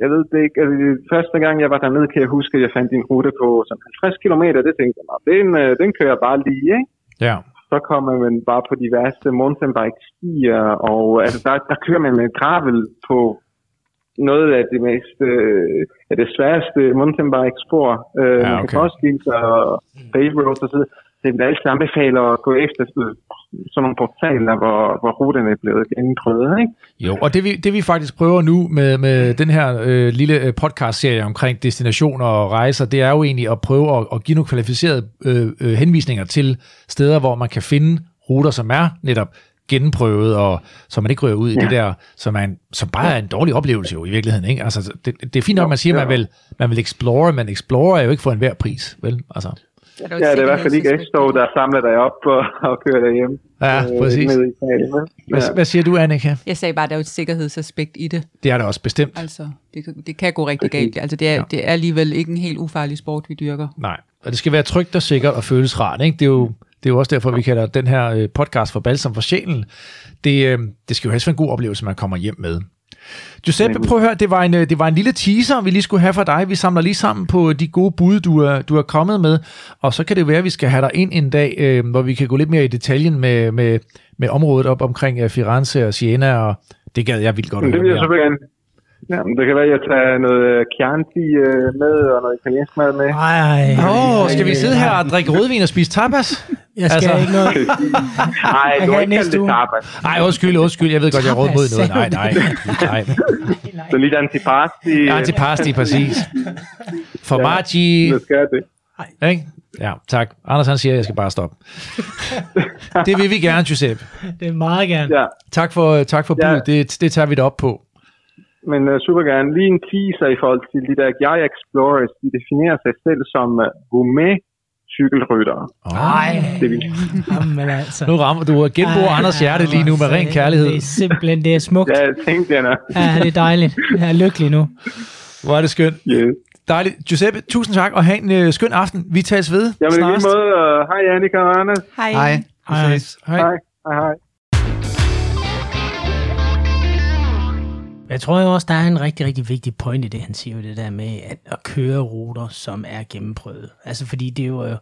jeg ved det ikke. Altså, første gang, jeg var dernede, kan jeg huske, at jeg fandt en rute på sådan 50 km. Det tænkte jeg den, øh, den kører jeg bare lige, ikke?
Ja.
så kommer man bare på diverse mountainbike stier, og altså, der, der kører man med gravel på noget af det mest, øh, af det sværeste mountainbike spor. Øh,
Ja,
Man
okay.
kan også og pave roads og så videre. Det vil altid anbefale at gå efter sådan nogle portaler, hvor, hvor ruterne er blevet gennemprøvet, ikke?
Jo, og det vi, det vi faktisk prøver nu med, med den her øh, lille øh, podcast-serie omkring destinationer og rejser, det er jo egentlig at prøve at, at give nogle kvalificerede øh, øh, henvisninger til steder, hvor man kan finde ruter, som er netop gennemprøvet, og så man ikke rører ud i ja. det der, som, er en, som bare er en dårlig oplevelse jo i virkeligheden. Ikke? Altså, det, det er fint nok, at man siger, at man vil, man vil explore, men explore er jo ikke for enhver pris, vel? Altså,
Er
Ja,
et
det er i hvert fald ikke
det.
der samler dig op og, og kører dig hjem.
ja, præcis.
Ned i Italien, vel?
Hvad, hvad siger du, Annika?
Jeg sagde bare, at der er jo et sikkerhedsaspekt i det.
Det er der også bestemt.
Altså, det, kan- det kan gå rigtig galt. Altså, det er,
Ja.
ja. det er alligevel ikke en helt ufarlig sport, vi dyrker.
Nej, og det skal være trygt og sikkert og føles rart. Ikke? Det, er jo, det er jo også derfor, vi kalder den her øh, podcast for Balsam for sjælen. Det, øh, det skal jo helst være en god oplevelse, man kommer hjem med. Giuseppe, prøv at høre, det var, en, øh, det var en lille teaser, vi lige skulle have for dig. Vi samler lige sammen på de gode bud, du er, du er kommet med, og så kan det være, at vi skal have dig ind en dag, øh, hvor vi kan gå lidt mere i detaljen med, med, med området op omkring Firenze og Siena, og det gad jeg vildt godt at
det
høre
vil jeg selvfølgelig gerne. Ja, men det kan være, at jeg tager noget øh, Chianti øh, med og noget italiensk mad med.
Ej,
Åh, oh, skal vi sidde her og drikke rødvin og spise tapas?
Jeg skal
Altså-
ikke noget.
Nej,
Jeg
du
kan
må ikke kalde det tapas.
Nej, undskyld, undskyld. Jeg ved godt, jeg er råd mod noget. Nej, nej. nej.
Så lidt antipasti. øh,
Antipasti, præcis. Formaggi.
Det skal det.
Ikke? Ja, tak. Anders han siger, at jeg skal bare stoppe. det vil vi gerne, Giuseppe.
Det er meget gerne.
Ja,
Tak for, tak for
Ja.
budet. Det, det tager vi det op på.
Men uh, super gerne. Lige en teaser i forhold til de der Gaia Explorers. De definerer sig selv som uh, gourmet cykelryttere.
Nej,
Det vil
jamen altså.
Nu rammer du og genbruger
Ej,
Anders hjerte lige nu med ren
det-
kærlighed.
Det er simpelthen, det er smukt.
Ja, jeg tænkte jeg.
Ja, det er dejligt. Jeg er lykkelig nu.
Hvor er det skønt.
Yes.
Dejligt. Giuseppe, tusind tak, og have en øh, skøn aften. Vi tages ved
Jamen i lige
snarest.
måde, uh, hej Annika og Anders.
Hej.
Hej.
Hej.
Hej.
Hej,
Jeg tror jo også, der er en rigtig, rigtig vigtig point i det, han siger jo det der med at, at køre ruter, som er gennemprøvet. Altså fordi det er jo øh,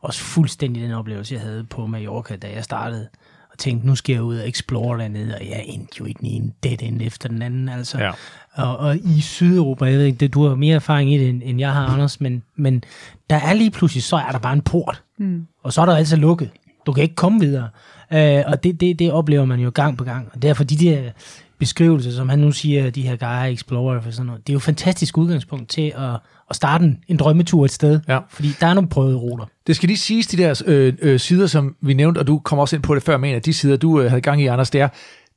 også fuldstændig den oplevelse, jeg havde på Mallorca, da jeg startede. Og tænkte, nu skal jeg ud og explore dernede, og jeg endte jo i den ene dead end efter den anden. Altså.
Ja.
Og, og i Sydeuropa, jeg ved ikke, det, du har mere erfaring i det, end, end jeg har, Anders, men, men der er lige pludselig, så er der bare en port. Mm. Og så er der altså lukket. Du kan ikke komme videre. Øh, og det, det, det oplever man jo gang på gang. Og derfor de der beskrivelser, som han nu siger, de her Gaia Explorer og sådan noget, det er jo et fantastisk udgangspunkt til at, at starte en, en drømmetur et sted.
Ja.
Fordi der er nogle prøvede ruter.
Det skal lige siges, de der øh, øh, sider, som vi nævnte, og du kom også ind på det før, men en af de sider, du øh, havde gang i, Anders, det er,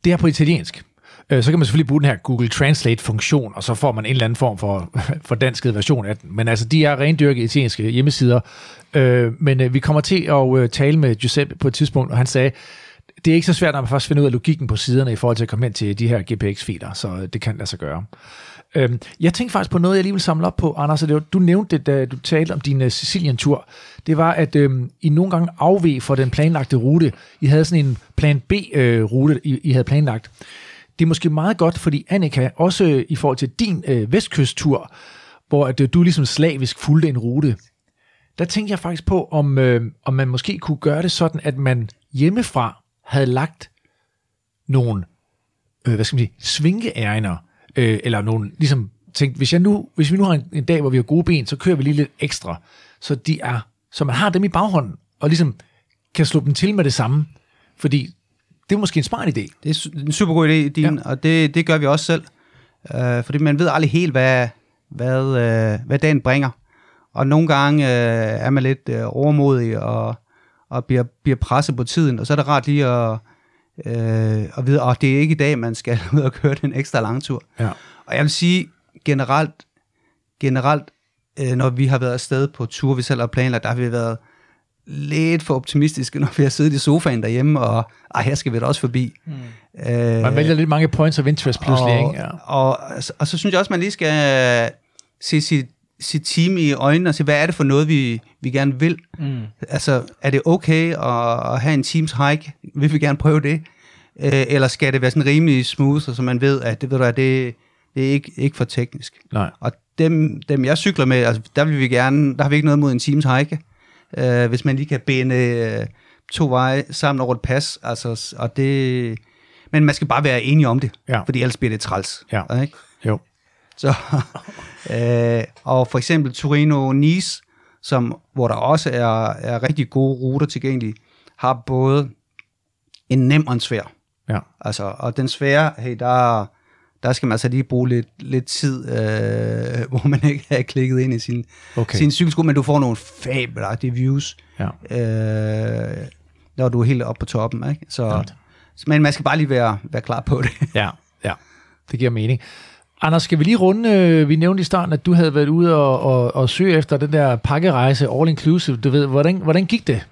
det er på italiensk. Øh, så kan man selvfølgelig bruge den her Google Translate-funktion, og så får man en eller anden form for, for dansket version af den. Men altså, de er rendyrket italienske hjemmesider. Øh, men øh, vi kommer til at øh, tale med Giuseppe på et tidspunkt, og han sagde, det er ikke så svært, når man først finder ud af logikken på siderne i forhold til at komme hen til de her GPX-filer, så øh, det kan lade sig gøre. Øhm, jeg tænkte faktisk på noget, jeg lige vil samle op på, Anders, og det var, du nævnte det, da du talte om din uh, Sicilien-tur. Det var, at øhm, I nogle gange afveg for den planlagte rute. I havde sådan en plan B-rute, I, I havde planlagt. Det er måske meget godt, fordi Annika, også i forhold til din øh, vestkysttur, hvor at, øh, du ligesom slavisk fulgte en rute, der tænkte jeg faktisk på, om, øh, om man måske kunne gøre det sådan, at man hjemmefra havde lagt nogle, øh, hvad skal man sige, svinkeæringer, øh, eller nogle, ligesom tænkt, hvis, jeg nu, hvis vi nu har en, en dag, hvor vi har gode ben, så kører vi lige lidt ekstra, så de er, så man har dem i baghånden, og ligesom kan slå dem til med det samme, fordi det er måske en smart idé.
Det er en super god idé, din, ja. og det, det gør vi også selv. Uh, fordi man ved aldrig helt, hvad, hvad, uh, hvad dagen bringer. Og nogle gange uh, er man lidt uh, overmodig og, og bliver, bliver presset på tiden, og så er det rart lige at, uh, at vide, at det er ikke i dag, man skal ud og køre den ekstra langtur.
Ja.
Og jeg vil sige, generelt, generelt øh, når vi har været afsted på tur, vi selv har planlagt, der har vi været lidt for optimistiske, når vi har siddet i sofaen derhjemme, og ej, her skal vi da også forbi. Mm. Øh,
Man vælger lidt mange points of interest pludselig,
og,
ikke? Ja.
og, og, og så synes jeg også, man lige skal se sit, sit team i øjnene og se, hvad er det for noget, vi, vi gerne vil.
Mm.
Altså, er det okay at, at have en teams hike? Vil vi gerne prøve det? Øh, eller skal det være sådan rimelig smooth, så man ved, at det, ved du, hvad, det, det er ikke, ikke for teknisk.
Nej.
Og dem, dem jeg cykler med, altså, der vil vi gerne, der har vi ikke noget mod en teams hike. Øh, hvis man lige kan binde øh, to veje sammen over et pas, altså, og det, men man skal bare være enige om det,
Ja.
fordi ellers bliver det træls.
Ja.
Ikke?
Jo.
Så, øh, og for eksempel Torino-Nice, som, hvor der også er, er rigtig gode ruter tilgængelige, har både en nem og en svær.
Ja.
Altså, og den svære, hey, der, der skal man altså lige bruge lidt, lidt tid, øh, hvor man ikke har klikket ind i sin,
Okay.
sin cykelsko, men du får nogle fabelagtige views,
Ja.
øh, når du er helt oppe på toppen. Ikke? Så,
Godt.
men man skal bare lige være, være klar på det.
Ja, ja. Det giver mening. Anders, skal vi lige runde, øh, vi nævnte i starten, at du havde været ude og, og, og søge efter den der pakkerejse, all inclusive, du ved, hvordan, hvordan gik det?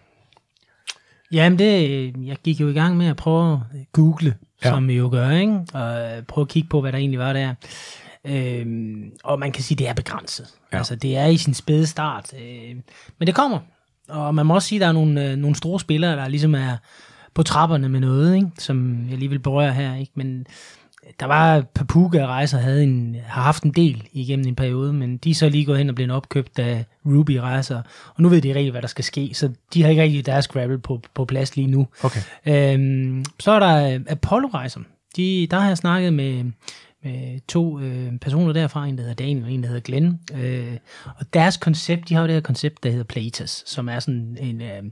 Jamen, det, jeg gik jo i gang med at prøve at google,
Ja.
som vi jo gør, ikke? og øh, prøve at kigge på, hvad der egentlig var der. Øhm, og man kan sige, at det er begrænset.
Ja.
Altså, det er i sin spæde start. Øh, men det kommer. Og man må også sige, at der er nogle, øh, nogle store spillere, der ligesom er på trapperne med noget, ikke? som jeg lige vil berøre her. Ikke? Men der var Papuga Rejser havde en, har haft en del igennem en periode, men de er så lige gået hen og blevet opkøbt af Ruby Rejser, og nu ved de rigtig, hvad der skal ske, så de har ikke rigtig deres gravel på, på plads lige nu.
Okay.
Øhm, så er der Apollo Rejser. De, der har jeg snakket med, med to øh, personer derfra, en der hedder Daniel og en der hedder Glenn. Øh, og deres koncept, de har jo det her koncept, der hedder Platas, som er sådan en øh, øh,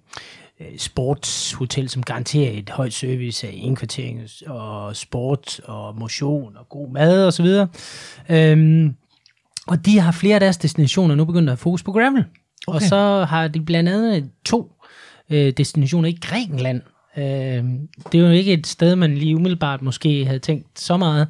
sportshotel, som garanterer et højt service af indkvartering og sport og motion og god mad og så videre. Øhm, og de har flere af deres destinationer nu begyndt at have fokus på gravel. Okay. Og så har de blandt andet to øh, destinationer i Grækenland. Øh, det er jo ikke et sted, man lige umiddelbart måske havde tænkt så meget.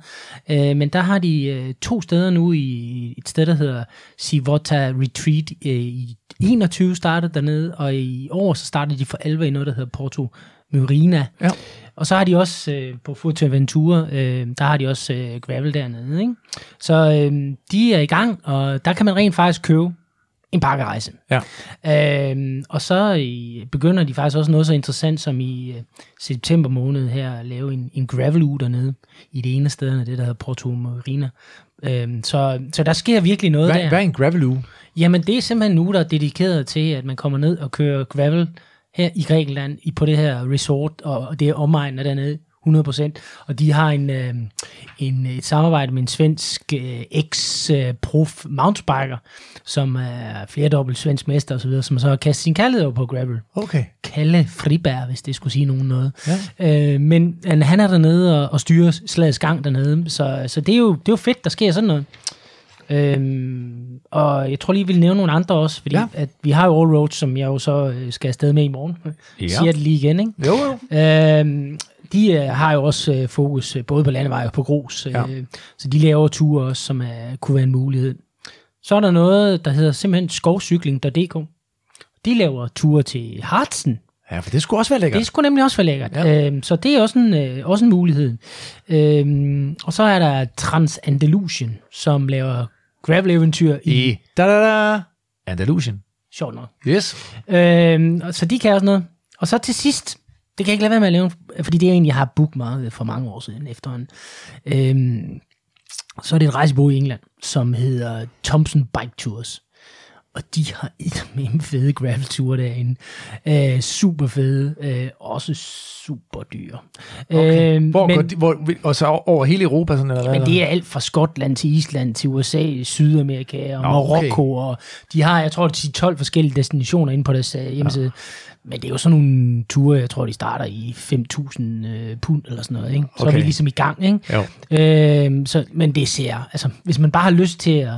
Øh, men der har de øh, to steder nu i et sted, der hedder Sivota Retreat. Øh, I 21 startede dernede, og i år så startede de for 11 i noget, der hedder Porto Murina.
Ja.
Og så har de også øh, på Fuerteventura, øh, der har de også øh, gravel dernede. Ikke? Så øh, de er i gang, og der kan man rent faktisk købe en pakkerejse.
Ja.
Øhm, og så i, begynder de faktisk også noget så interessant som i øh, september måned her at lave en, en gravel uge dernede i det ene sted, det der hedder Porto Marina. Øhm, så, så der sker virkelig noget
Hvad,
der.
hvad er en gravel uge?
Jamen det er simpelthen en uge, der er dedikeret til, at man kommer ned og kører gravel her i Grækenland i, på det her resort, og det er omegnen dernede 100%. Og de har en, øh, en, et samarbejde med en svensk øh, ex-prof mountainbiker, som er flerdobbelt svensk mester osv., som så har kastet sin kærlighed over på gravel.
Okay.
Kalle Friberg, hvis det skulle sige nogen noget.
Ja.
Øh, men han han er dernede og, og styrer slagets gang dernede, så, så det, er jo, det er jo fedt, der sker sådan noget. Øhm, og jeg tror lige, vi vil nævne nogle andre også, fordi
Ja.
at vi har jo All Roads, som jeg jo så øh, skal afsted med i morgen.
Ja.
Ja. Siger det lige igen, ikke?
Jo, jo.
Øhm, de øh, har jo også øh, fokus øh, både på landevej og på grus, øh,
Ja.
så de laver ture også, som er, kunne være en mulighed. Så er der noget, der hedder simpelthen skovcykling.dk. De laver ture til Hartsen.
Ja, for det skulle også være lækkert.
Det skulle nemlig også være lækkert.
Ja.
Øhm, så det er også en, øh, også en mulighed. Øhm, og så er der Transandalusien, som laver gravel-eventyr i...
I da da da Andalusien.
Sjovt nok.
Yes.
Øhm, så de kan også noget. Og så til sidst, det kan jeg ikke lade være med at lave, fordi det er en, jeg har booket for mange år siden efterhånden. Øhm, så er det et rejsebureau i England, som hedder Thompson Bike Tours. Og de har et med fede gravelture derinde. Øh, super fede. Øh, også super dyre.
Okay.
Øhm,
Hvor,
men,
går de, hvor, og så over hele Europa, sådan, eller hvad?
men det er alt fra Skotland til Island til USA, Sydamerika og
Nå,
Marokko. Og de har, jeg tror, de 12 forskellige destinationer inde på deres øh, hjemmeside. Ja. Men det er jo sådan nogle ture, jeg tror, de starter i 5.000 øh, pund eller sådan noget. Ikke? Så okay. er
Okay.
vi ligesom i gang. Ikke?
Jo.
Øhm, så, men det ser, altså, hvis man bare har lyst til at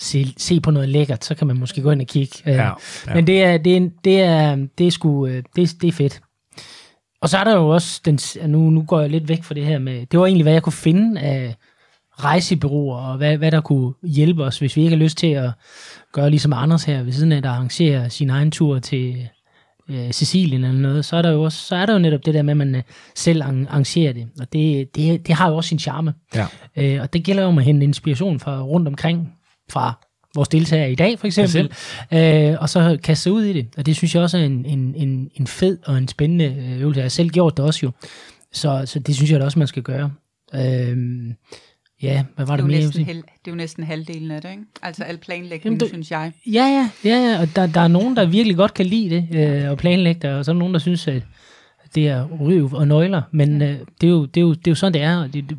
se, se på noget lækkert, så kan man måske gå ind og kigge. Øh,
Ja, ja.
Men det er, det er, det er, det er sgu, øh, det er, det er fedt. Og så er der jo også, den, nu, nu går jeg lidt væk fra det her med, det var egentlig, hvad jeg kunne finde af rejsebyråer, og hvad, hvad der kunne hjælpe os, hvis vi ikke har lyst til at gøre ligesom Anders her, ved siden af, der arrangerer sin egen tur til øh, Sicilien eller noget, så er der jo også, så er der jo netop det der med, at man øh, selv arran- arrangerer det, og det, det, det har jo også sin charme.
Ja.
Øh, og det gælder jo om at hente inspiration fra rundt omkring, fra vores deltagere i dag for eksempel, øh, og så kaste sig ud i det. Og det synes jeg også er en, en, en, en fed og en spændende øh, øvelse. Jeg har selv gjort det også jo. Så, så det synes jeg da også, man skal gøre. Øh, ja, hvad var
Det
det,
er,
mere?
næsten hel, det er jo næsten halvdelen af det, ikke? Altså al planlægning,
Jamen, du-
synes jeg.
Ja, ja, ja, ja. og der, der er nogen, der virkelig godt kan lide det øh, og planlægge det, og så er der nogen, der synes, at det er røv og nøgler, men øh, det, er jo, det, er jo, det er jo sådan, det er, og det, det,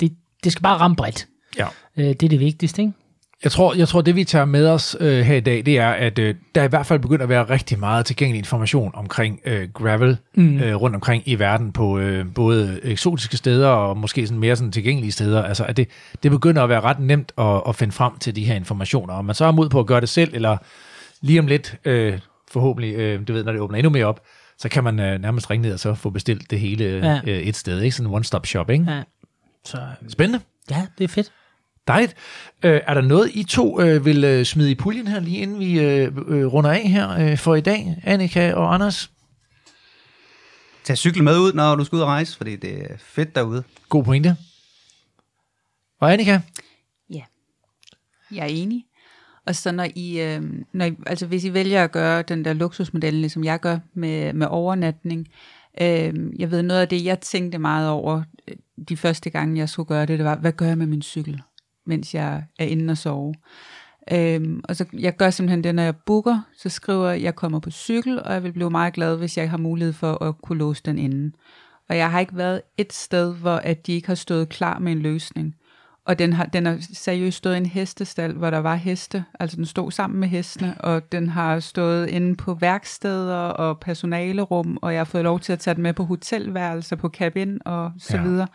det, det skal bare ramme bredt.
Ja.
Øh, det er det vigtigste, ikke?
Jeg tror, jeg tror, det vi tager med os øh, her i dag, det er, at øh, der i hvert fald begynder at være rigtig meget tilgængelig information omkring øh, gravel mm. øh, rundt omkring i verden på øh, både eksotiske steder og måske sådan mere sådan tilgængelige steder. Altså, at det, det begynder at være ret nemt at, at finde frem til de her informationer. Om man så er mod på at gøre det selv, eller lige om lidt, øh, forhåbentlig, øh, du ved, når det åbner endnu mere op, så kan man øh, nærmest ringe ned og så få bestilt det hele
Ja.
ja. øh, et sted. Ikke? Sådan en one-stop shop, ikke?
Ja. Så
Spændende.
ja, det er fedt.
Dejligt. Øh, er der noget, I to øh, vil øh, smide i puljen her, lige inden vi øh, øh, runder af her øh, for i dag, Annika og Anders?
Tag cykel med ud, når du skal ud og rejse, fordi det er fedt derude.
God pointe. Og Annika?
Ja, jeg er enig. Og så når I, øh, når I, altså hvis I vælger at gøre den der luksusmodel, ligesom jeg gør med, med overnatning, øh, jeg ved noget af det, jeg tænkte meget over de første gange, jeg skulle gøre det, det var, hvad gør jeg med min cykel, mens jeg er inde og sove? Øhm, og så jeg gør simpelthen det, når jeg booker, så skriver jeg, jeg kommer på cykel, og jeg vil blive meget glad, hvis jeg har mulighed for at kunne låse den inde. Og jeg har ikke været et sted, hvor at de ikke har stået klar med en løsning. Og den har, den har seriøst stået i en hestestal, hvor der var heste. Altså den stod sammen med hestene, og den har stået inde på værksteder og personalerum, og jeg har fået lov til at tage den med på hotelværelser, på cabin og så
ja.
videre.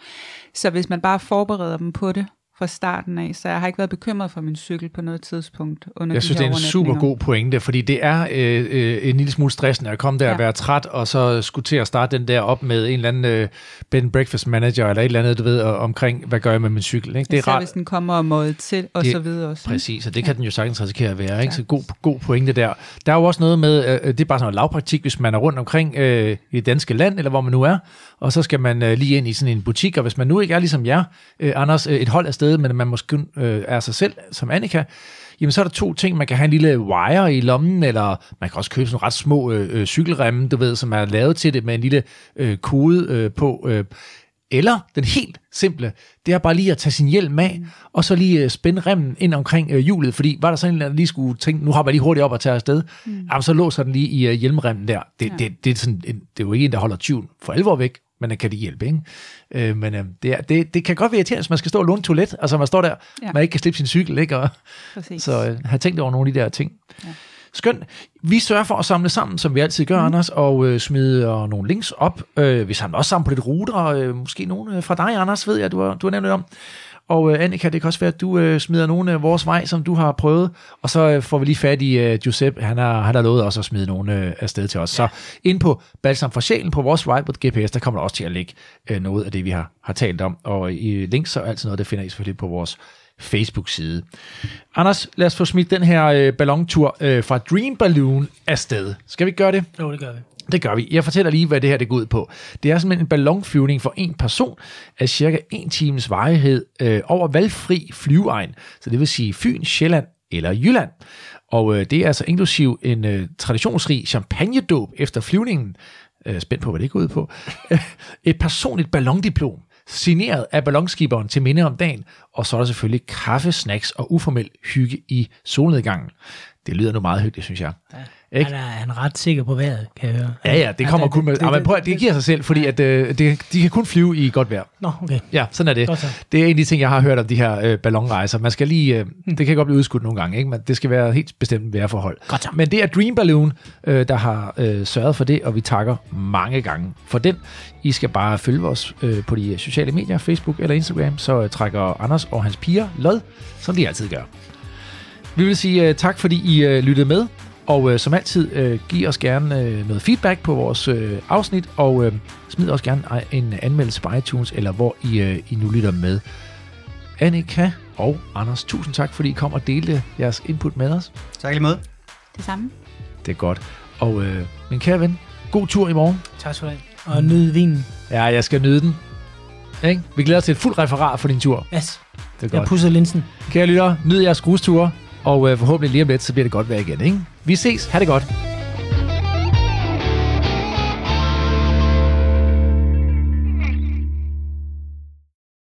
Så hvis man bare forbereder dem på det fra starten af, så jeg har ikke været bekymret for min cykel på noget tidspunkt under
Jeg
de
synes,
her
det er en super god pointe, fordi det er øh, øh, en lille smule stressende at komme der ja. og
Ja.
være træt, og så skulle til at starte den der op med en eller anden øh, bed and breakfast manager, eller et eller andet, du ved, og, omkring, hvad gør jeg med min cykel. Ikke? Det er
Især
rart.
hvis den kommer og måde til, og
Det-
så videre også.
Præcis, og det kan den jo sagtens risikere at være. Ikke? Så god, god pointe der. Der er jo også noget med, øh, det er bare sådan noget lavpraktik, hvis man er rundt omkring øh, i det danske land, eller hvor man nu er, og så skal man øh, lige ind i sådan en butik, og hvis man nu ikke er ligesom jer, øh, Anders, øh, et hold af sted, men man måske øh, er sig selv, som Annika, jamen så er der to ting. Man kan have en lille wire i lommen, eller man kan også købe sådan ret små øh, øh, cykelremme, du ved, som er lavet til det med en lille øh, kode øh, på. Øh, eller den helt simple, det er bare lige at tage sin hjelm af, mm. og så lige øh, spænde remmen ind omkring øh, hjulet, fordi var der sådan en, der lige skulle tænke, nu hopper jeg lige hurtigt op og tager afsted, mm. jamen, så låser den lige i øh, hjelmremmen der. Det, ja. Det, det, er sådan det er jo ikke en, der holder tyven for alvor væk, men den kan det hjælpe, ikke? Øh, men øh, det, er, det, det kan godt være irriterende, hvis man skal stå og låne et toilet, altså man står der, ja. Man ikke kan slippe sin cykel, ikke? Og,
Præcis.
så øh, have tænkt over nogle af de der ting. Ja. Skønt. Vi sørger for at samle sammen, som vi altid gør, mm. Anders, og øh, smide øh, nogle links op. Øh, vi samler også sammen på lidt ruter, øh, måske nogle øh, fra dig, Anders, ved jeg, du har, du har nævnt lidt om. Og øh, Annika, det kan også være, at du øh, smider nogle af vores vej, som du har prøvet. Og så øh, får vi lige fat i øh, Giuseppe. Han har, han har lovet også at smide nogle øh, afsted til os. Ja. Så ind på Balsam for Sjælen på vores Whiteboard GPS, der kommer der også til at ligge øh, noget af det, vi har, har talt om. Og i links og alt sådan noget, det finder I selvfølgelig på vores Facebook-side. Anders, lad os få smidt den her øh, ballontur øh, fra Dream Balloon afsted. Skal vi gøre det?
Jo, det gør vi.
Det gør vi. Jeg fortæller lige, hvad det her det går ud på. Det er simpelthen en ballonflyvning for en person af cirka en times varighed øh, over valgfri flyveegn. Så det vil sige Fyn, Sjælland eller Jylland. Og øh, det er altså inklusiv en øh, traditionsrig champagnedåb efter flyvningen. Øh, spændt på, hvad det går ud på. Et personligt ballondiplom signeret af ballonskiberen til minde om dagen, og så er der selvfølgelig kaffe, snacks og uformel hygge i solnedgangen. Det lyder nu meget hyggeligt, synes jeg.
Ja.
Ikke?
Han er, han er ret sikker på vejret, kan jeg høre.
Ja, ja, det kommer kun med... Det, det, prøv, at- det giver sig selv, fordi at, øh, det, de kan kun flyve i godt vejr.
Nå, okay.
Ja, sådan er det.
Godt så.
Det er en af de ting, jeg har hørt om de her øh, ballonrejser. Man skal lige... Øh, det kan godt blive udskudt nogle gange, ikke? men det skal være helt bestemt vejrforhold.
Godt så.
Men det er Dream Balloon, øh, der har øh, sørget for det, og vi takker mange gange for den. I skal bare følge os øh, på de sociale medier, Facebook eller Instagram, så øh, trækker Anders og hans piger lod, som de altid gør. Vi vil sige uh, tak, fordi I uh, lyttede med. Og uh, som altid, uh, giv os gerne uh, noget feedback på vores uh, afsnit, og uh, smid også gerne en anmeldelse på iTunes, eller hvor I, uh, I nu lytter med. Annika og Anders, tusind tak, fordi I kom og delte jeres input med os.
Tak lige måde.
Det samme.
Det er godt. Og uh, min kære ven, god tur i morgen.
Tak skal du have. Og nyd vinen.
Ja, jeg skal nyde den. Ikke? Vi glæder os til et fuldt referat for din tur.
Yes.
Det er
Jeg
godt.
pusser linsen.
Kære lyttere, nyd jeres grusture, og øh, forhåbentlig lige om lidt, så bliver det godt vejr igen. Ikke? Vi ses. Ha' det godt.